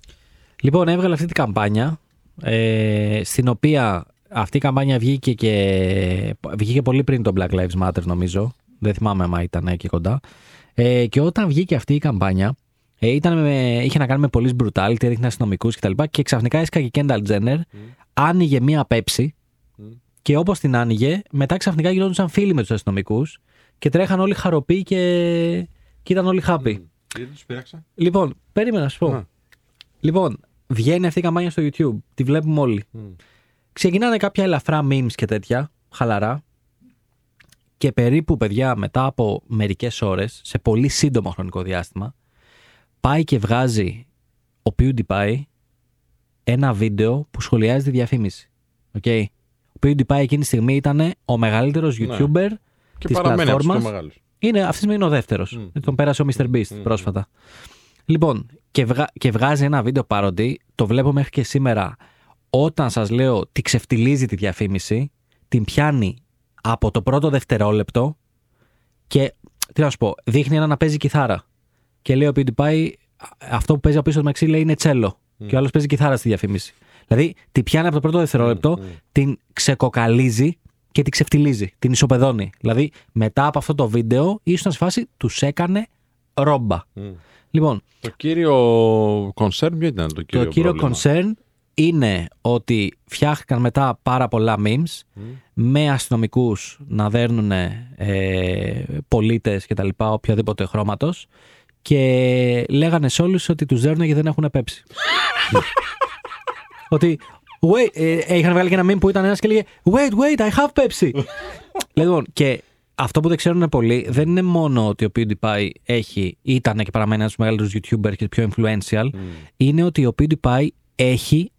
Λοιπόν, έβγαλε αυτή την καμπάνια, ε, στην οποία αυτή η καμπάνια βγήκε και βγήκε πολύ πριν το Black Lives Matter νομίζω. Δεν θυμάμαι αν ήταν εκεί κοντά. Ε, και όταν βγήκε αυτή η καμπάνια, ε, ήταν με, είχε να κάνει με police brutality, έδειχνε αστυνομικούς κτλ. Και, και ξαφνικά έσκαγε η Kendall Jenner, άνοιγε μία Pepsi και όπως την άνοιγε, μετά ξαφνικά γινόντουσαν φίλοι με τους αστυνομικούς και τρέχαν όλοι χαροποί και, και ήταν όλοι happy. Τι τους πειράξα; Λοιπόν, περίμενα να σου πω. Α. Λοιπόν, βγαίνει αυτή η καμπάνια στο YouTube. Τη βλέπουμε όλοι. Ξεκινάνε κάποια ελαφρά memes και τέτοια, χαλαρά. Και περίπου, παιδιά, μετά από μερικές ώρες, σε πολύ σύντομο χρονικό διάστημα, πάει και βγάζει ο PewDiePie ένα βίντεο που σχολιάζει τη διαφήμιση. Okay. Ο PewDiePie εκείνη τη στιγμή ήταν ο μεγαλύτερος YouTuber Και της παραμένει από του πιο πλατφόρμας. μεγάλου. Είναι, αυτή τη στιγμή είναι ο δεύτερος. Μμ. Τον πέρασε ο Mr. Beast πρόσφατα. Λοιπόν, και, βγα- και βγάζει ένα βίντεο πάροντι, το βλέπω μέχρι και σήμερα. Όταν σας λέω τι ξεφτιλίζει τη διαφήμιση, την πιάνει από το πρώτο δευτερόλεπτο και τι να σου πω, δείχνει ένα να παίζει κιθάρα. Και λέει ο PewDiePie, αυτό που παίζει από πίσω του μεξί λέει είναι τσέλο. Και ο άλλος παίζει κιθάρα στη διαφήμιση. Δηλαδή, την πιάνει από το πρώτο δευτερόλεπτο, την ξεκοκαλίζει και την ξεφτιλίζει, την ισοπεδώνει. Δηλαδή, μετά από αυτό το βίντεο, ήσουν σε φάση τους έκανε ρόμπα. Λοιπόν, Το κύριο concern ποιο ήταν το κύριο το κύριο πρόβλημα; concern είναι ότι φτιάχτηκαν μετά πάρα πολλά memes με αστυνομικούς να δέρνουν ε, πολίτες και τα λοιπά, οποιοδήποτε χρώματος. Και λέγανε σε όλους ότι τους δέρνουν γιατί δεν έχουν πέψει. ότι. Wait, ε, είχαν βγάλει και ένα meme που ήταν ένας και λέγε Wait, wait, I have Pepsi. λοιπόν, και αυτό που δεν ξέρουν πολλοί δεν είναι μόνο ότι ο PewDiePie έχει, ήταν και παραμένει ένας από του μεγαλύτερου YouTuber και πιο influential. Είναι ότι ο PewDiePie έχει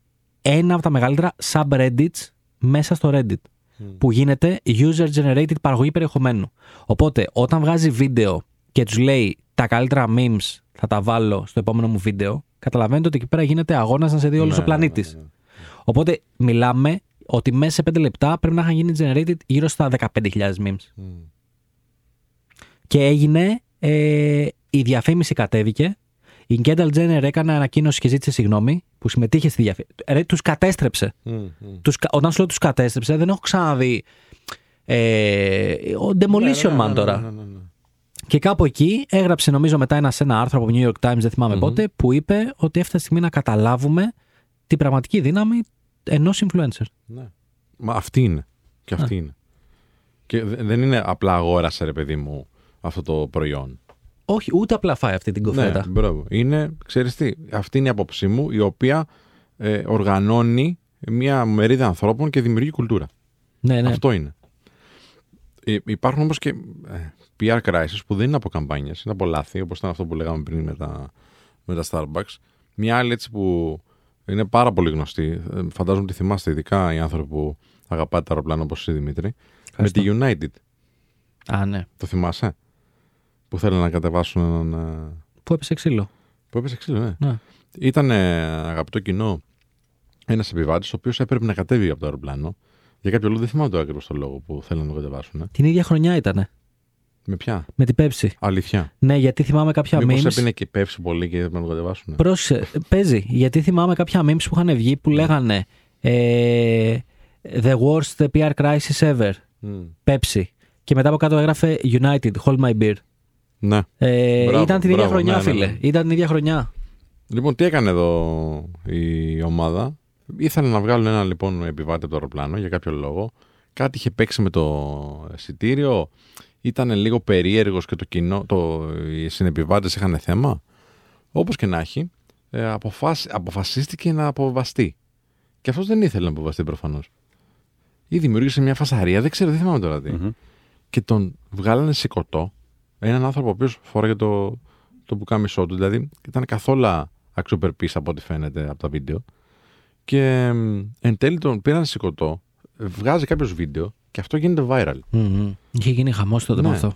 ένα από τα μεγαλύτερα subreddits μέσα στο Reddit. Που γίνεται user generated παραγωγή περιεχομένου. Οπότε, όταν βγάζει βίντεο και τους λέει τα καλύτερα memes θα τα βάλω στο επόμενο μου βίντεο, καταλαβαίνετε ότι εκεί πέρα γίνεται αγώνας να σε δει όλος Ναι, ο πλανήτης. Οπότε, μιλάμε ότι μέσα σε 5 λεπτά πρέπει να είχαν γίνει generated γύρω στα 15.000 memes. Και έγινε, ε, η διαφήμιση κατέβηκε. Η Kendall Jenner έκανε ανακοίνωση και ζήτησε συγγνώμη που συμμετείχε στη διαφήμιση. Ρε, τους κατέστρεψε. Τους, κα- όταν σου λέω τους κατέστρεψε, δεν έχω ξαναδεί ε, ο Demolition Man τώρα. Ναι, ναι, ναι. Και κάπου εκεί έγραψε νομίζω μετά ένα, σε ένα άρθρο από New York Times, δεν θυμάμαι πότε, που είπε ότι έφτασε η στιγμή να καταλάβουμε την πραγματική δύναμη ενός influencer. Ναι. Μα αυτή είναι. Και αυτή είναι. Και δε- δεν είναι απλά αγόρασε, ρε παιδί μου, αυτό το προϊόν. Όχι, ούτε απλά φάει αυτή την κοφέτα. Ναι, μπράβο. Είναι, ξέρεις τι, αυτή είναι η απόψη μου, η οποία ε, οργανώνει μια μερίδα ανθρώπων και δημιουργεί κουλτούρα. Ναι, ναι. Αυτό είναι. Ε, υπάρχουν όμως και ε, PR crisis που δεν είναι από καμπάνιες, είναι από λάθη, όπως ήταν αυτό που λέγαμε πριν με τα, με τα Starbucks. Μια άλλη έτσι που είναι πάρα πολύ γνωστή, ε, φαντάζομαι ότι θυμάστε ειδικά οι άνθρωποι που αγαπάτε τα αεροπλάνα όπως εσύ Δημήτρη, με τη United. Α, ναι. Το θυμάσαι; Που θέλουν να κατεβάσουν έναν... ε, Που έπεσε ξύλο. Που έπεσε ξύλο, ναι. Ναι. Ήταν ε, αγαπητό κοινό ένας επιβάτης, ο οποίος έπρεπε να κατέβει από το αεροπλάνο. Για κάποιο λόγο δεν θυμάμαι το ακριβώς το λόγο που θέλουν να το κατεβάσουν. Την ίδια χρονιά ήταν. Με ποια; Με την Pepsi. Αλήθεια. Ναι, γιατί θυμάμαι κάποια Μήπως memes. έπινε και πέψει πολύ και έπρεπε να το κατεβάσουν. Πρόσεξε, παίζει. Γιατί θυμάμαι κάποια memes που είχαν βγει που λέγανε ε, The worst PR crisis ever. Μμ. Pepsi. Και μετά από κάτω έγραφε United, hold my beer. Ναι. Ε, Μπράβο, ήταν την ίδια μπράβο, χρονιά, ναι, ναι, φίλε. ναι. Ήταν την ίδια χρονιά. Λοιπόν, τι έκανε εδώ η ομάδα; Ήθελαν να βγάλουν ένα λοιπόν επιβάτη από το αεροπλάνο για κάποιο λόγο. Κάτι είχε παίξει με το εισιτήριο. Ήταν λίγο περίεργος και το κοινό, το, οι συνεπιβάτες είχαν θέμα. Όπως και να έχει, ε, αποφάσι- αποφασίστηκε να αποβαστεί. Και αυτός δεν ήθελε να αποβαστεί προφανώς. Ή δημιούργησε μια φασαρία, δεν ξέρω, δεν θυμάμαι τώρα τι. Μμμ. Και τον βγάλανε σηκωτό. Έναν άνθρωπο ο οποίος φόραγε το, το πουκάμισό του. Δηλαδή ήταν καθόλου αξιοπερπή από ό,τι φαίνεται από τα βίντεο. Και μ, εν τέλει τον πήραν σηκωτό, βγάζει κάποιος βίντεο και αυτό γίνεται viral. Μμμ. Είχε γίνει χαμός τότε με Ναι. αυτό.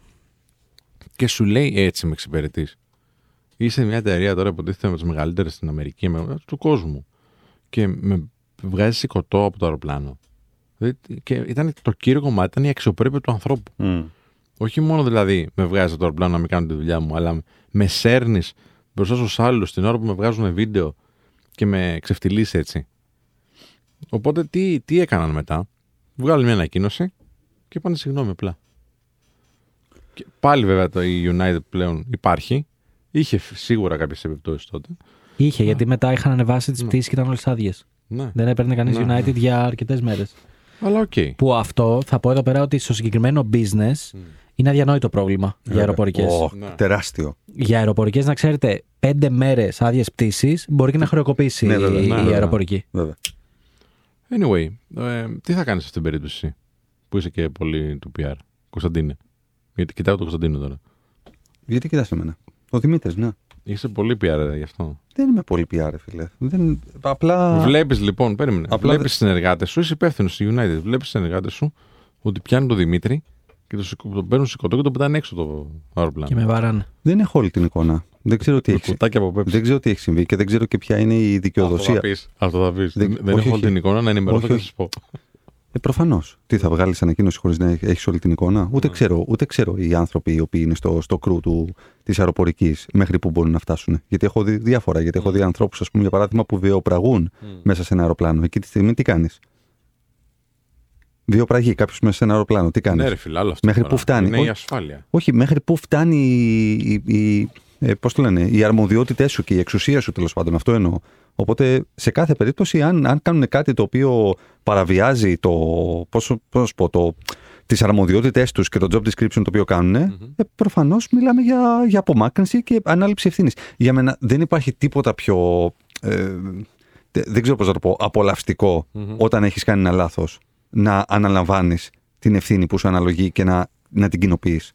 Και σου λέει έτσι με εξυπηρετή. Είσαι μια εταιρεία τώρα που τίθεται με τι μεγαλύτερε στην Αμερική, με, του κόσμου. Και με βγάζει σηκωτό από το αεροπλάνο. Δηλαδή, Και ήταν το κύριο κομμάτι, ήταν η αξιοπρέπεια του ανθρώπου. Μμ. Όχι μόνο δηλαδή με βγάζει από το αεροπλάνο να μην κάνω τη δουλειά μου, αλλά με σέρνεις μπροστά στους άλλους την ώρα που με βγάζουν βίντεο και με ξεφτυλίσεις έτσι. Οπότε τι, τι έκαναν μετά; Βγάλουν μια ανακοίνωση και είπαν συγγνώμη απλά. Και πάλι βέβαια το η United πλέον υπάρχει. Είχε φ- σίγουρα κάποιες επιπτώσεις τότε. Είχε, γιατί μετά είχαν ανεβάσει τις Ναι. πτήσεις και ήταν όλες άδειες. Ναι. Δεν έπαιρνε κανείς Ναι, ναι. United για αρκετές μέρες. Αλλά οκ. Που αυτό θα πω εδώ πέρα ότι στο συγκεκριμένο business είναι αδιανόητο πρόβλημα για αεροπορικές. Ω, Ναι. Τεράστιο. Για αεροπορικές, να ξέρετε, πέντε μέρες άδειες πτήσης μπορεί και να χρεοκοπήσει Ναι, βέβαια, η, ναι, η βέβαια. αεροπορική. Βέβαια. Anyway, ε, τι θα κάνεις σε αυτήν την περίπτωση εσύ, που είσαι και πολύ του PR, Κωνσταντίνε; Γιατί κοιτάω τον Κωνσταντίνο τώρα. Γιατί κοιτάς εμένα; Ο Δημήτρης, ναι. Είσαι πολύ PR γι' αυτό. Δεν είμαι πολύ PR, φίλε. Δεν... Απλά. Βλέπεις λοιπόν, περίμενε. Απλά Βλέπεις δε- συνεργάτες σου, είσαι υπεύθυνος στη United. Βλέπεις συνεργάτες σου ότι πιάνουν τον Δημήτρη και τον σηκω- τον παίρνουν σηκωτό και τον πετάνε έξω το αεροπλάνο. Και με βαράνε. Δεν έχω όλη την εικόνα. Δεν ξέρω τι Με έχει. κουτάκι από πέψη. Δεν ξέρω τι έχει συμβεί και δεν ξέρω και ποια είναι η δικαιοδοσία. Αυτό θα πεις. Αυτό θα πεις. Δεν- Δεν, δεν όχι, έχω όχι. την εικόνα να ενημερωθώ Όχι, και να σας πω. Ε, Προφανώς. Τι θα βγάλεις ανακοίνωση χωρίς να έχεις όλη την εικόνα; Ούτε, Ναι. ξέρω, ούτε ξέρω οι άνθρωποι οι οποίοι είναι στο, στο κρού της αεροπορικής μέχρι που μπορούν να φτάσουν. Γιατί έχω δει διάφορα. Γιατί έχω δει ανθρώπους, ας πούμε, για παράδειγμα, που βιοπραγούν μέσα σε ένα αεροπλάνο. Εκεί τη στιγμή τι κάνεις; Βιοπραγεί κάποιος μέσα σε ένα αεροπλάνο. Τι κάνεις; Ναι, ρε φίλε, άλλο αυτό. Μέχρι τώρα. πού φτάνει; Είναι Όχι. η ασφάλεια. Όχι, μέχρι πού φτάνει η, η, η, ε, πώς το λένε, οι αρμοδιότητές σου και η εξουσία σου τέλος πάντων. Αυτό εννοώ. Οπότε σε κάθε περίπτωση, αν, αν κάνουν κάτι το οποίο παραβιάζει το. Πώς, πώς να σου πω, το, τις αρμοδιότητες τους και το job description το οποίο κάνουν, ε, προφανώς μιλάμε για, για απομάκρυνση και ανάληψη ευθύνης. Για μένα δεν υπάρχει τίποτα πιο, ε, τε- δεν ξέρω πώς να το πω, απολαυστικο όταν έχεις κάνει ένα λάθος να αναλαμβάνεις την ευθύνη που σου αναλογεί και να, να την κοινοποιείς.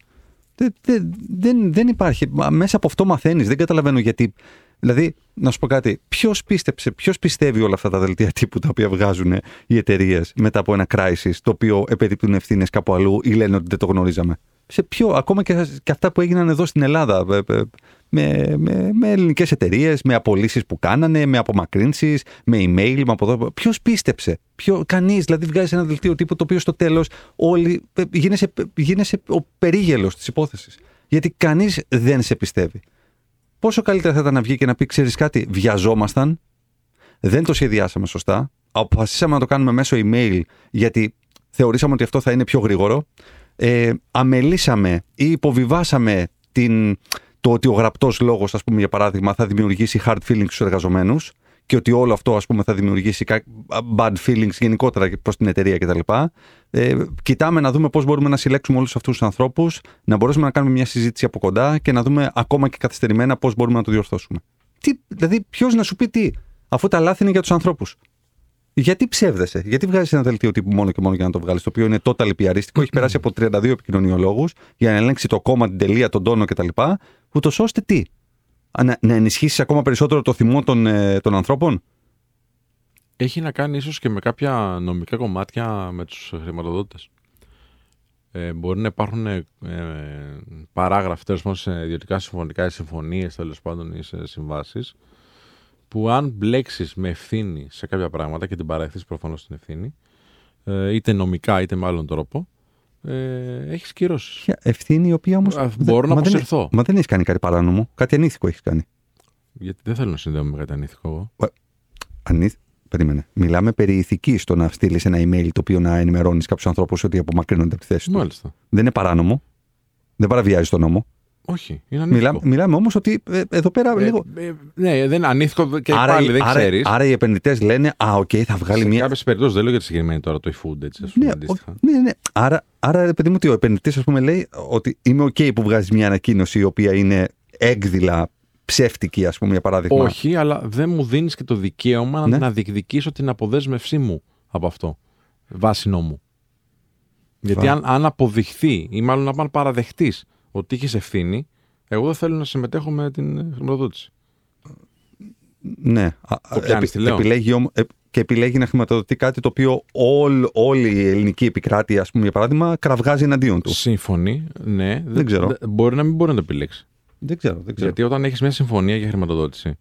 Δεν, δεν, δεν, δεν υπάρχει. Μα Μέσα από αυτό μαθαίνεις. Δεν καταλαβαίνω γιατί. Δηλαδή, να σου πω κάτι. Ποιος πίστεψε, ποιος πιστεύει όλα αυτά τα δελτία τύπου τα οποία βγάζουν οι εταιρείες μετά από ένα crisis το οποίο επετύπτουν ευθύνες κάπου αλλού ή λένε ότι δεν το γνωρίζαμε; Σε ποιο, ακόμα και, και αυτά που έγιναν εδώ στην Ελλάδα ε, ε, με, με, με ελληνικές εταιρείες, με απολύσεις που κάνανε, με απομακρύνσεις, με email, με από εδώ. Ποιος πίστεψε, ποιο, κανείς. Δηλαδή, βγάζει ένα δελτίο τύπου το οποίο στο τέλος όλοι ε, γίνεσαι, γίνεσαι ο περίγελος της υπόθεσης. Γιατί κανείς δεν σε πιστεύει. Πόσο καλύτερα θα ήταν να βγει και να πει: Ξέρεις κάτι, βιαζόμασταν, δεν το σχεδιάσαμε σωστά, αποφασίσαμε να το κάνουμε μέσω email γιατί θεωρήσαμε ότι αυτό θα είναι πιο γρήγορο. Ε, αμελήσαμε ή υποβιβάσαμε την, το ότι ο γραπτός λόγος, ας πούμε, για παράδειγμα, θα δημιουργήσει hard feelings στους εργαζομένους και ότι όλο αυτό, ας πούμε, θα δημιουργήσει κα- bad feelings γενικότερα προς την εταιρεία κτλ. Ε, κοιτάμε να δούμε πώς μπορούμε να συλλέξουμε όλους αυτούς τους ανθρώπους, να μπορέσουμε να κάνουμε μια συζήτηση από κοντά και να δούμε ακόμα και καθυστερημένα πώς μπορούμε να το διορθώσουμε. Τι, δηλαδή, ποιος να σου πει τι, αφού τα λάθη είναι για τους ανθρώπους. Γιατί ψεύδεσαι, γιατί βγάζεις ένα δελτίο τύπου μόνο και μόνο για να το βγάλεις, το οποίο είναι total πιαρίστικο, έχει περάσει από 32 επικοινωνιολόγους για να ελέγξει το κόμμα, την τελεία, τον τόνο κτλ. Ούτως ώστε τι, Α, να, να ενισχύσεις ακόμα περισσότερο το θυμό των, ε, των ανθρώπων; Έχει να κάνει ίσως και με κάποια νομικά κομμάτια με τους χρηματοδότες. Ε, μπορεί να υπάρχουν ε, παράγραφοι τέλος πάντων σε ιδιωτικά συμφωνικά ή συμφωνίες τέλος πάντων ή σε συμβάσεις που αν μπλέξεις με ευθύνη σε κάποια πράγματα και την παραχθείς προφανώς την ευθύνη ε, είτε νομικά είτε με άλλον τρόπο ε, έχεις κυρώσεις. Ποια ευθύνη η οποία όμως. Α, μπορώ να αποσυρθώ. Μα δεν έχεις κάνει κάτι παράνομο. Κάτι ανήθικο έχεις κάνει. Γιατί δεν θέλω να συνδέομαι με κάτι ανήθικο εγώ. Ανήθ... Περίμενε. Μιλάμε περί ηθική στο να στείλεις ένα email το οποίο να ενημερώνεις κάποιους ανθρώπους ότι απομακρύνονται από τη θέση του. Μάλιστα. Δεν είναι παράνομο. Δεν παραβιάζει τον νόμο. Όχι, είναι ανήθικο. Μιλά, μιλάμε όμως ότι ε, εδώ πέρα Ε, λίγο. ε, ναι, δεν είναι ανήθικο και άρα, πάλι δεν άρα, ξέρεις. άρα οι επενδυτές λένε Α, οκ, θα βγάλει Σε μια. κάποιες περιπτώσεις δεν λέω για τη συγκεκριμένη τώρα το eFood, έτσι, ας πούμε, Ναι, αντίστοιχα. ο- ναι, ναι. Άρα, άρα, ρε παιδί μου, ότι ο επενδυτής, ας πούμε, λέει ότι είμαι οκ που βγάζεις μια ανακοίνωση η οποία είναι έκδηλα ψεύτικη, ας πούμε, για παράδειγμα. Όχι, αλλά δεν μου δίνεις και το δικαίωμα Ναι. να διεκδικήσω την αποδέσμευσή μου από αυτό. Βάσει νόμου. Γιατί Βα- αν, αν αποδειχθεί ή μάλλον αν παραδεχτείς ότι είχες ευθύνη, εγώ δεν θέλω να συμμετέχω με την ε, χρηματοδότηση. Ναι. Α, Το πιάνεις, τι λέω. επιλέγει όμω- ε, και επιλέγει να χρηματοδοτεί κάτι το οποίο όλ- όλη η ελληνική επικράτεια, ας πούμε, για παράδειγμα, κραυγάζει εναντίον του. Σύμφωνοι, ναι. Δεν ξέρω. δε- μπορεί να μην μπορεί να το επιλέξει. Δεν ξέρω. Δεν ξέρω. Γιατί όταν έχεις μια συμφωνία για χρηματοδότηση,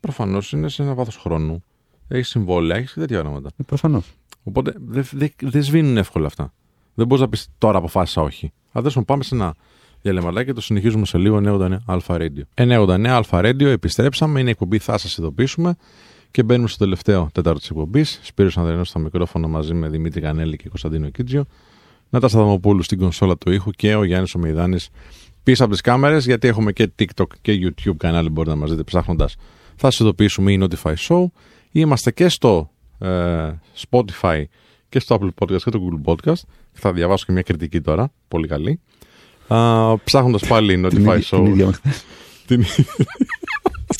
προφανώς είναι σε ένα βάθος χρόνου. Έχεις συμβόλαια, έχεις τέτοια πράγματα. Προφανώς. Οπότε δεν δε, δε σβήνουν εύκολα αυτά. Δεν μπορείς να πεις τώρα αποφάσισα όχι. Αν δεν πάμε σε ένα διαλεματάκι και το συνεχίζουμε σε λίγο 99 Αλφα Radio. 99 Αλφα Radio, επιστρέψαμε. Είναι η εκπομπή, θα σας ειδοποιήσουμε. Και μπαίνουμε στο τελευταίο τέταρτο της εκπομπής. Σπύρος Ανδρενός στο μικρόφωνο μαζί με Δημήτρη Κανέλη και Κωνσταντίνο Κίτζιο. Νάτα Σταδαμοπούλου στην κονσόλα του ήχου και ο Γιάννης Ομιδάνη πίσω από τις κάμερες. Γιατί έχουμε και TikTok και YouTube κανάλι, μπορείτε να μας δείτε ψάχνοντας. Θα σας ειδοποιήσουμε ή Notify Show. Είμαστε και στο ε, Spotify και στο Apple Podcast και το Google Podcast. Θα διαβάσω και μια κριτική τώρα, πολύ καλή. Ψάχνοντας πάλι Την Notify ίδια- την Show. ίδια με χθες. Την-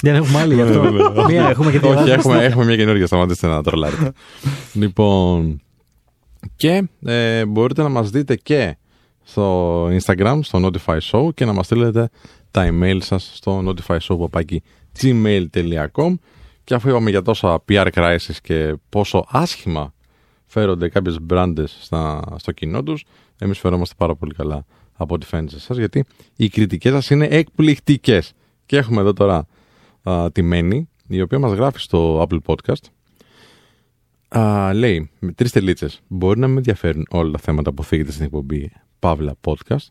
Δεν έχουμε άλλη γι' αυτό. Μία έχουμε και Ναι, Όχι, διαβάζουμε. έχουμε, έχουμε μια καινούργια, σταματήστε να τρολάρετε. λοιπόν, και ε, μπορείτε να μας δείτε και στο Instagram, στο Notify Show και να μας στείλετε τα email σας στο notifyshow.gmail.com και αφού είπαμε για τόσα PR crisis και πόσο άσχημα φέρονται κάποιες μπράντες στα, στο κοινό τους, εμείς φερόμαστε πάρα πολύ καλά από ό,τι φαίνεται σε εσάς, γιατί οι κριτικές σας είναι εκπληκτικές. Και έχουμε εδώ τώρα α, τη Μένη, η οποία μας γράφει στο Apple Podcast. Α, λέει, με τρεις τελίτσες, μπορεί να με ενδιαφέρουν όλα τα θέματα που θίγεται στην εκπομπή Παύλα Podcast,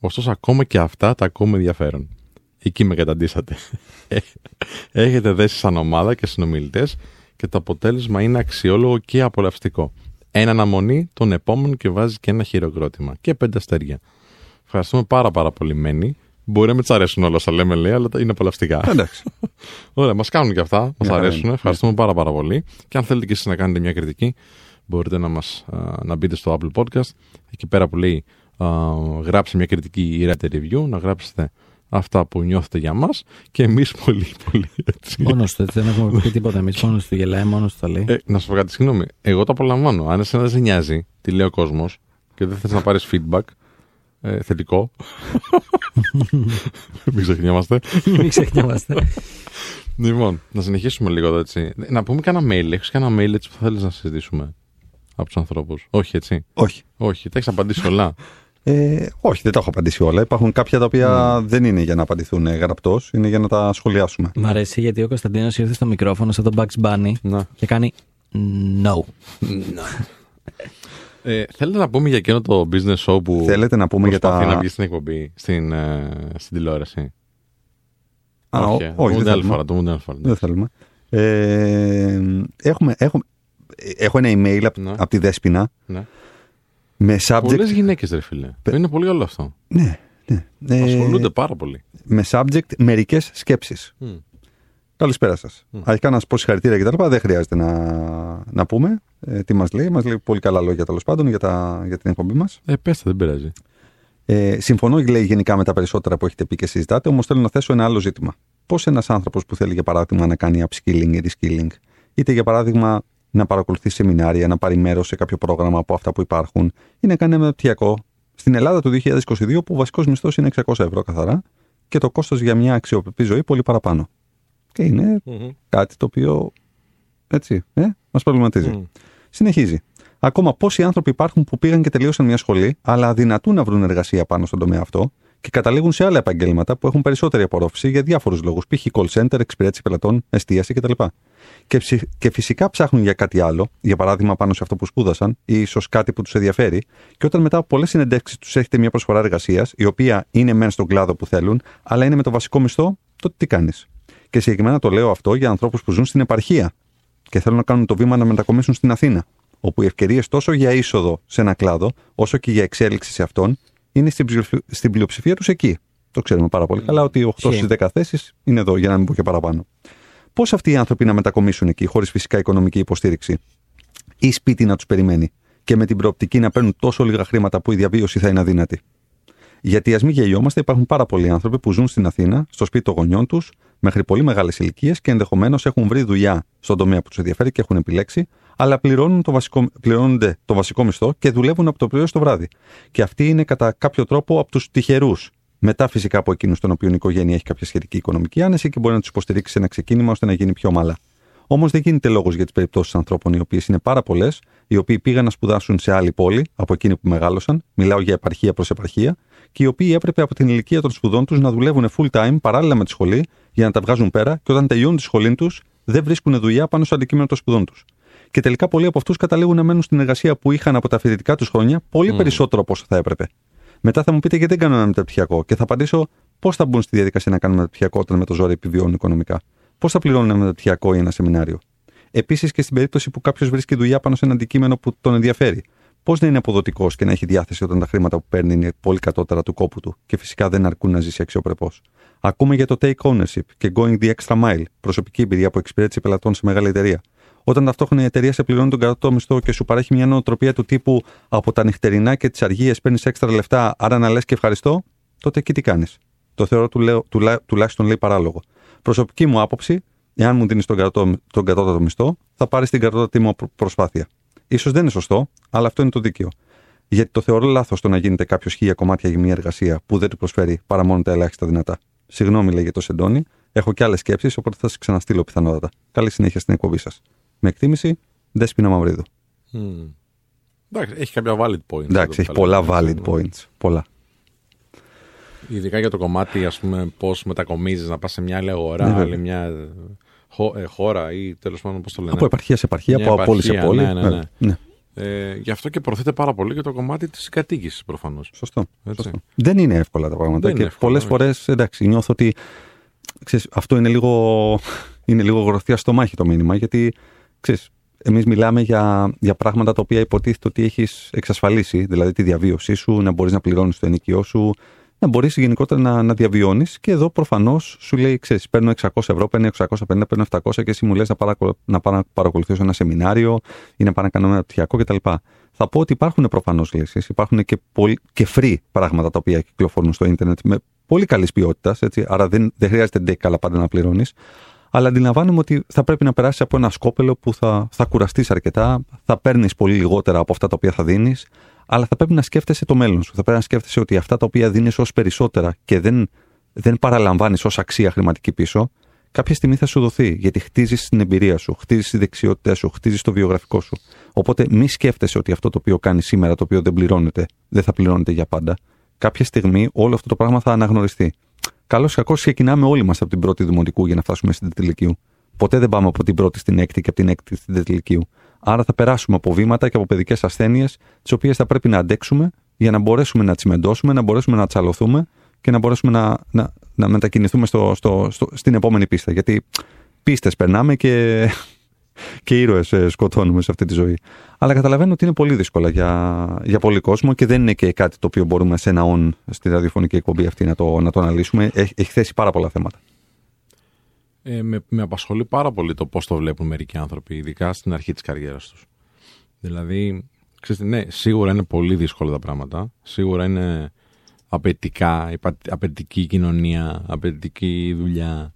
ωστόσο ακόμα και αυτά τα ακούμε ενδιαφέρον. Εκεί με καταντήσατε. Έχετε δέσει σαν ομάδα και συνομιλητές και το αποτέλεσμα είναι αξιόλογο και απολαυστικό. Ένα αναμονή τον επόμενο και βάζει και ένα χειροκρότημα. Και πέντε αστέρια. Ευχαριστούμε πάρα πάρα πολύ Μένη. Μπορεί να μην τς αρέσουν όλα όσα λέμε λέει, αλλά είναι απολαυστικά. Εντάξει. Ωραία, μας κάνουν και αυτά. Μας Μια χαρά αρέσουν. είναι. Ευχαριστούμε πάρα, πάρα πολύ. Και αν θέλετε και εσείς να κάνετε μια κριτική, μπορείτε να, μας, α, να μπείτε στο Apple Podcast. Εκεί πέρα που λέει α, γράψτε μια κριτική ή write a review, να γράψετε αυτά που νιώθετε για μας και εμείς πολύ, πολύ έτσι. Μόνος του, έτσι δεν έχουμε πει τίποτα εμείς. Μόνος του γελάει, μόνος του τα λέει. Ε, να σου πω κάτι, συγγνώμη. Εγώ το απολαμβάνω. Αν εσένα δεν σε νοιάζει, τι λέει ο κόσμος και δεν θες να πάρεις feedback ε, θετικό. Μην ξεχνιόμαστε. Μην ξεχνιόμαστε. Λοιπόν, να συνεχίσουμε λίγο εδώ έτσι. Να πούμε κανένα mail. Έχεις κανένα mail έτσι που θέλεις να συζητήσουμε από τους ανθρώπους; Όχι, έτσι. Όχι. Όχι, τα έχεις απαντήσει όλα; Ε, όχι, δεν τα έχω απαντήσει όλα. Υπάρχουν κάποια τα οποία Ναι. δεν είναι για να απαντηθούν γραπτός, είναι για να τα σχολιάσουμε. Μ' αρέσει γιατί ο Κωνσταντίνος ήρθε στο μικρόφωνο σαν τον Bugs Bunny να. και κάνει no. Ε, θέλετε να πούμε για εκείνο το business show που Θέλετε να πούμε για προσπαθεί τα. να βγει στην εκπομπή, στην, ε, στην τηλεόραση; Α, όχι, ο- ε, όχι, το δεν πούμε την άλλη θέλουμε. φορά. Το πούμε την άλλη φορά. Δεν θέλουμε. Ε, έχουμε, έχουμε, έχω ένα email από, Ναι. από τη Δέσποινα Ναι. με subject. Πολλές γυναίκες, ρε φίλε. Πε- Είναι πολύ καλό αυτό. Ναι, ναι. Ε, Ασχολούνται πάρα πολύ. με subject μερικές σκέψεις. Μμ. Καλησπέρα σας. Αρχικά να σα πω συγχαρητήρια και τα λοιπά. Δεν χρειάζεται να, να πούμε ε, τι μας λέει. Μας λέει πολύ καλά λόγια τέλος πάντων για, τα, για την εκπομπή μας. Ε, πέστε, δεν πειράζει. Ε, συμφωνώ, λέει γενικά με τα περισσότερα που έχετε πει και συζητάτε, όμως θέλω να θέσω ένα άλλο ζήτημα. Πώς ένας άνθρωπος που θέλει, για παράδειγμα, να κάνει upskilling ή reskilling, είτε για παράδειγμα να παρακολουθεί σεμινάρια, να πάρει μέρος σε κάποιο πρόγραμμα από αυτά που υπάρχουν, ή να κάνει ένα μεταπτυχιακό στην Ελλάδα του 2022, που ο βασικός μισθός είναι 600 ευρώ καθαρά και το κόστος για μια αξιοπρεπή ζωή πολύ παραπάνω. Και είναι κάτι το οποίο έτσι, ε, μας προβληματίζει. Μμ. Συνεχίζει. Ακόμα πόσοι άνθρωποι υπάρχουν που πήγαν και τελείωσαν μια σχολή, αλλά αδυνατούν να βρουν εργασία πάνω στον τομέα αυτό και καταλήγουν σε άλλα επαγγέλματα που έχουν περισσότερη απορρόφηση για διάφορους λόγους, π.χ. call center, εξυπηρέτηση πελατών, εστίαση κτλ. Και, ψη- και φυσικά ψάχνουν για κάτι άλλο, για παράδειγμα πάνω σε αυτό που σπούδασαν ή ίσως κάτι που τους ενδιαφέρει, και όταν μετά από πολλές συνεντεύξεις τους έχετε μια προσφορά εργασίας, η οποία είναι μεν στον κλάδο που θέλουν, αλλά είναι με το βασικό μισθό, τότε τι κάνεις; Και συγκεκριμένα το λέω αυτό για ανθρώπους που ζουν στην επαρχία και θέλουν να κάνουν το βήμα να μετακομίσουν στην Αθήνα, όπου οι ευκαιρίες τόσο για είσοδο σε ένα κλάδο, όσο και για εξέλιξη σε αυτόν, είναι στην, πλειοψηφ- στην πλειοψηφία τους εκεί. Το ξέρουμε πάρα πολύ καλά ότι 8 Ισχύει. στις 10 θέσεις είναι εδώ, για να μην πω και παραπάνω. Πώς αυτοί οι άνθρωποι να μετακομίσουν εκεί, χωρίς φυσικά οικονομική υποστήριξη, ή σπίτι να τους περιμένει, και με την προοπτική να παίρνουν τόσο λίγα χρήματα που η διαβίωση θα είναι αδύνατη; Γιατί ας μην γελιόμαστε, υπάρχουν πάρα πολλοί άνθρωποι που ζουν στην Αθήνα, στο σπίτι των γονιών τους, μέχρι πολύ μεγάλες ηλικίες και ενδεχομένως έχουν βρει δουλειά στον τομέα που τους ενδιαφέρει και έχουν επιλέξει, αλλά πληρώνουν το βασικό, πληρώνονται το βασικό μισθό και δουλεύουν από το πρωί στο βράδυ. Και αυτοί είναι κατά κάποιο τρόπο από τους τυχερούς. Μετά φυσικά από εκείνους των οποίων η οικογένεια έχει κάποια σχετική οικονομική άνεση και μπορεί να τους υποστηρίξει σε ένα ξεκίνημα ώστε να γίνει πιο ομαλά. Όμως δεν γίνεται λόγος για τις περιπτώσεις ανθρώπων οι οποίες είναι πάρα πολλές, οι οποίοι πήγαν να σπουδάσουν σε άλλη πόλη από εκείνη που μεγάλωσαν, μιλάω για επαρχία προς επαρχία, και οι οποίοι έπρεπε από την ηλικία των σπουδών τους να δουλεύουν full time παράλληλα με τη σχολή για να τα βγάζουν πέρα και όταν τελειώνουν τη σχολή τους δεν βρίσκουν δουλειά πάνω στο αντικείμενο των σπουδών τους. Και τελικά πολλοί από αυτούς καταλήγουν να μένουν στην εργασία που είχαν από τα φοιτητικά τους χρόνια πολύ περισσότερο από όσο θα έπρεπε. Μετά θα μου πείτε γιατί δεν κάνω ένα μεταπτυχιακό και θα απαντήσω πώς θα μπουν στη διαδικασία να κάνουν μεταπτυχιακό όταν με το ζόρι επιβιώνουν οικονομικά; Πώς θα πληρώνουν ένα μεταπτυχιακό ή ένα σεμινάριο; Επίσης και στην περίπτωση που κάποιος βρίσκει δουλειά πάνω σε ένα αντικείμενο που τον ενδιαφέρει. Πώς να είναι αποδοτικός και να έχει διάθεση όταν τα χρήματα που παίρνει είναι πολύ κατώτερα του κόπου του και φυσικά δεν αρκούν να ζήσει αξιοπρεπώς. Ακούμε για το take ownership και going the extra mile, προσωπική εμπειρία που εξυπηρέτησε πελατών σε μεγάλη εταιρεία. Όταν ταυτόχρονα η εταιρεία σε πληρώνει τον κατώτατο μισθό και σου παρέχει μια νοοτροπία του τύπου από τα νυχτερινά και τις αργίες παίρνεις έξτρα λεφτά, άρα να λες και ευχαριστώ, τότε εκεί τι κάνεις. Το θεωρώ του λέω, τουλά, τουλάχιστον λέει παράλογο. Προσωπική μου άποψη, εάν μου δίνεις τον, κατώτατο- τον κατώτατο μισθό, θα πάρεις την κατώτατη μου προ- προσπάθεια. σω δεν είναι σωστό, αλλά αυτό είναι το δίκαιο. Γιατί το θεωρώ λάθος το να γίνεται κάποιος χίλια κομμάτια για μια εργασία που δεν του προσφέρει παρά μόνο τα ελάχιστα δυνατά. Συγγνώμη, λέγε το Σεντόνι. Έχω και άλλες σκέψεις, οπότε θα σα ξαναστείλω πιθανότατα. Καλή συνέχεια στην εκπομπή σας. Με εκτίμηση, Δέσπινα Μαυρίδου. Μμμ. Εντάξει, έχει κάποια valid points. Εντάξει, έχει εδώ που πολλά τα λέμε, valid ναι. points. Πολλά. Ειδικά για το κομμάτι, ας πούμε, πώς μετακομίζεις να πας σε μια άλλη αγορά, Ναι, βέβαια. άλλη μια ε, χω- ε, χώρα ή τέλος πάντων πώς το λένε. Από επαρχία σε επαρχία, Μια από πόλη σε επαρχία, πόλη. ναι, ναι, Βέβαια. ναι. ναι. Ε, γι' αυτό και προωθείται πάρα πολύ και το κομμάτι της κατοίκησης προφανώς. Σωστό. Έτσι. Σωστό. Δεν είναι εύκολα τα πράγματα. Δεν είναι και εύκολα, πολλές όχι. φορές, εντάξει, νιώθω ότι. Ξέρεις, αυτό είναι λίγο, είναι λίγο γροθιά στο μάχη το μήνυμα, γιατί ξέρεις, εμείς μιλάμε για, για πράγματα τα οποία υποτίθεται ότι έχεις εξασφαλίσει, δηλαδή τη διαβίωσή σου, να μπορείς να πληρώνεις το ενοικιό σου, να μπορείς γενικότερα να, να διαβιώνεις και εδώ προφανώς σου λέει, ξέρεις, παίρνω 600 ευρώ, παίρνω 650, παίρνω 700 και εσύ μου λες να, παρακολου... να πάω να παρακολουθήσω ένα σεμινάριο ή να πάω να κάνω ένα πτυχιακό κτλ. Θα πω ότι υπάρχουν προφανώς λύσεις. Υπάρχουν και, πολύ, και free πράγματα τα οποία κυκλοφορούν στο ίντερνετ με πολύ καλής ποιότητας. Άρα δεν, δεν χρειάζεται ντε καλά πάντα να πληρώνεις. Αλλά αντιλαμβάνομαι ότι θα πρέπει να περάσεις από ένα σκόπελο που θα, θα κουραστείς αρκετά, θα παίρνεις πολύ λιγότερα από αυτά τα οποία θα δίνεις, αλλά θα πρέπει να σκέφτεσαι το μέλλον σου. Θα πρέπει να σκέφτεσαι ότι αυτά τα οποία δίνεις ως περισσότερα και δεν, δεν παραλαμβάνεις ως αξία χρηματική πίσω, κάποια στιγμή θα σου δοθεί. Γιατί χτίζεις την εμπειρία σου, χτίζεις τις δεξιότητές σου, χτίζεις το βιογραφικό σου. Οπότε μη σκέφτεσαι ότι αυτό το οποίο κάνεις σήμερα, το οποίο δεν πληρώνεται, δεν θα πληρώνεται για πάντα. Κάποια στιγμή όλο αυτό το πράγμα θα αναγνωριστεί. Καλώς ή κακό ξεκινάμε όλοι μας από την πρώτη δημοτικού για να φτάσουμε στην τετηλικίου. Ποτέ δεν πάμε από την πρώτη στην έκτη και από την έκτη στην τετηλικίου. Άρα θα περάσουμε από βήματα και από παιδικές ασθένειες, τις οποίες θα πρέπει να αντέξουμε για να μπορέσουμε να τσιμεντώσουμε, να μπορέσουμε να τσαλωθούμε και να μπορέσουμε να, να, να μετακινηθούμε στο, στο, στο, στην επόμενη πίστα. Γιατί πίστες περνάμε και, και ήρωες σκοτώνουμε σε αυτή τη ζωή. Αλλά καταλαβαίνω ότι είναι πολύ δύσκολα για, για πολύ κόσμο και δεν είναι και κάτι το οποίο μπορούμε σε ένα on στη ραδιοφωνική εκπομπή αυτή να το, να το αναλύσουμε. Έχει, έχει θέσει πάρα πολλά θέματα. Ε, με, με απασχολεί πάρα πολύ το πώς το βλέπουν μερικοί άνθρωποι, ειδικά στην αρχή της καριέρας τους. Δηλαδή, ξέρετε, ναι, σίγουρα είναι πολύ δύσκολα τα πράγματα. Σίγουρα είναι απαιτητικά, υπα- απαιτητική η κοινωνία, απαιτητική η δουλειά.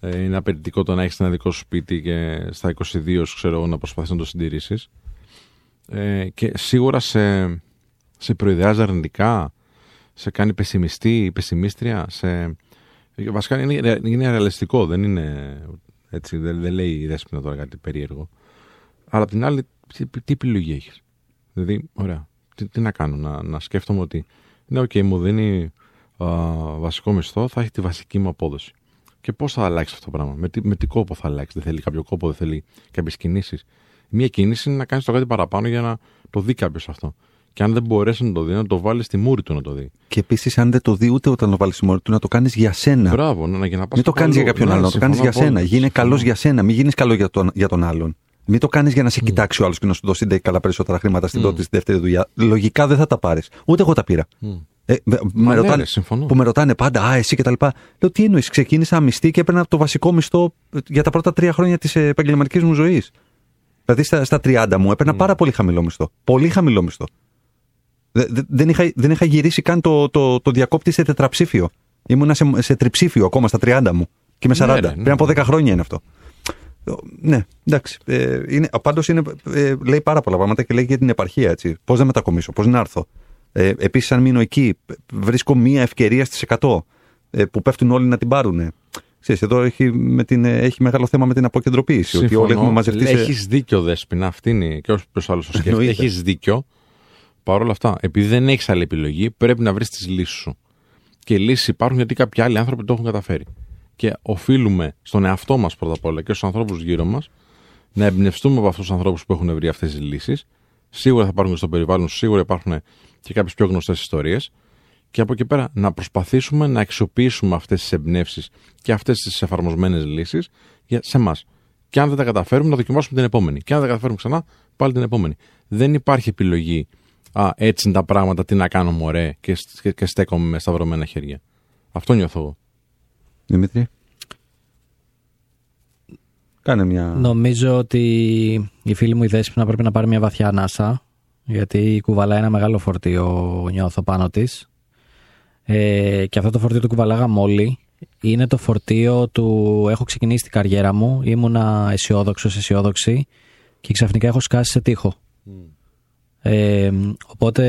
Ε, είναι απαιτητικό το να έχεις ένα δικό σου σπίτι και στα 22 σου, ξέρω εγώ, να προσπαθείς να το συντηρήσεις. Ε, και σίγουρα σε, σε προειδεάζει αρνητικά, σε κάνει πεσημιστή, πεσημίστρια, σε... Βασικά είναι, είναι ρεαλιστικό, δεν είναι έτσι, δεν, δεν λέει η Δέσποινα τώρα κάτι περίεργο. Αλλά απ' την άλλη, τι, τι επιλογή έχεις; Δηλαδή, ωραία, τι, τι να κάνω, να, να σκέφτομαι ότι ναι, οκ, μου δίνει α, βασικό μισθό, θα έχει τη βασική μου απόδοση. Και πώς θα αλλάξεις αυτό το πράγμα, με τι, με τι κόπο θα αλλάξεις, δεν θέλει κάποιο κόπο, δεν θέλει κάποιες κινήσεις; Μία κίνηση είναι να κάνεις το κάτι παραπάνω για να το δει κάποιος αυτό. Και αν δεν μπορέσει να το δει, να το βάλει στη μούρη του να το δει. Και επίσης, αν δεν το δει ούτε όταν το βάλει στη μούρη του, να το κάνεις για σένα. Μπράβο, να, για να πας Μην το κάπου κάνεις για αλλού. κάποιον Ναι, άλλον, να το κάνεις για συμφωνώ σένα. απόλυτα. Γίνε Συμφωνώ. καλός για σένα, μην γίνεις καλό για τον, για τον άλλον. Μην το κάνεις για να σε κοιτάξει ο άλλος και να σου δώσει ντε καλά περισσότερα χρήματα στην πρώτη, στη δεύτερη δουλειά. Λογικά δεν θα τα πάρεις. Ούτε εγώ τα πήρα. Ε, με, με ναι, ρωτάνε, ρε, συμφωνώ. που με ρωτάνε πάντα, Α, εσύ και τα λοιπά. Λέω, τι εννοείς, ξεκίνησα μισθή και έπαιρνα το βασικό μισθό για τα πρώτα τρία χρόνια της επαγγελματικής μου ζωής. Δηλαδή στα, στα 30 μου έπαιρνα πάρα πολύ χαμηλό μισθό. Πολύ χαμηλό μισθό. Δε- δε- δεν, είχα, δεν είχα γυρίσει καν το, το, το διακόπτη σε τετραψήφιο. Ήμουνα σε, σε τριψήφιο ακόμα στα 30 μου. Και με 40. Ναι, ρε, ναι, Πριν από ναι. 10 χρόνια είναι αυτό. Ε, Ναι, εντάξει. Ε, είναι, πάντως είναι, ε, λέει πάρα πολλά πράγματα και λέει και για την επαρχία. Έτσι. Πώς να μετακομίσω, πώς να έρθω. Ε, Επίσης, αν μείνω εκεί, βρίσκω μία ευκαιρία στις 100 ε, που πέφτουν όλοι να την πάρουν. Ξέρεις, εδώ έχει, με την, ε, έχει μεγάλο θέμα με την αποκεντρωποίηση. Ότι όλοι έχουμε μαζευτεί σε... Έχεις δίκιο, Δέσπινα. Αυτή είναι και όσο ποιος άλλος το σκέφτεται. Εννοείται. Έχεις δίκιο. Παρ' όλα αυτά, επειδή δεν έχεις άλλη επιλογή, πρέπει να βρεις τις λύσεις σου. Και λύσεις υπάρχουν γιατί κάποιοι άλλοι άνθρωποι το έχουν καταφέρει. Και οφείλουμε στον εαυτό μας πρώτα απ' όλα και στους ανθρώπους γύρω μας να εμπνευστούμε από αυτούς τους ανθρώπους που έχουν βρει αυτές τις λύσεις. Σίγουρα θα υπάρχουν και στο περιβάλλον, σου, σίγουρα υπάρχουν και κάποιες πιο γνωστές ιστορίες. Και από εκεί πέρα να προσπαθήσουμε να αξιοποιήσουμε αυτές τις εμπνεύσεις και αυτές τις εφαρμοσμένες λύσεις σε εμάς. Και αν δεν τα καταφέρουμε, να δοκιμάσουμε την επόμενη. Και αν δεν τα καταφέρουμε ξανά, πάλι την επόμενη. Δεν υπάρχει επιλογή. Α, έτσι είναι τα πράγματα, τι να κάνω μωρέ, και, και, και στέκομαι με σταυρωμένα χέρια. Αυτό νιώθω εγώ. Δημήτρη; Κάνε μια... Νομίζω ότι η φίλη μου η Δέσποινα πρέπει να πάρει μια βαθιά ανάσα γιατί κουβαλάει ένα μεγάλο φορτίο νιώθω πάνω της ε, και αυτό το φορτίο το κουβαλάγαμε όλοι είναι το φορτίο του έχω ξεκινήσει την καριέρα μου ήμουνα αισιόδοξος, αισιόδοξη και ξαφνικά έχω σκάσει σε τείχο ε, οπότε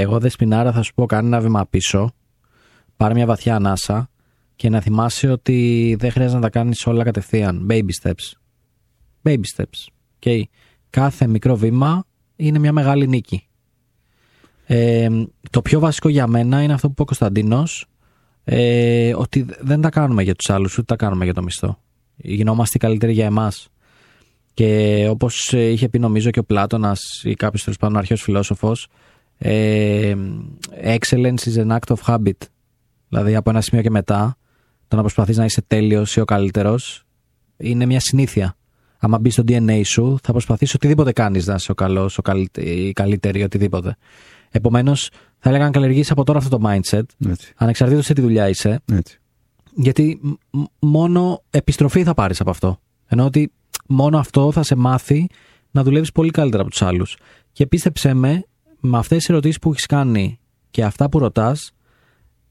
εγώ Δεσποινάρα θα σου πω κάνει ένα βήμα πίσω πάρε μια βαθιά ανάσα και να θυμάσαι ότι δεν χρειάζεται να τα κάνεις όλα κατευθείαν baby steps baby steps. Okay. Κάθε μικρό βήμα είναι μια μεγάλη νίκη. Ε, το πιο βασικό για μένα είναι αυτό που είπε ο Κωνσταντίνος ε, ότι δεν τα κάνουμε για τους άλλους ούτε τα κάνουμε για το μισθό. Γινόμαστε οι καλύτεροι για εμάς. Και όπως ε, είχε πει νομίζω και ο Πλάτωνας ή κάποιος τέλος πάντων αρχαίος φιλόσοφος ε, excellence is an act of habit. Δηλαδή από ένα σημείο και μετά το να προσπαθείς να είσαι τέλειος ή ο καλύτερος είναι μια συνήθεια άμα μπει στο DNA σου, θα προσπαθήσεις οτιδήποτε κάνεις να είσαι ο καλός, ο καλ, η καλύτερη, οτιδήποτε. Επομένως, θα έλεγα να καλλιεργήσει από τώρα αυτό το mindset, Έτσι, ανεξαρτήτως σε τι δουλειά είσαι, έτσι. γιατί μ- μόνο επιστροφή θα πάρεις από αυτό. Ενώ ότι μόνο αυτό θα σε μάθει να δουλεύεις πολύ καλύτερα από τους άλλους. Και πίστεψέ με, με αυτές τις ερωτήσεις που έχεις κάνει και αυτά που ρωτάς,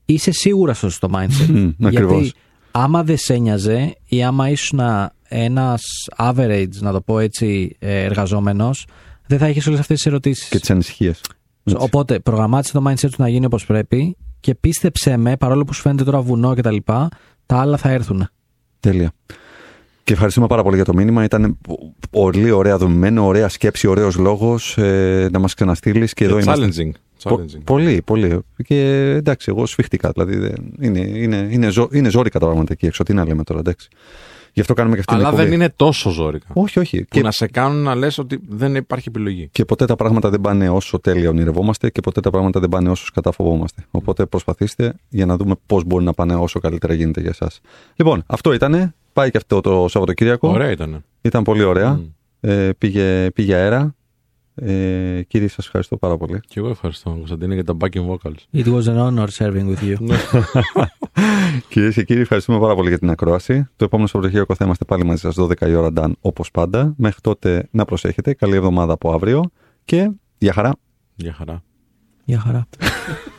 είσαι σίγουρα στο σωστό mindset. Μμ, ακριβώς. Γιατί άμα δεν σε ένοιαζε ή άμα ήσουν ένας average, να το πω έτσι, εργαζόμενος, δεν θα είχες όλες αυτές τις ερωτήσεις. Και τις ανησυχίες. Οπότε προγραμμάτισε το mindset του να γίνει όπως πρέπει και πίστεψέ με, παρόλο που σου φαίνεται τώρα βουνό κτλ., τα, τα άλλα θα έρθουν. Τέλεια. Και ευχαριστούμε πάρα πολύ για το μήνυμα. Ήταν πολύ ωραία δομημένο, ωραία σκέψη, ωραίος λόγος ε, να μας ξαναστείλεις. Και εδώ Και είμαστε. challenging. Πο- challenging. πολύ, πολύ. Και εντάξει, εγώ σφίχτηκα. Δηλαδή δεν- είναι, είναι, είναι, ζω, είναι ζόρικα τα πράγματα εκεί έξω. Τι να λέμε τώρα, εντάξει. Γι' αυτό κάνουμε και αυτή Αλλά την δεν εκπομπή. είναι τόσο ζώρικα. Όχι, όχι. Που Και, να σε κάνουν να λες ότι δεν υπάρχει επιλογή. και ποτέ τα πράγματα δεν πάνε όσο τέλεια ονειρευόμαστε και ποτέ τα πράγματα δεν πάνε όσο σκατά φοβόμαστε. Οπότε προσπαθήστε για να δούμε πώς μπορεί να πάνε όσο καλύτερα γίνεται για εσάς. Λοιπόν, αυτό ήτανε. Πάει και αυτό το Σαββατοκύριακο. Ωραία ήταν. Ήταν πολύ ωραία. Μμ. Ε, πήγε, πήγε αέρα. Ε, κύριε, σας ευχαριστώ πάρα πολύ. Και εγώ ευχαριστώ, Κωνσταντίνε, για τα backing vocals. It was an honor serving with you. Κυρίες και κύριοι, ευχαριστούμε πάρα πολύ για την ακρόαση. Το επόμενο Σαββατοκύριακο θα είμαστε πάλι μαζί σας 12 η ώρα, Dan, όπως πάντα. Μέχρι τότε να προσέχετε. Καλή εβδομάδα από αύριο και γεια χαρά. Γεια χαρά. Γεια χαρά.